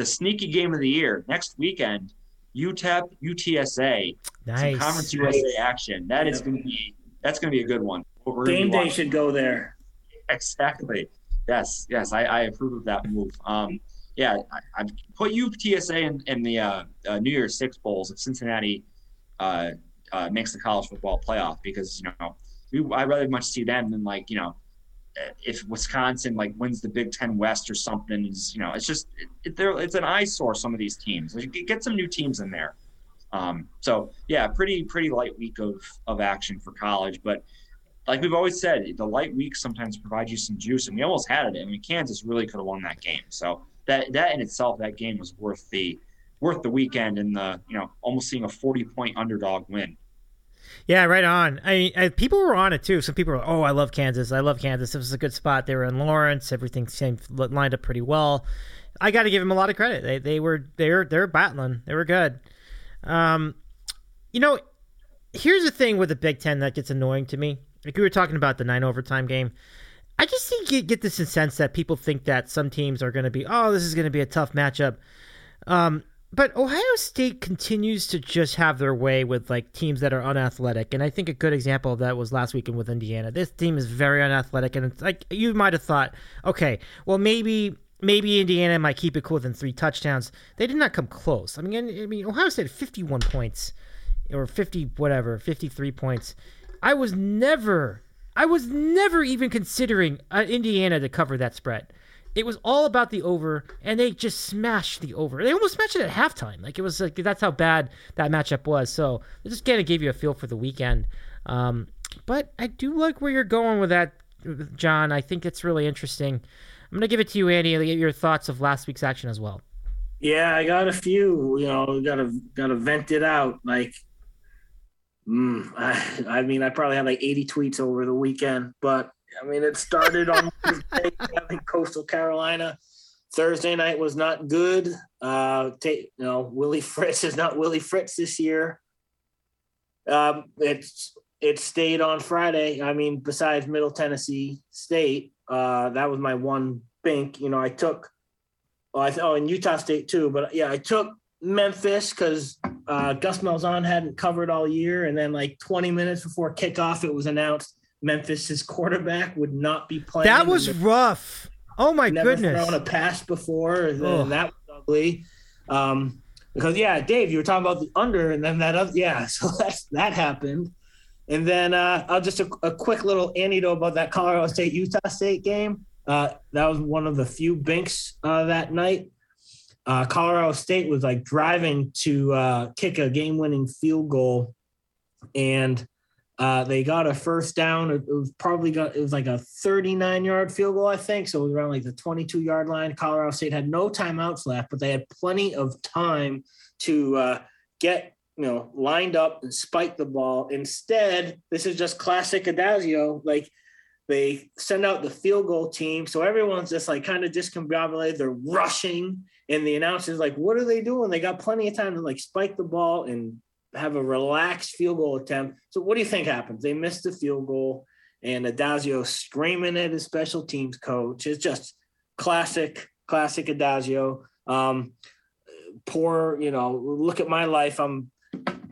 the sneaky game of the year next weekend, UTEP, UTSA, nice. Conference USA action. That is going to be that's going to be a good one. Game day should go there. Exactly. Yes, yes, I, I approve of that move. Um, yeah, I, I put UTSA in, in the uh, uh, New Year's Six bowls if Cincinnati uh, uh, makes the college football playoff because you know we, I rather much see them than like you know if Wisconsin like wins the Big Ten West or something, is you know, it's just it, it, it's an eyesore. Some of these teams, get some new teams in there. Um, so yeah, pretty pretty light week of of action for college, but like we've always said, the light weeks sometimes provide you some juice, and we almost had it. I mean, Kansas really could have won that game. So that that in itself, that game was worth the worth the weekend and the you know almost seeing a forty point underdog win. Yeah, right on. I, I, people were on it too. Some people were, oh, I love Kansas. I love Kansas. It was a good spot. They were in Lawrence. Everything seemed lined up pretty well. I got to give them a lot of credit. They they were they were they were battling. They were good. Um, you know, here's the thing with the Big Ten that gets annoying to me. Like we were talking about the nine overtime game. I just get this sense that people think that some teams are going to be, oh, this is going to be a tough matchup. Um, but Ohio State continues to just have their way with like teams that are unathletic, and I think a good example of that was last weekend with Indiana. This team is very unathletic, and it's like you might have thought, okay, well maybe maybe Indiana might keep it cool within three touchdowns. They did not come close. I mean, I mean Ohio State had 51 points or 50 whatever, 53 points. I was never, I was never even considering uh, Indiana to cover that spread. It was all about the over, and they just smashed the over. They almost smashed it at halftime. Like it was like that's how bad that matchup was. So it just kind of gave you a feel for the weekend. Um, but I do like where you're going with that, John. I think it's really interesting. I'm gonna give it to you, Andy, to get your thoughts of last week's action as well. Yeah, I got a few. You know, gotta gotta vent it out. Like, mm, I, I mean, I probably had like 80 tweets over the weekend, but I mean, it started on Wednesday, Coastal Carolina. Thursday night was not good. Uh, you know, Willie Fritz is not Willie Fritz this year. Um, it's it stayed on Friday. I mean, besides Middle Tennessee State, uh, that was my one bink. You know, I took. Oh, I oh, and Utah State too. But yeah, I took Memphis because uh, Gus Malzahn hadn't covered all year, and then like 20 minutes before kickoff, it was announced Memphis's quarterback would not be playing. That was rough. Oh my never goodness! Thrown a pass before, and oh. that was ugly. Um, because yeah, Dave, you were talking about the under, and then that other, yeah, so that's that happened. And then uh, I'll just a, a, quick little anecdote about that Colorado State Utah State game. Uh, that was one of the few binks uh, that night. Uh, Colorado State was like driving to uh, kick a game-winning field goal, and uh, they got a first down. It was probably got it was like a 39 yard field goal, I think. So it was around like the 22 yard line. Colorado State had no timeouts left, but they had plenty of time to uh, get you know lined up and spike the ball. Instead, this is just classic Addazio. Like they send out the field goal team, so everyone's just like kind of discombobulated. They're rushing, and the announcers like, "What are they doing? They got plenty of time to like spike the ball and have a relaxed field goal attempt. So what do you think happens? They missed the field goal, and Addazio screaming at his special teams coach. It's just classic, classic Addazio. Um, poor, you know, look at my life. I'm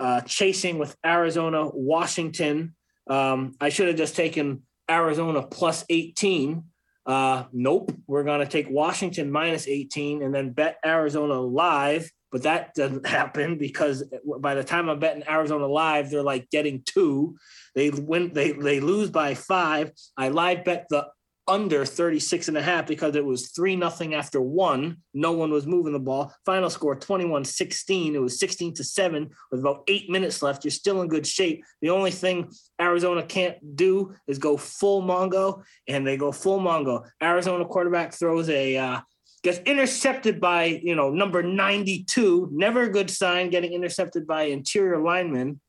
uh, chasing with Arizona, Washington. Um, I should have just taken Arizona plus 18. Uh, nope, we're going to take Washington minus 18 and then bet Arizona live but that doesn't happen because by the time I'm betting Arizona live, they're like getting two. They win, they they lose by five. I live bet the under 36 and a half because it was three nothing after one. No one was moving the ball. Final score 21 16. It was 16 to seven with about eight minutes left. You're still in good shape. The only thing Arizona can't do is go full Mongo, and they go full Mongo. Arizona quarterback throws a, uh, gets intercepted by, you know, number 92. Never a good sign getting intercepted by interior lineman.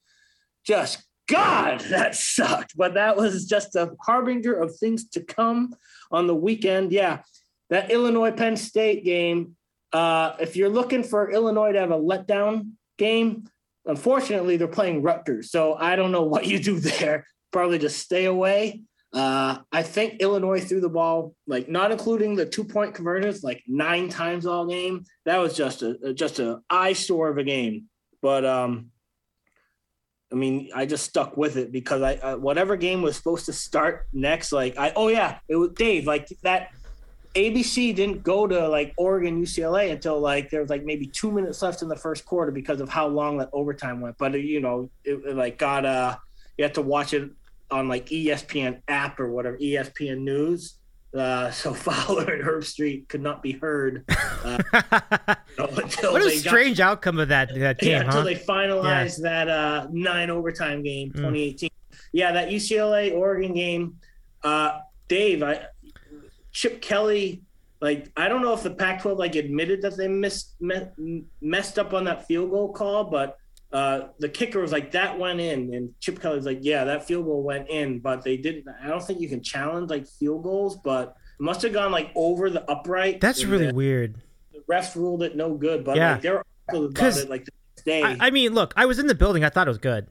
Just God, that sucked. But that was just a harbinger of things to come on the weekend. Yeah, that Illinois Penn State game. Uh, if you're looking for Illinois to have a letdown game, unfortunately they're playing Rutgers. So I don't know what you do there. Probably just stay away. Uh, I think Illinois threw the ball like not including the two point conversions like nine times all game. That was just a just a eyesore of a game. But um, I mean, I just stuck with it because I uh, whatever game was supposed to start next, like I oh yeah, it was Dave like that. ABC didn't go to like Oregon UCLA until like there was like maybe two minutes left in the first quarter because of how long that overtime went. But you know, it, it like got uh you had to watch it on like ESPN app or whatever ESPN News. Uh, so Fowler and Herbstreit could not be heard. Uh, you know, what a strange got, outcome of that, that game, yeah, huh? Until they finalized yeah. that uh, nine overtime game, 2018. Mm. Yeah, that UCLA Oregon game. Uh, Dave, I, Chip Kelly, like I don't know if the Pac-12 like admitted that they missed me, messed up on that field goal call, but uh, the kicker was like that went in, and Chip Kelly's like, yeah, that field goal went in, but they didn't. I don't think you can challenge like field goals, but it must have gone like over the upright. That's really the, weird. The refs ruled it no good, but yeah. like they were about it like the next day. I, I, mean, look, I was in the building. I thought it was good.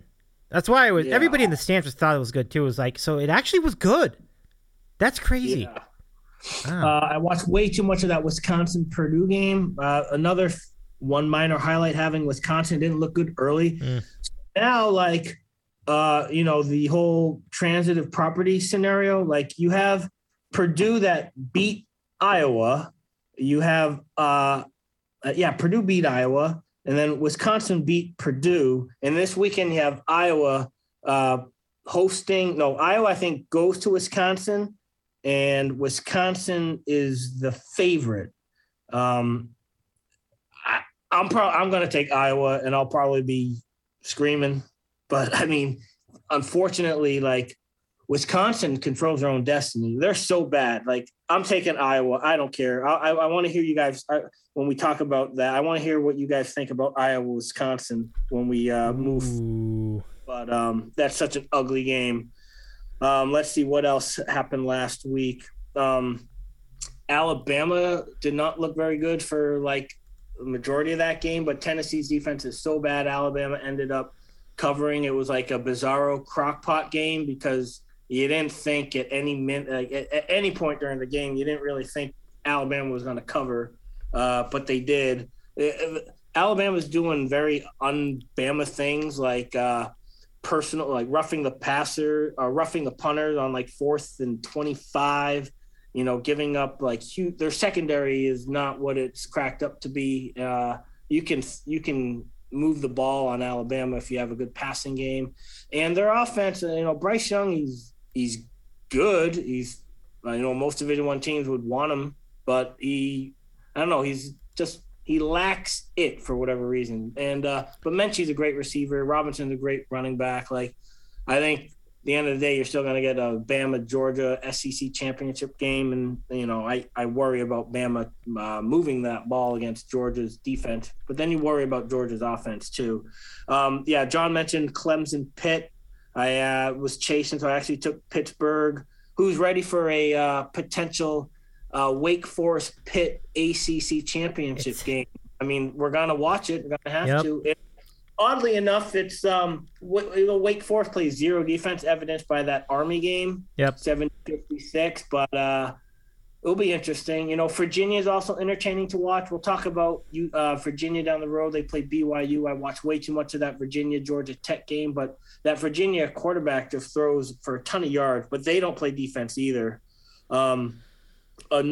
That's why I was. Yeah. Everybody in the stands was thought it was good too. It was like, so it actually was good. That's crazy. Yeah. Uh, I watched way too much of that Wisconsin Purdue game. Uh, another one minor highlight having Wisconsin didn't look good early. Mm. now, like, uh, you know, the whole transitive property scenario, like you have Purdue that beat Iowa. You have, uh, uh, yeah, Purdue beat Iowa, and then Wisconsin beat Purdue. And this weekend you have Iowa uh, hosting. No, Iowa I think goes to Wisconsin, and Wisconsin is the favorite. Um, I'm probably I'm gonna take Iowa, and I'll probably be screaming. But I mean, unfortunately, like Wisconsin controls their own destiny. They're so bad. Like I'm taking Iowa. I don't care. I, I, I want to hear you guys I, when we talk about that. I want to hear what you guys think about Iowa, Wisconsin when we uh, move. Ooh. But um, that's such an ugly game. Um, let's see what else happened last week. Um, Alabama did not look very good for like majority of that game, but Tennessee's defense is so bad. Alabama ended up covering. It was like a bizarro crockpot game because you didn't think at any min, like at, at, any point during the game you didn't really think Alabama was going to cover, uh, but they did. It, Alabama's doing very un-Bama things like uh, personal, like roughing the passer, uh, roughing the punter on like fourth and twenty-five you know, giving up like huge, their secondary is not what it's cracked up to be. Uh, you can you can move the ball on Alabama if you have a good passing game, and their offense. You know, Bryce Young, he's he's good. He's you know most Division One teams would want him, but he I don't know. He's just he lacks it for whatever reason. And uh, but Metchie's a great receiver. Robinson's a great running back. Like I think the end of the day, you're still going to get a Bama Georgia SEC championship game, and you know I, I worry about Bama uh, moving that ball against Georgia's defense, but then you worry about Georgia's offense too. Um, yeah, John mentioned Clemson Pitt. I uh, was chasing, so I actually took Pittsburgh, who's ready for a uh, potential uh, Wake Forest Pitt ACC championship it's... game. I mean, we're gonna watch it. We're gonna have yep. to. It, oddly enough, it's um Wake Forest plays zero defense, evidenced by that Army game. Yep, seven fifty six. But uh, it'll be interesting. You know, Virginia is also entertaining to watch. We'll talk about you uh, Virginia down the road. They play BYU. I watched way too much of that Virginia Georgia Tech game, but that Virginia quarterback just throws for a ton of yards, but they don't play defense either. Um, uh,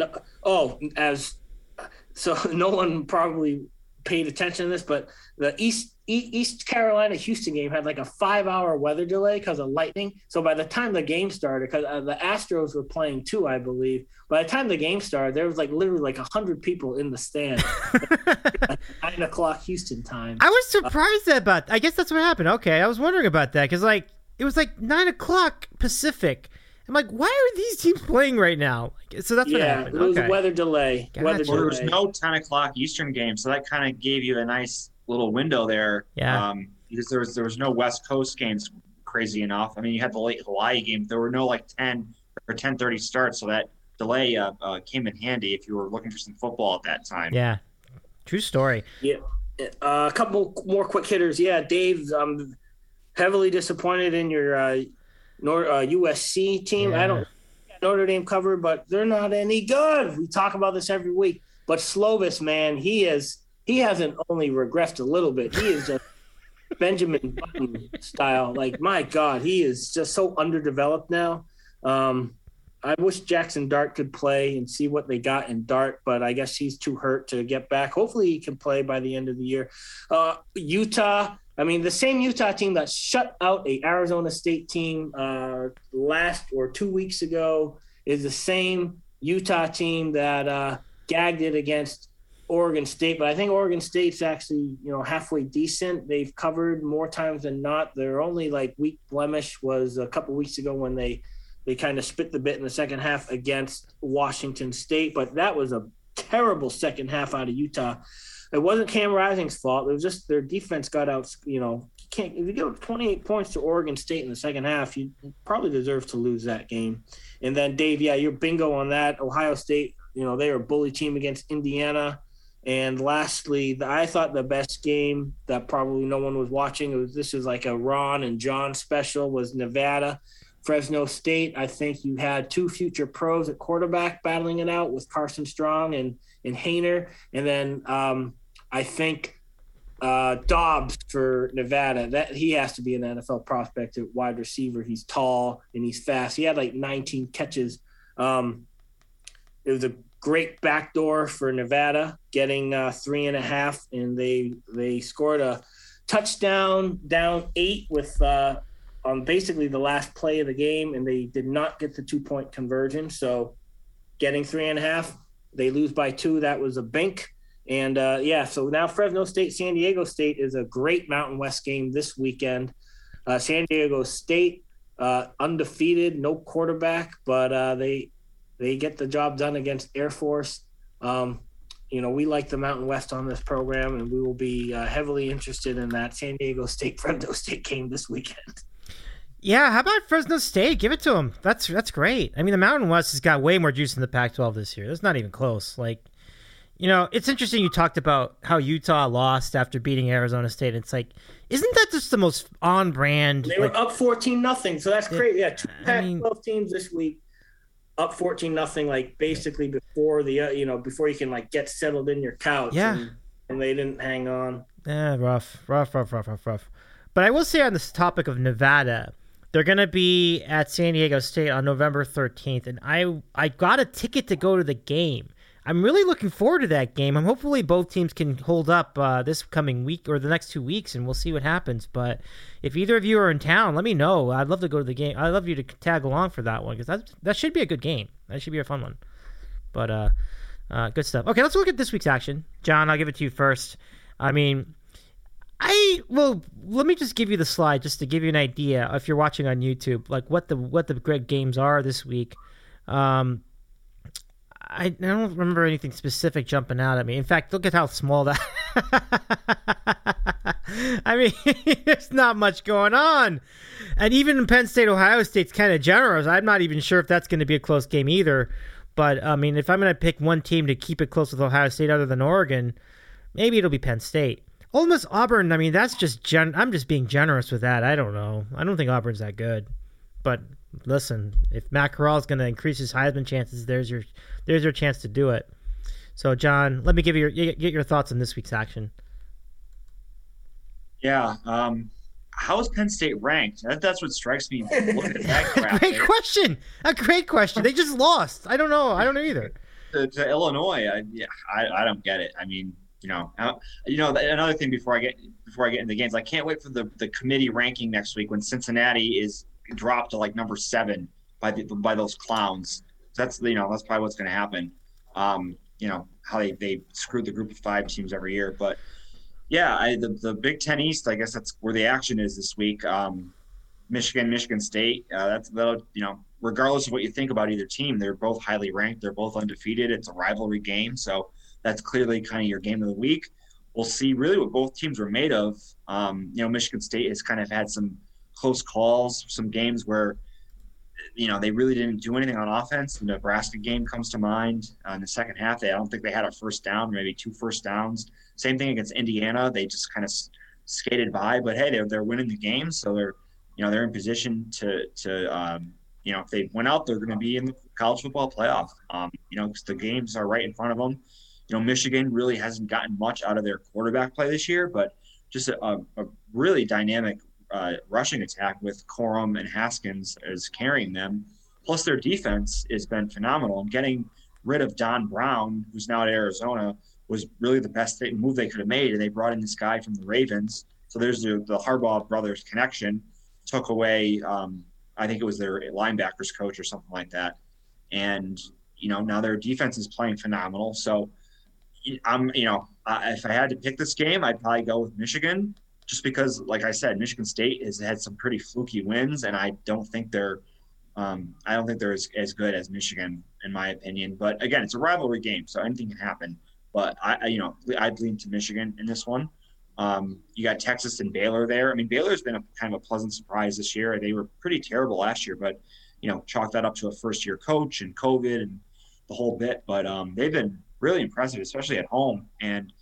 oh, as so no one probably paid attention to this, but the East East Carolina Houston game had like a five hour weather delay because of lightning. So by the time the game started, because uh, the Astros were playing too, I believe. By the time the game started, there was like literally like hundred people in the stand. nine o'clock Houston time. I was surprised uh, about. I guess that's what happened. Okay, I was wondering about that because like it was like nine o'clock Pacific. I'm like, why are these teams playing right now? So that's what yeah, happened. it was okay. weather delay. Gotcha. Weather Well, there was no 10 o'clock Eastern game, so that kind of gave you a nice little window there. Yeah. Um, because there was there was no West Coast games, crazy enough. I mean, you had the late Hawaii game. There were no like 10 or 10:30 starts, so that delay uh, uh, came in handy if you were looking for some football at that time. Yeah, true story. Uh, a couple more quick hitters. Yeah, Dave, I'm heavily disappointed in your uh, Nor- uh, USC team. I don't Notre Dame cover, but they're not any good. We talk about this every week. But Slovis, man, he is he hasn't only regressed a little bit. He is just Benjamin Button style. Like my God, he is just so underdeveloped now. Um, I wish Jackson Dart could play and see what they got in Dart, but I guess he's too hurt to get back. Hopefully, he can play by the end of the year. Uh, Utah, I mean, the same Utah team that shut out a Arizona State team uh, last or two weeks ago is the same Utah team that uh, gagged it against Oregon State. But I think Oregon State's actually, you know, halfway decent. They've covered more times than not. Their only like weak blemish was a couple weeks ago when they they kind of spit the bit in the second half against Washington State. But that was a terrible second half out of Utah. It wasn't Cam Rising's fault. It was just their defense got out. You know, you can't if you give 28 points to Oregon State in the second half, you probably deserve to lose that game. And then Dave, yeah, you're bingo on that. Ohio State, you know, they were a bully team against Indiana. And lastly, the, I thought the best game that probably no one was watching. It was this is like a Ron and John special was Nevada. Fresno State, I think you had two future pros at quarterback battling it out with Carson Strong and and Haener, and then um, I think uh, Doubs for Nevada. That he has to be an NFL prospect at wide receiver. He's tall and he's fast. He had like 19 catches. Um, it was a great backdoor for Nevada, getting uh, three and a half, and they they scored a touchdown down eight with uh, on basically the last play of the game, and they did not get the two point conversion. So, getting three and a half, they lose by two. That was a bink. And uh, yeah, so now Fresno State, San Diego State is a great Mountain West game this weekend. Uh, San Diego State uh, undefeated, no quarterback, but uh, they they get the job done against Air Force. Um, you know, we like the Mountain West on this program, and we will be uh, heavily interested in that San Diego State Fresno State game this weekend. Yeah, how about Fresno State? Give it to them. That's that's great. I mean, the Mountain West has got way more juice in the Pac-12 this year. That's not even close. Like, you know, it's interesting. You talked about how Utah lost after beating Arizona State. It's like, isn't that just the most on-brand? They were up fourteen nothing, so that's great. Yeah, two I mean- Pac-12 teams this week up fourteen nothing, like basically before the uh, you know before you can like get settled in your couch. Yeah. and, and they didn't hang on. Yeah, rough, rough, rough, rough, rough, rough. But I will say on this topic of Nevada, they're gonna be at San Diego State on November 13th, and I I got a ticket to go to the game. I'm really looking forward to that game. I'm hopefully both teams can hold up uh, this coming week or the next two weeks, and we'll see what happens. But if either of you are in town, let me know. I'd love to go to the game. I'd love you to tag along for that one because that that should be a good game. That should be a fun one. But uh, uh, good stuff. Okay, let's look at this week's action. John, I'll give it to you first. I mean, I well, let me just give you the slide just to give you an idea if you're watching on YouTube, like what the what the great games are this week. Um, I, don't remember anything specific jumping out at me. In fact, look at how small that. I mean, there's not much going on, and even Penn State, Ohio State's kind of generous. I'm not even sure if that's going to be a close game either. But I mean, if I'm going to pick one team to keep it close with Ohio State other than Oregon, maybe it'll be Penn State. Ole Miss Auburn. I mean, that's just gen. I'm just being generous with that. I don't know. I don't think Auburn's that good. But listen, if Matt Corral is going to increase his Heisman chances, there's your there's your chance to do it. So, John, let me give you your, get your thoughts on this week's action. Yeah. Um, how is Penn State ranked? That, that's what strikes me. Looking at that graphic. great question. A great question. They just lost. I don't know. I don't know either. to, to Illinois. I, yeah, I, I don't get it. I mean, you know, uh, you know, another thing before I get before I get into the games, I can't wait for the the committee ranking next week when Cincinnati is dropped to like number seven by the, by those clowns. That's you know that's probably what's going to happen. Um, you know how they they screwed the group of five teams every year, but yeah, I, the the Big Ten East, I guess that's where the action is this week. Um, Michigan, Michigan State. Uh, that's that'll you know regardless of what you think about either team, they're both highly ranked. They're both undefeated. It's a rivalry game, so that's clearly kind of your game of the week. We'll see really what both teams are made of. Um, you know, Michigan State has kind of had some close calls, some games where you know they really didn't do anything on offense. The Nebraska game comes to mind. Uh, in the second half, they I don't think they had a first down, maybe two first downs. Same thing against Indiana. They just kind of skated by, but hey, they're they're winning the game, so they're you know they're in position to to um, you know if they went out, they're going to be in the college football playoff. Um, you know, the games are right in front of them. You know, Michigan really hasn't gotten much out of their quarterback play this year, but just a, a really dynamic uh, rushing attack with Corum and Haskins as carrying them. Plus, their defense has been phenomenal. And getting rid of Don Brown, who's now at Arizona, was really the best move they could have made. And they brought in this guy from the Ravens. So there's the, the Harbaugh brothers connection. Took away, um, I think it was their linebackers coach or something like that. And, you know, now their defense is playing phenomenal. So I'm, you know, if I had to pick this game, I'd probably go with Michigan just because, like I said, Michigan State has had some pretty fluky wins, and I don't think they're, um, I don't think they're as, as good as Michigan in my opinion. But again, it's a rivalry game, so anything can happen. But I, I you know, I'd lean to Michigan in this one. Um, you got Texas and Baylor there. I mean, Baylor's been a kind of a pleasant surprise this year. They were pretty terrible last year, but you know, chalk that up to a first-year coach and COVID and the whole bit. But um, they've been really impressive, especially at home. And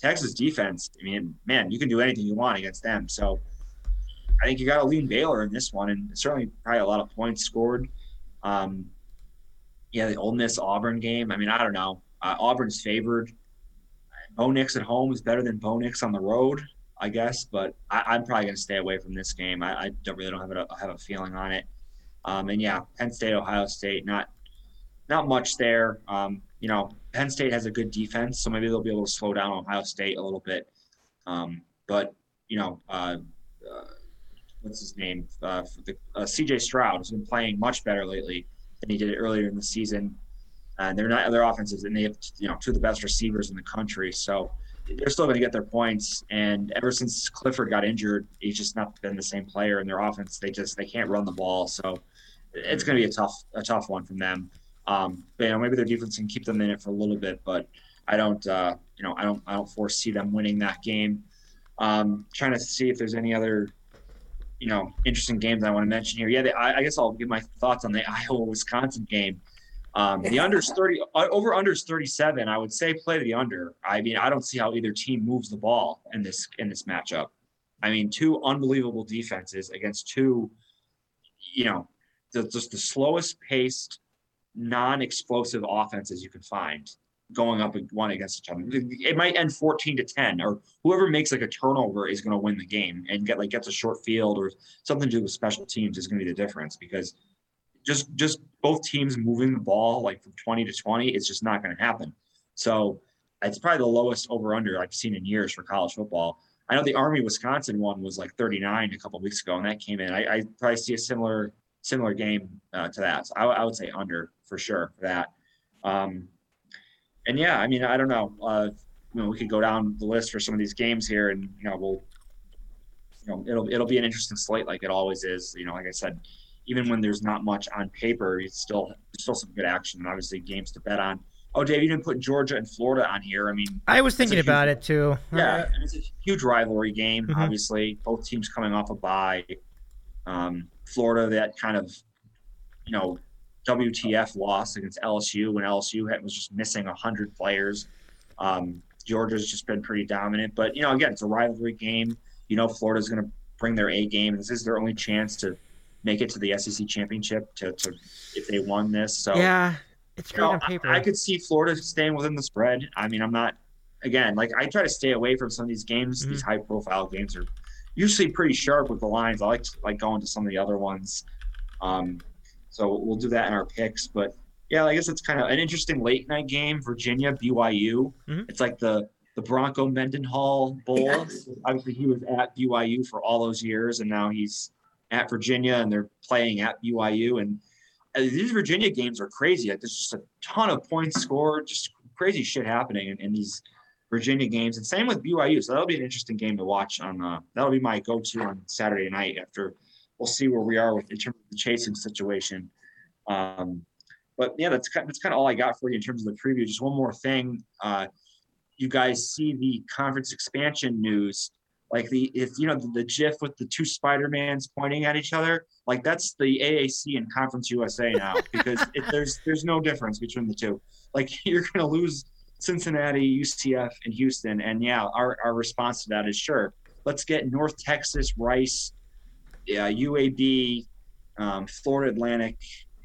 Texas defense, I mean, man, you can do anything you want against them. So I think you got to lean Baylor in this one, and certainly probably a lot of points scored. Um, yeah, the Ole Miss Auburn game. I mean, I don't know. Uh, Auburn's favored. Bo Nix at home is better than Bo Nix on the road, I guess. But I, am probably going to stay away from this game. I, I, don't really don't have a have a feeling on it. Um, and yeah, Penn State, Ohio State, not not much there. Um, you know, Penn State has a good defense, so maybe they'll be able to slow down Ohio State a little bit. Um, but you know, uh, uh, what's his name? Uh, the, uh, C.J. Stroud has been playing much better lately than he did earlier in the season. And they're not other offenses, and they have you know two of the best receivers in the country. So they're still going to get their points. And ever since Clifford got injured, he's just not been the same player in their offense. They just they can't run the ball, so it's going to be a tough a tough one from them. Um, but, you know, maybe their defense can keep them in it for a little bit, but I don't, uh, you know, I don't, I don't foresee them winning that game. Um, trying to see if there's any other, you know, interesting games I want to mention here. Yeah, they, I, I, guess I'll give my thoughts on the Iowa Wisconsin game. Um, the unders 30 uh, over unders 37. I would say play the under. I mean, I don't see how either team moves the ball in this in this matchup. I mean, two unbelievable defenses against two, you know, the, just the slowest paced non-explosive offenses you can find going up one against each other. It might end 14 to 10, or whoever makes like a turnover is going to win the game and get like gets a short field or something to do with special teams is going to be the difference because just just both teams moving the ball like from 20 to 20, it's just not going to happen. So it's probably the lowest over under I've seen in years for college football. I know the Army Wisconsin one was like 39 a couple weeks ago, and that came in. I, I probably see a similar similar game uh, to that. So I, I, would say under for sure for that. Um, and yeah, I mean, I don't know. Uh, you know, we could go down the list for some of these games here, and you know, we'll, you know, it'll it'll be an interesting slate like it always is. You know, like I said, even when there's not much on paper, it's still it's still some good action and obviously games to bet on. Oh, Dave, you didn't put Georgia and Florida on here. I mean, I was thinking about it too. Yeah, it's a huge rivalry game. Mm-hmm. Obviously, both teams coming off a bye. Um, Florida that kind of, you know, WTF loss against LSU when LSU had, was just missing 100 players. Um, Georgia's just been pretty dominant. But, you know, again, it's a rivalry game. You know, Florida's going to bring their A game. This is their only chance to make it to the SEC championship to, to if they won this. So, yeah, it's great you know, on paper. I, I could see Florida staying within the spread. I mean, I'm not, again, like I try to stay away from some of these games. Mm-hmm. These high profile games are usually pretty sharp with the lines. I like to, like going to some of the other ones. Um, so we'll do that in our picks. But yeah, I guess it's kind of an interesting late night game. Virginia BYU. Mm-hmm. It's like the the Bronco Mendenhall Bowl. Obviously, he was at BYU for all those years, and now he's at Virginia, and they're playing at BYU. And uh, these Virginia games are crazy. Like, there's just a ton of points scored, just crazy shit happening in, in these Virginia games. And same with BYU. So that'll be an interesting game to watch. On uh, that'll be my go-to on Saturday night. After we'll see where we are with in terms of the chasing situation. Um, but yeah, that's kind, that's kind of all I got for you in terms of the preview. Just one more thing. Uh, you guys see the conference expansion news, like the if you know the, the GIF with the two Spider Mans pointing at each other, like that's the AAC and Conference USA now because it, there's there's no difference between the two. Like you're gonna lose Cincinnati, UCF, and Houston, and yeah, our our response to that is sure. Let's get North Texas, Rice, yeah, UAB, um, Florida Atlantic,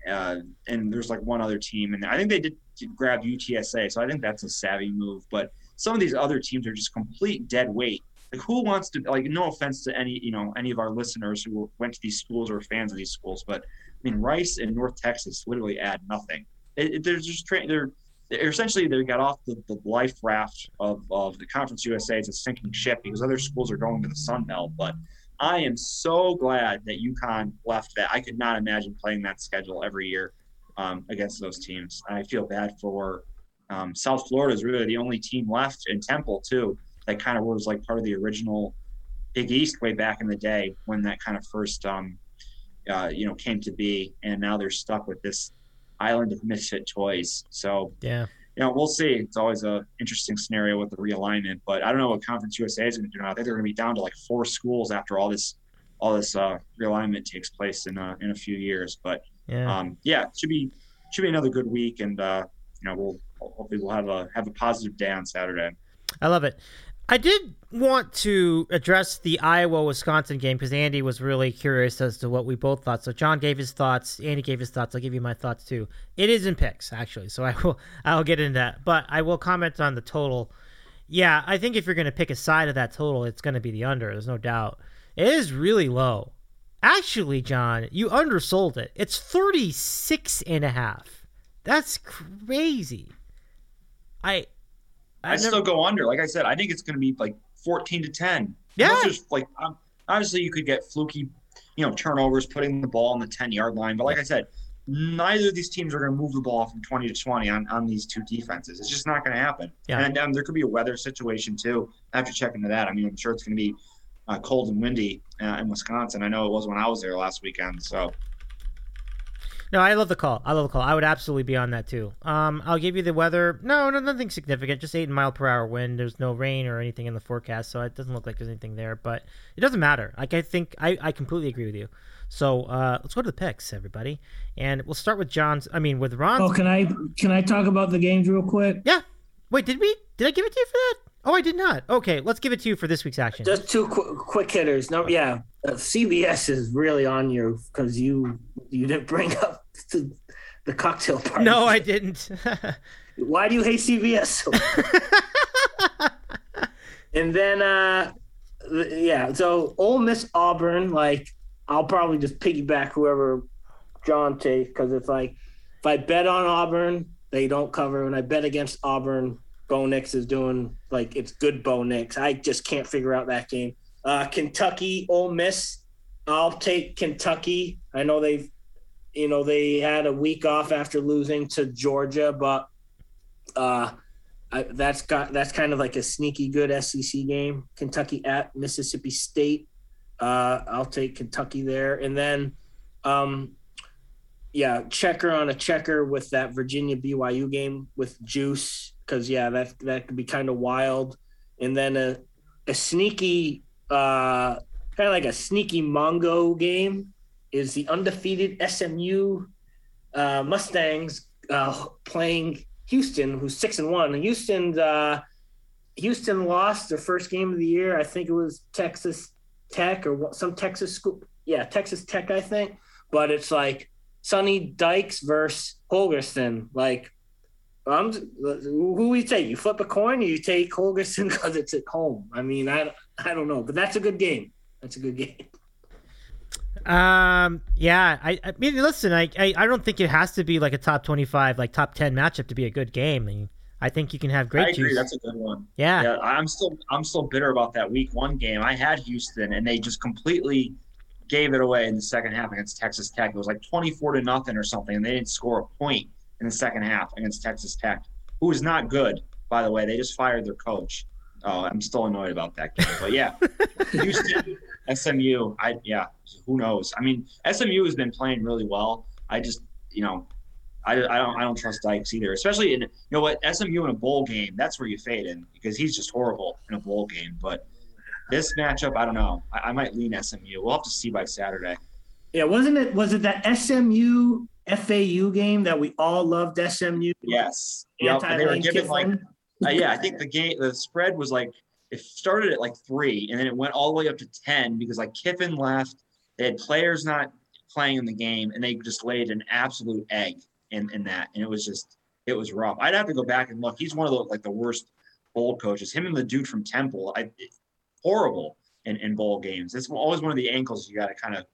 uh, and there's like one other team, and I think they did grab UTSA, so I think that's a savvy move. But some of these other teams are just complete dead weight. Like who wants to like no offense to any you know any of our listeners who went to these schools or fans of these schools, but I mean Rice and North Texas literally add nothing. It, it, they're just tra- they're, they're essentially they got off the, the life raft of, of the Conference USA as a sinking ship because other schools are going to the Sun Belt. But I am so glad that UConn left that. I could not imagine playing that schedule every year um, against those teams. I feel bad for um, South Florida is really the only team left in Temple too that kind of was like part of the original Big East way back in the day when that kind of first um, uh, you know came to be, and now they're stuck with this island of misfit toys. So yeah. You know, we'll see. It's always a interesting scenario with the realignment, but I don't know what Conference USA is going to do. I think they're going to be down to like four schools after all this, all this uh, realignment takes place in a, in a few years. But Yeah. um, yeah, should be should be another good week, and uh, you know we'll hopefully we'll have a have a positive day on Saturday. I love it. I did want to address the Iowa Wisconsin game because Andy was really curious as to what we both thought. So John gave his thoughts, Andy gave his thoughts. I'll give you my thoughts too. It is in picks actually, so I will I'll get into that, but I will comment on the total. Yeah, I think if you're going to pick a side of that total, it's going to be the under. There's no doubt. It is really low. Actually, John, you undersold it. It's 36 and a half. That's crazy. I I I've still go under. Like I said, I think it's going to be like fourteen to ten. Yeah. Unless there's, like um, obviously you could get fluky, you know, turnovers, putting the ball on the ten yard line. But like I said, neither of these teams are going to move the ball from twenty to twenty on on these two defenses. It's just not going to happen. Yeah. And um, there could be a weather situation too. I have to check into that. I mean, I'm sure it's going to be uh, cold and windy uh, in Wisconsin. I know it was when I was there last weekend. So No, I love the call. I love the call. I would absolutely be on that too. Um, I'll give you the weather. No, no, nothing significant. Just eight mile per hour wind. There's no rain or anything in the forecast, so it doesn't look like there's anything there. But it doesn't matter. Like I think I, I completely agree with you. So uh, let's go to the picks, everybody, and we'll start with John's. I mean, with Ron. Oh, can I can I talk about the games real quick? Yeah. Wait, did we? Did I give it to you for that? Oh, I did not. Okay, let's give it to you for this week's action. Just two qu- quick hitters. No, yeah, uh, CBS is really on you because you you didn't bring up the, the cocktail party. no, I didn't. Why do you hate CBS so and then, uh, yeah, so Ole Miss Auburn, like, I'll probably just piggyback whoever John takes because it's like, if I bet on Auburn, they don't cover. When I bet against Auburn, Bo Nix is doing, like, it's good Bo Nix. I just can't figure out that game. Uh, Kentucky, Ole Miss, I'll take Kentucky. I know they've, you know, they had a week off after losing to Georgia, but uh, I, that's got that's kind of like a sneaky good SEC game. Kentucky at Mississippi State. Uh, I'll take Kentucky there, and then, um, yeah, checker on a checker with that Virginia BYU game with Juice because yeah, that that could be kind of wild, and then a a sneaky uh, kind of like a sneaky Mongo game is the undefeated SMU uh, Mustangs uh, playing Houston, who's six and one. And Houston's uh, Houston lost their first game of the year. I think it was Texas Tech or some Texas school. Yeah, Texas Tech, I think. But it's like Sonny Dykes versus Holgorsen. Like, I'm who we take? You flip a coin, or you take Holgorsen because it's at home. I mean, I I don't know, but that's a good game. That's a good game. Um. Yeah. I. I mean, listen. I, I. I don't think it has to be like a top twenty-five, like top ten matchup to be a good game. I mean, I think you can have great I agree. juice. That's a good one. yeah. Yeah, I'm still I'm still bitter about that week one game. I had Houston and they just completely gave it away in the second half against Texas Tech. It was like 24 to nothing or something, and they didn't score a point in the second half against Texas Tech, who is not good, by the way. They just fired their coach. Oh, I'm still annoyed about that game. But yeah, Houston, SMU, I yeah, who knows? I mean, SMU has been playing really well. I just, you know, I, I don't I don't trust Dykes either, especially in you know what SMU in a bowl game. That's where you fade in because he's just horrible in a bowl game. But this matchup, I don't know. I, I might lean SMU. We'll have to see by Saturday. Yeah, wasn't it? Was it that SMU FAU game that we all loved? SMU. Yes. Yep. They were Anti-Lane like? Uh, yeah, I think the game the spread was like it started at like three and then it went all the way up to ten because like Kiffin left. They had players not playing in the game and they just laid an absolute egg in, in that. And it was just it was rough. I'd have to go back and look. He's one of the like the worst bowl coaches. Him and the dude from Temple, I horrible in, in bowl games. It's always one of the ankles you gotta kind of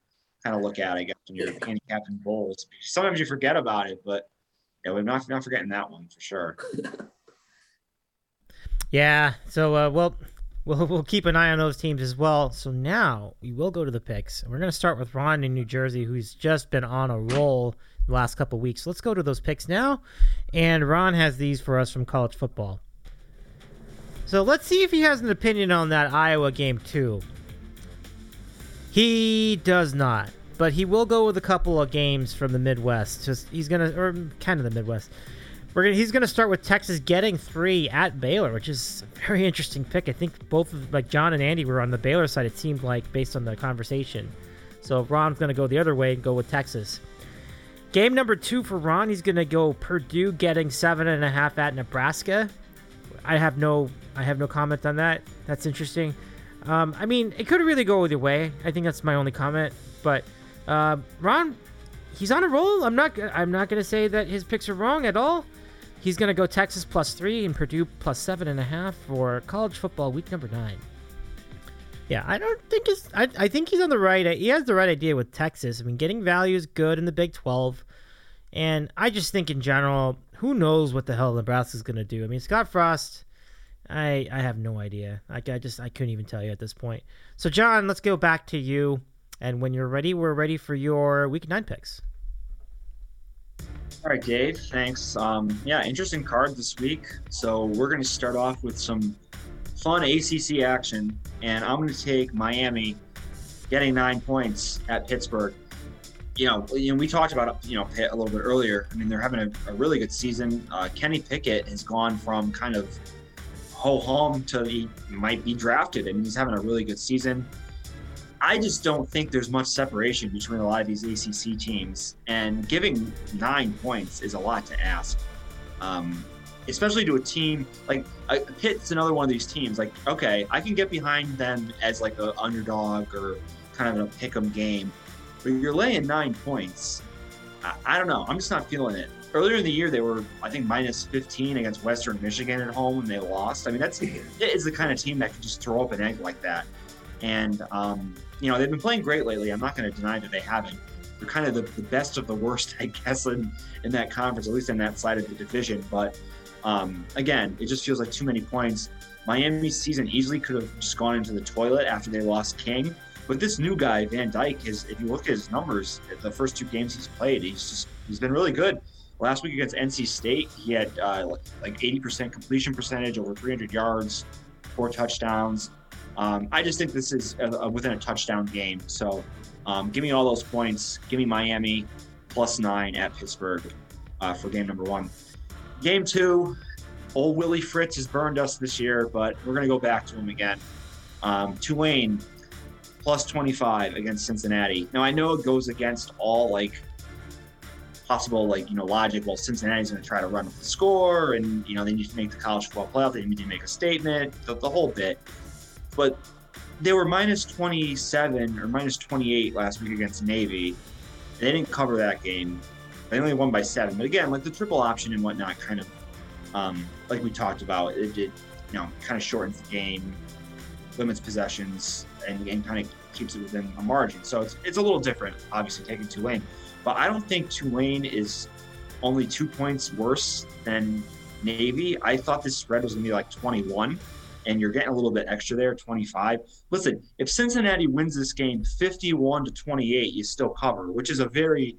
kind of look at, I guess, when you're handicapping bowls. Sometimes you forget about it, but yeah, we're not not forgetting that one for sure. Yeah. So, uh, well, we'll we'll keep an eye on those teams as well. So now we will go to the picks. We're going to start with Ron in New Jersey, who's just been on a roll the last couple weeks. Let's go to those picks now. And Ron has these for us from college football. So let's see if he has an opinion on that Iowa game too. He does not, but he will go with a couple of games from the Midwest. Just he's gonna, or kind of the Midwest. We're gonna, he's going to start with Texas getting three at Baylor, which is a very interesting pick. I think both of like John and Andy were on the Baylor side. It seemed like based on the conversation. So Ron's going to go the other way and go with Texas. Game number two for Ron, he's going to go Purdue getting seven and a half at Nebraska. I have no, I have no comment on that. That's interesting. Um, I mean, it could really go either way. I think that's my only comment. But uh, Ron, he's on a roll. I'm not, I'm not going to say that his picks are wrong at all. He's going to go Texas plus three and Purdue plus seven and a half for college football week number nine. Yeah, I don't think it's. I, I think he's on the right. He has the right idea with Texas. I mean, getting value is good in the Big 12. And I just think in general, who knows what the hell Nebraska's going to do? I mean, Scott Frost, I I have no idea. Like I just I couldn't even tell you at this point. So John, let's go back to you. And when you're ready, we're ready for your week nine picks. All right, Dave. Thanks. Um, yeah, interesting card this week. So we're going to start off with some fun ACC action, and I'm going to take Miami getting nine points at Pittsburgh. You know, you know, we talked about you know Pitt a little bit earlier. I mean, they're having a, a really good season. Uh, Kenny Pickett has gone from kind of ho hum to he might be drafted, and he's having a really good season. I just don't think there's much separation between a lot of these ACC teams, and giving nine points is a lot to ask, um, especially to a team like uh, Pitt's another one of these teams. Like, okay, I can get behind them as like an underdog or kind of a pick'em game, but you're laying nine points. I, I don't know. I'm just not feeling it. Earlier in the year, they were I think minus 15 against Western Michigan at home, and they lost. I mean, that's it is the kind of team that could just throw up an egg like that. And um, you know they've been playing great lately. I'm not going to deny that they haven't. They're kind of the, the best of the worst, I guess, in, in that conference, at least in that side of the division. But um, again, it just feels like too many points. Miami's season easily could have just gone into the toilet after they lost King. But this new guy, Van Dyke, is if you look at his numbers, the first two games he's played, he's just he's been really good. Last week against NC State, he had uh, like 80% completion percentage, over 300 yards, four touchdowns. Um, I just think this is a, a, within a touchdown game. So um, give me all those points. Give me Miami plus nine at Pittsburgh uh, for game number one. Game two, old Willie Fritz has burned us this year, but we're going to go back to him again. Um, Tulane plus 25 against Cincinnati. Now I know it goes against all like possible like you know logic. Well, Cincinnati's going to try to run with the score, and you know they need to make the college football playoff. They need to make a statement. The, the whole bit but they were minus 27 or minus 28 last week against Navy. They didn't cover that game. They only won by seven. But again, like the triple option and whatnot, kind of um, like we talked about, it did, you know, kind of shortens the game, limits possessions, and, and kind of keeps it within a margin. So it's, it's a little different, obviously, taking Tulane. But I don't think Tulane is only two points worse than Navy. I thought this spread was going to be like 21, and you're getting a little bit extra there, 25. Listen, if Cincinnati wins this game 51 to 28, you still cover, which is a very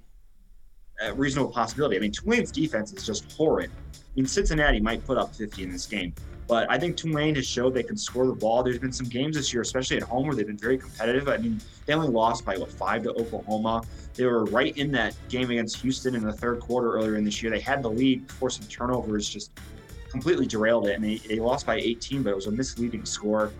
uh, reasonable possibility. I mean, Tulane's defense is just horrid. I mean, Cincinnati might put up 50 in this game, but I think Tulane has showed they can score the ball. There's been some games this year, especially at home, where they've been very competitive. I mean, they only lost by what five to Oklahoma. They were right in that game against Houston in the third quarter earlier in this year. They had the lead before some turnovers just completely derailed it, and they, they lost by 18, but it was a misleading score.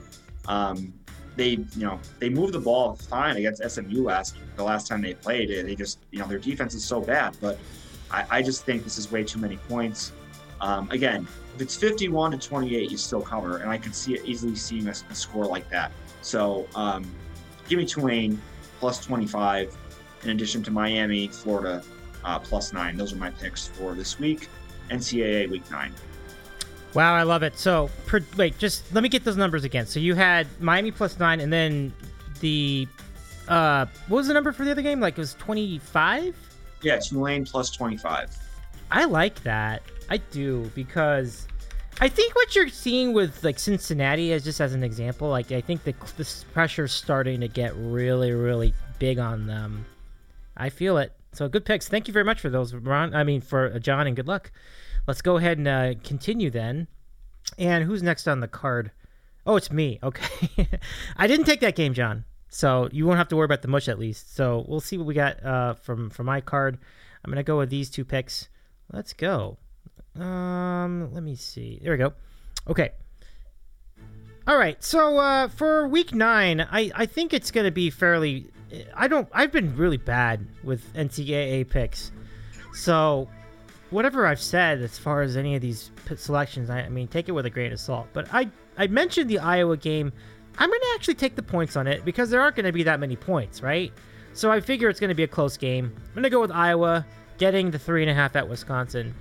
Um, they, you know, they moved the ball fine against SMU last the last time they played. They just, you know, their defense is so bad, but I, I just think this is way too many points. Um, again, if it's 51 to 28, you still cover, and I could see it easily seeing a, a score like that. So um, give me Tulane plus 25, in addition to Miami, Florida uh, plus nine. Those are my picks for this week, NCAA Week Nine. Wow, I love it. So, per, wait, just let me get those numbers again. So you had Miami plus nine, and then the uh, what was the number for the other game? Like it was twenty five. Yeah, Tulane plus twenty five. I like that. I do because I think what you're seeing with like Cincinnati is just as an example. Like I think the this pressure's starting to get really, really big on them. I feel it. So good picks. Thank you very much for those, Ron. I mean, for uh, John, and good luck. Let's go ahead and uh, continue then. And who's next on the card? Oh, it's me. Okay. I didn't take that game, John. So you won't have to worry about the mush at least. So we'll see what we got uh, from from my card. I'm gonna go with these two picks. Let's go. Um, let me see. There we go. Okay. All right. So uh, for week nine, I I think it's gonna be fairly. I don't. I've been really bad with NCAA picks. So whatever I've said as far as any of these selections, I, I mean, take it with a grain of salt. But I I mentioned the Iowa game. I'm going to actually take the points on it because there aren't going to be that many points, right? So I figure it's going to be a close game. I'm going to go with Iowa getting the three and a half at Wisconsin.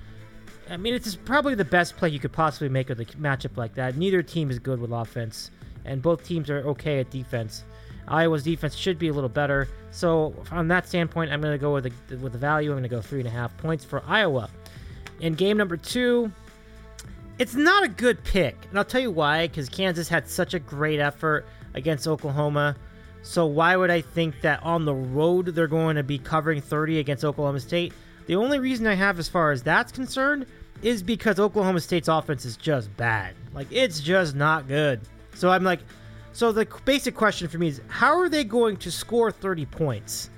I mean, it's probably the best play you could possibly make with a matchup like that. Neither team is good with offense, and both teams are okay at defense. Iowa's defense should be a little better. So from that standpoint, I'm going to go with the with the value. I'm going to go three and a half points for Iowa. In game number two, it's not a good pick, and I'll tell you why. Because Kansas had such a great effort against Oklahoma. So why would I think that on the road they're going to be covering 30 against Oklahoma State? The only reason I have as far as that's concerned is because Oklahoma State's offense is just bad. Like it's just not good. So I'm like, so the basic question for me is how are they going to score 30 points?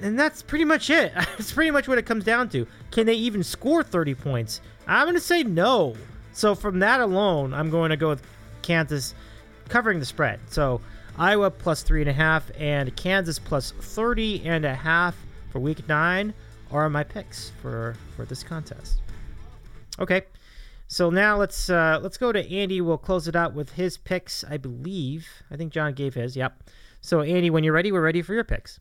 And that's pretty much it. That's pretty much what it comes down to. Can they even score 30 points? I'm going to say no. So from that alone, I'm going to go with Kansas covering the spread. So Iowa plus three and a half and Kansas plus 30 and a half for week nine are my picks for for this contest. Okay. So now let's uh, let's go to Andy. We'll close it out with his picks, I believe. I think John gave his. Yep. So Andy, when you're ready, we're ready for your picks.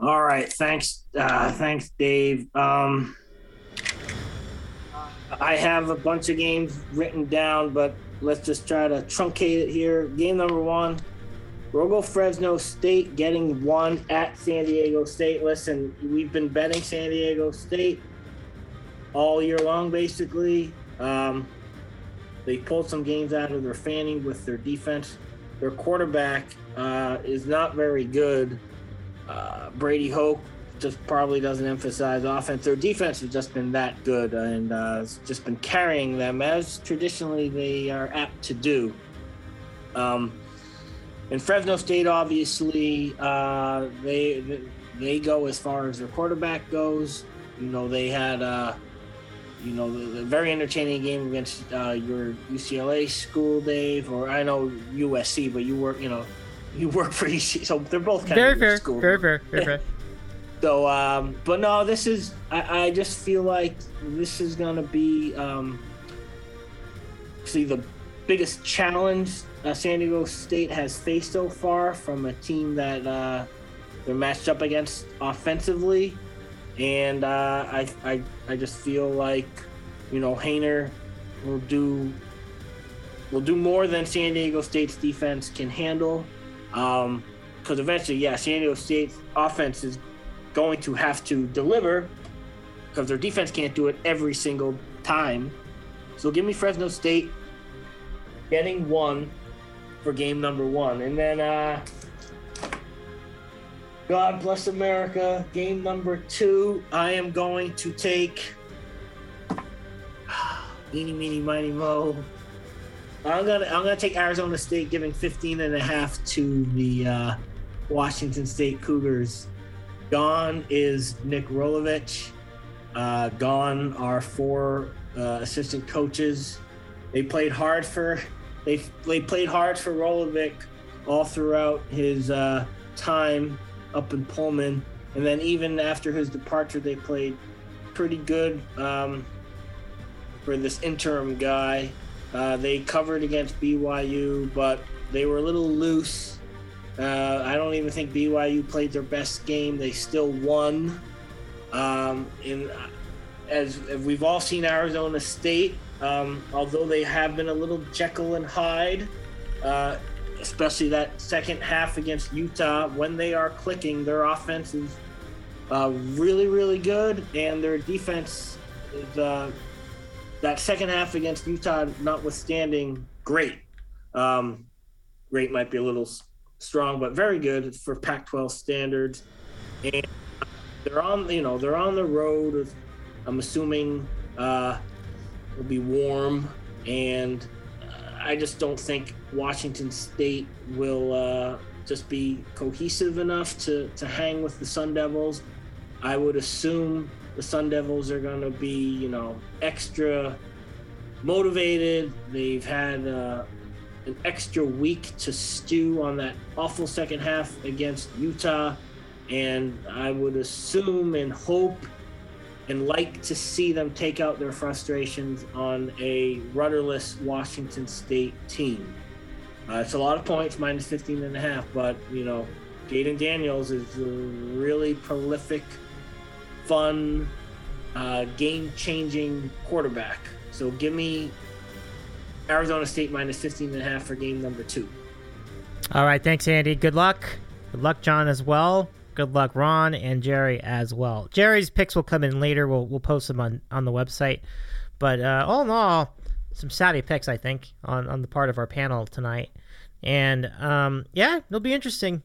All right. Thanks. Uh, thanks, Dave. Um, I have a bunch of games written down, but let's just try to truncate it here. Game number one. We'll Fresno State getting one at San Diego State. Listen, we've been betting San Diego State all year long, basically. Um, they pulled some games out of their fanning with their defense. Their quarterback uh, is not very good. Uh, Brady Hoke just probably doesn't emphasize offense. Their defense has just been that good and uh, it's just been carrying them as traditionally they are apt to do. Um, and Fresno State, obviously, uh, they they go as far as their quarterback goes. You know, they had uh, you know, the very entertaining game against uh, your UCLA school, Dave, or I know USC, but you work, you know, you work for UC, so they're both kind very of fair, school. very fair, very fair. so, um, but no, this is, I, I just feel like this is gonna be, um, see, the biggest challenge uh, San Diego State has faced so far from a team that uh, they're matched up against offensively and uh, I, I I just feel like you know Haener will do will do more than San Diego State's defense can handle. Um, because eventually, yeah, San Diego State's offense is going to have to deliver because their defense can't do it every single time. So give me Fresno State getting one for game number one. And then uh God bless America, game number two. I am going to take Eeny meeny miny mo. I'm gonna I'm gonna take Arizona State giving 15 and a half to the uh, Washington State Cougars. Gone is Nick Rolovich. Uh, gone are four uh, assistant coaches. They played hard for they they played hard for Rolovich all throughout his uh, time up in Pullman, and then even after his departure, they played pretty good um, for this interim guy. Uh, they covered against BYU, but they were a little loose. Uh, I don't even think BYU played their best game. They still won. Um, in as, as we've all seen, Arizona State, um, although they have been a little Jekyll and Hyde, uh, especially that second half against Utah, when they are clicking, their offense is uh, really, really good, and their defense is that second half against Utah, notwithstanding, great. Um, great might be a little strong, but very good for Pac-12 standards. And they're on, you know, they're on the road. I'm assuming uh, it'll be warm, and I just don't think Washington State will uh, just be cohesive enough to to hang with the Sun Devils. I would assume the Sun Devils are going to be, you know, extra motivated. They've had uh, an extra week to stew on that awful second half against Utah. And I would assume and hope and like to see them take out their frustrations on a rudderless Washington State team. Uh, it's a lot of points, minus 15 and a half, but, you know, Jayden Daniels is a really prolific fun, uh, game changing quarterback. So give me Arizona State minus 15 and a half for game number two. All right. Thanks, Andy. Good luck. Good luck, John, as well. Good luck, Ron and Gerry as well. Gerry's picks will come in later. We'll, we'll post them on, on the website. But uh, all in all, some savvy picks, I think, on, on the part of our panel tonight. And um, yeah, it'll be interesting.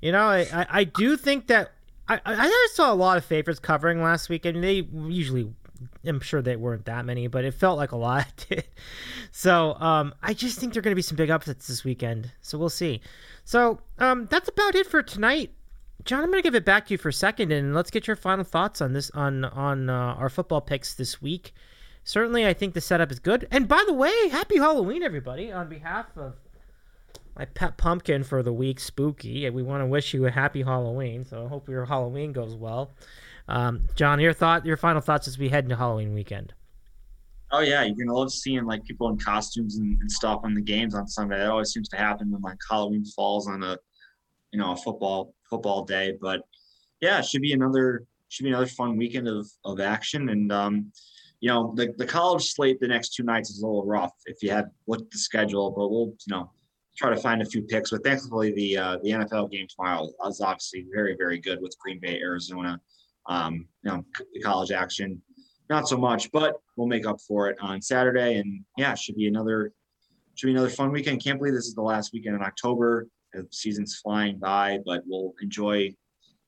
You know, I, I, I do think that I, I saw a lot of favorites covering last week, and they usually, I'm sure they weren't that many, but it felt like a lot. so um, I just think there are going to be some big upsets this weekend. So we'll see. So um, that's about it for tonight. John, I'm going to give it back to you for a second, and let's get your final thoughts on this on on uh, our football picks this week. Certainly, I think the setup is good. And by the way, happy Halloween, everybody! On behalf of my pet pumpkin for the week, Spooky. We want to wish you a happy Halloween. So I hope your Halloween goes well. Um, John, your thought, your final thoughts as we head into Halloween weekend. Oh yeah, you're gonna love seeing like people in costumes and, and stuff on the games on Sunday. That always seems to happen when like Halloween falls on a, you know, a football football day. But yeah, it should be another should be another fun weekend of of action. And um, you know, the the college slate the next two nights is a little rough if you had looked at the schedule. But we'll you know try to find a few picks. But thankfully, the uh, the NFL game tomorrow is obviously very very good with Green Bay, Arizona. Um, you know, the college action, not so much, but we'll make up for it on Saturday. And yeah, should be another should be another fun weekend. Can't believe this is the last weekend in October. The season's flying by, but we'll enjoy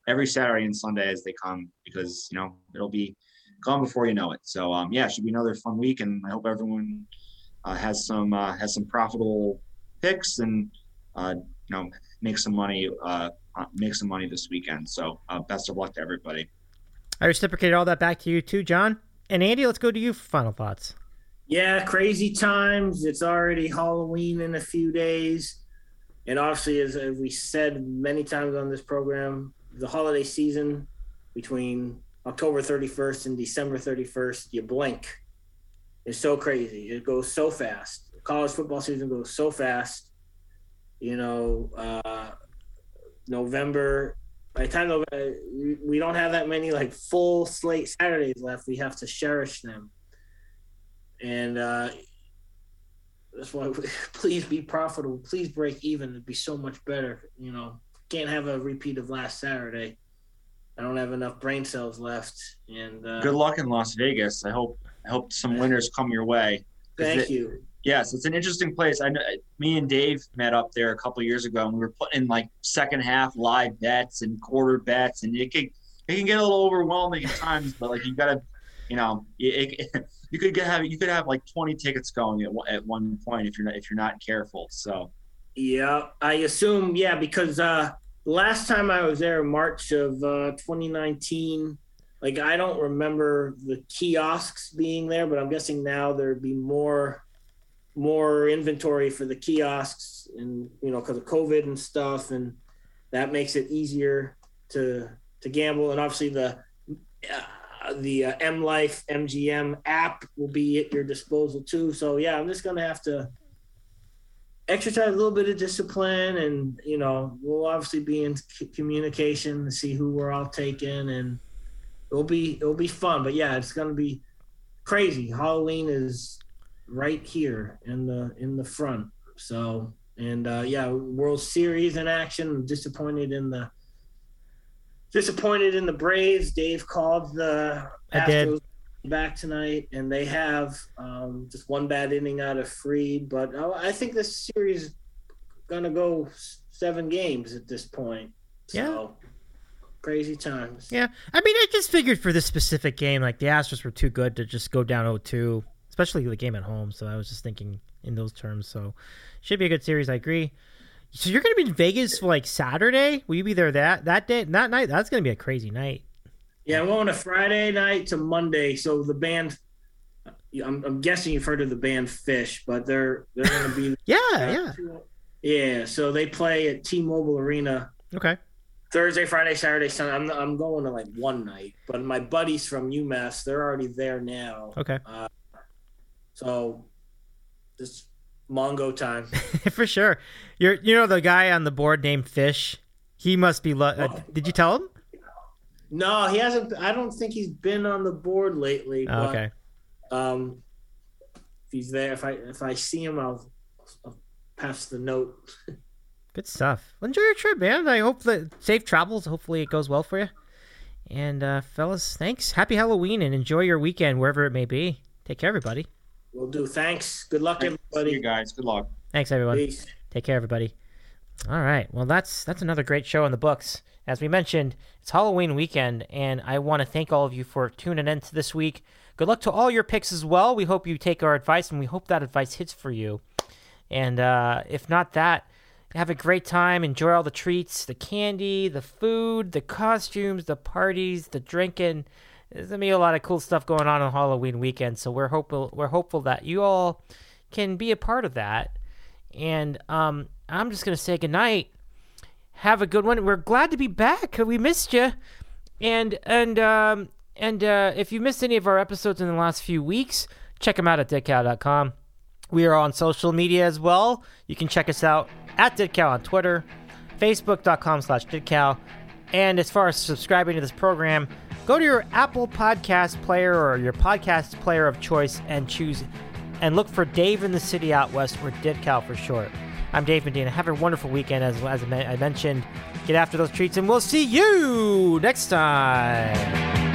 every Saturday and Sunday as they come because you know it'll be gone before you know it. So um, yeah, should be another fun week, and I hope everyone uh, has some uh, has some profitable picks and uh, you know make some money uh, uh, make some money this weekend. So uh, best of luck to everybody. I reciprocate all that back to you too, John and Andy. Let's go to you for final thoughts. Yeah, crazy times. It's already Halloween in a few days. And obviously, as, as we said many times on this program, the holiday season between October 31st and December 31st, you blink. It's so crazy. It goes so fast college football season goes so fast. You know, uh, November. By the time November, we don't have that many like full slate Saturdays left. We have to cherish them, and uh, that's why. We, please be profitable. Please break even. It'd be so much better. You know, can't have a repeat of last Saturday. I don't have enough brain cells left. And uh, good luck in Las Vegas. I hope I hope some winners come your way. Thank it- you. Yes, it's an interesting place. I know me and Dave met up there a couple years ago, and we were putting in like second half live bets and quarter bets, and it can it can get a little overwhelming at times. But like you gotta, you know, it, it, you could get have you could have like twenty tickets going at one- at one point if you're not if you're not careful. So Yeah, I assume yeah because uh last time I was there in March of uh 2019 like I don't remember the kiosks being there but I'm guessing now there'd be more more inventory for the kiosks and you know because of COVID and stuff and that makes it easier to to gamble. And obviously the uh, the uh, M Life MGM app will be at your disposal too. So yeah I'm just gonna have to exercise a little bit of discipline and you know we'll obviously be in c- communication to see who we're all taking and it'll be it'll be fun. But yeah it's gonna be crazy. Halloween is right here in the in the front so and uh yeah world series in action I'm disappointed in the disappointed in the braves dave called the I did. Astros back tonight, and they have um, just one bad inning out of Fried. But I I think this series is gonna go seven games at this point. So, crazy times. Yeah, I mean, I just figured for this specific game, like the Astros were too good to just go down 0-2, especially the game at home. So I was just thinking in those terms. So should be a good series. I agree. So you're gonna be in Vegas for like Saturday? Will you be there that that day that night? That's gonna be a crazy night. Yeah, I'm going to Friday night to Monday. So the band. I'm, I'm guessing you've heard of the band Phish, but they're they're going to be Yeah, yeah. yeah. So they play at T-Mobile Arena Okay. Thursday, Friday, Saturday, Sunday. I'm I'm going to like one night, but my buddies from UMass, they're already there now. Okay. Uh, So this Mongo time. for sure. You're you know the guy on the board named Fish. He must be. Lo- uh, did you tell him? No, he hasn't. I don't think he's been on the board lately. Oh, but, okay. Um, if he's there, if I if I see him, I'll, I'll pass the note. Good stuff. Well, enjoy your trip, man. I hope that safe travels. Hopefully, it goes well for you. And uh, fellas, thanks. Happy Halloween and enjoy your weekend wherever it may be. Take care, everybody. We'll do. Thanks. Good luck, see you guys. Good luck. Thanks, everyone. Peace. Take care, everybody. All right. Well, that's that's another great show in the books. As we mentioned, it's Halloween weekend, and I want to thank all of you for tuning in to this week. Good luck to all your picks as well. We hope you take our advice, and we hope that advice hits for you. And uh, if not that, have a great time. Enjoy all the treats, the candy, the food, the costumes, the parties, the drinking. There's gonna be a lot of cool stuff going on on Halloween weekend. So we're hopeful we're hopeful that you all can be a part of that. And um, I'm just gonna say goodnight. Have a good one. We're glad to be back. We missed you. And and um, and uh, if you missed any of our episodes in the last few weeks, check them out at ditcow.com. We are on social media as well. You can check us out at DITCOW on Twitter, Facebook.com slash DITCOW. And as far as subscribing to this program, go to your Apple Podcast player or your podcast player of choice and choose and look for Dave in the City Out West or DITCOW for short. I'm Dave Medina. Have a wonderful weekend, as, as I mentioned. Get after those treats, and we'll see you next time.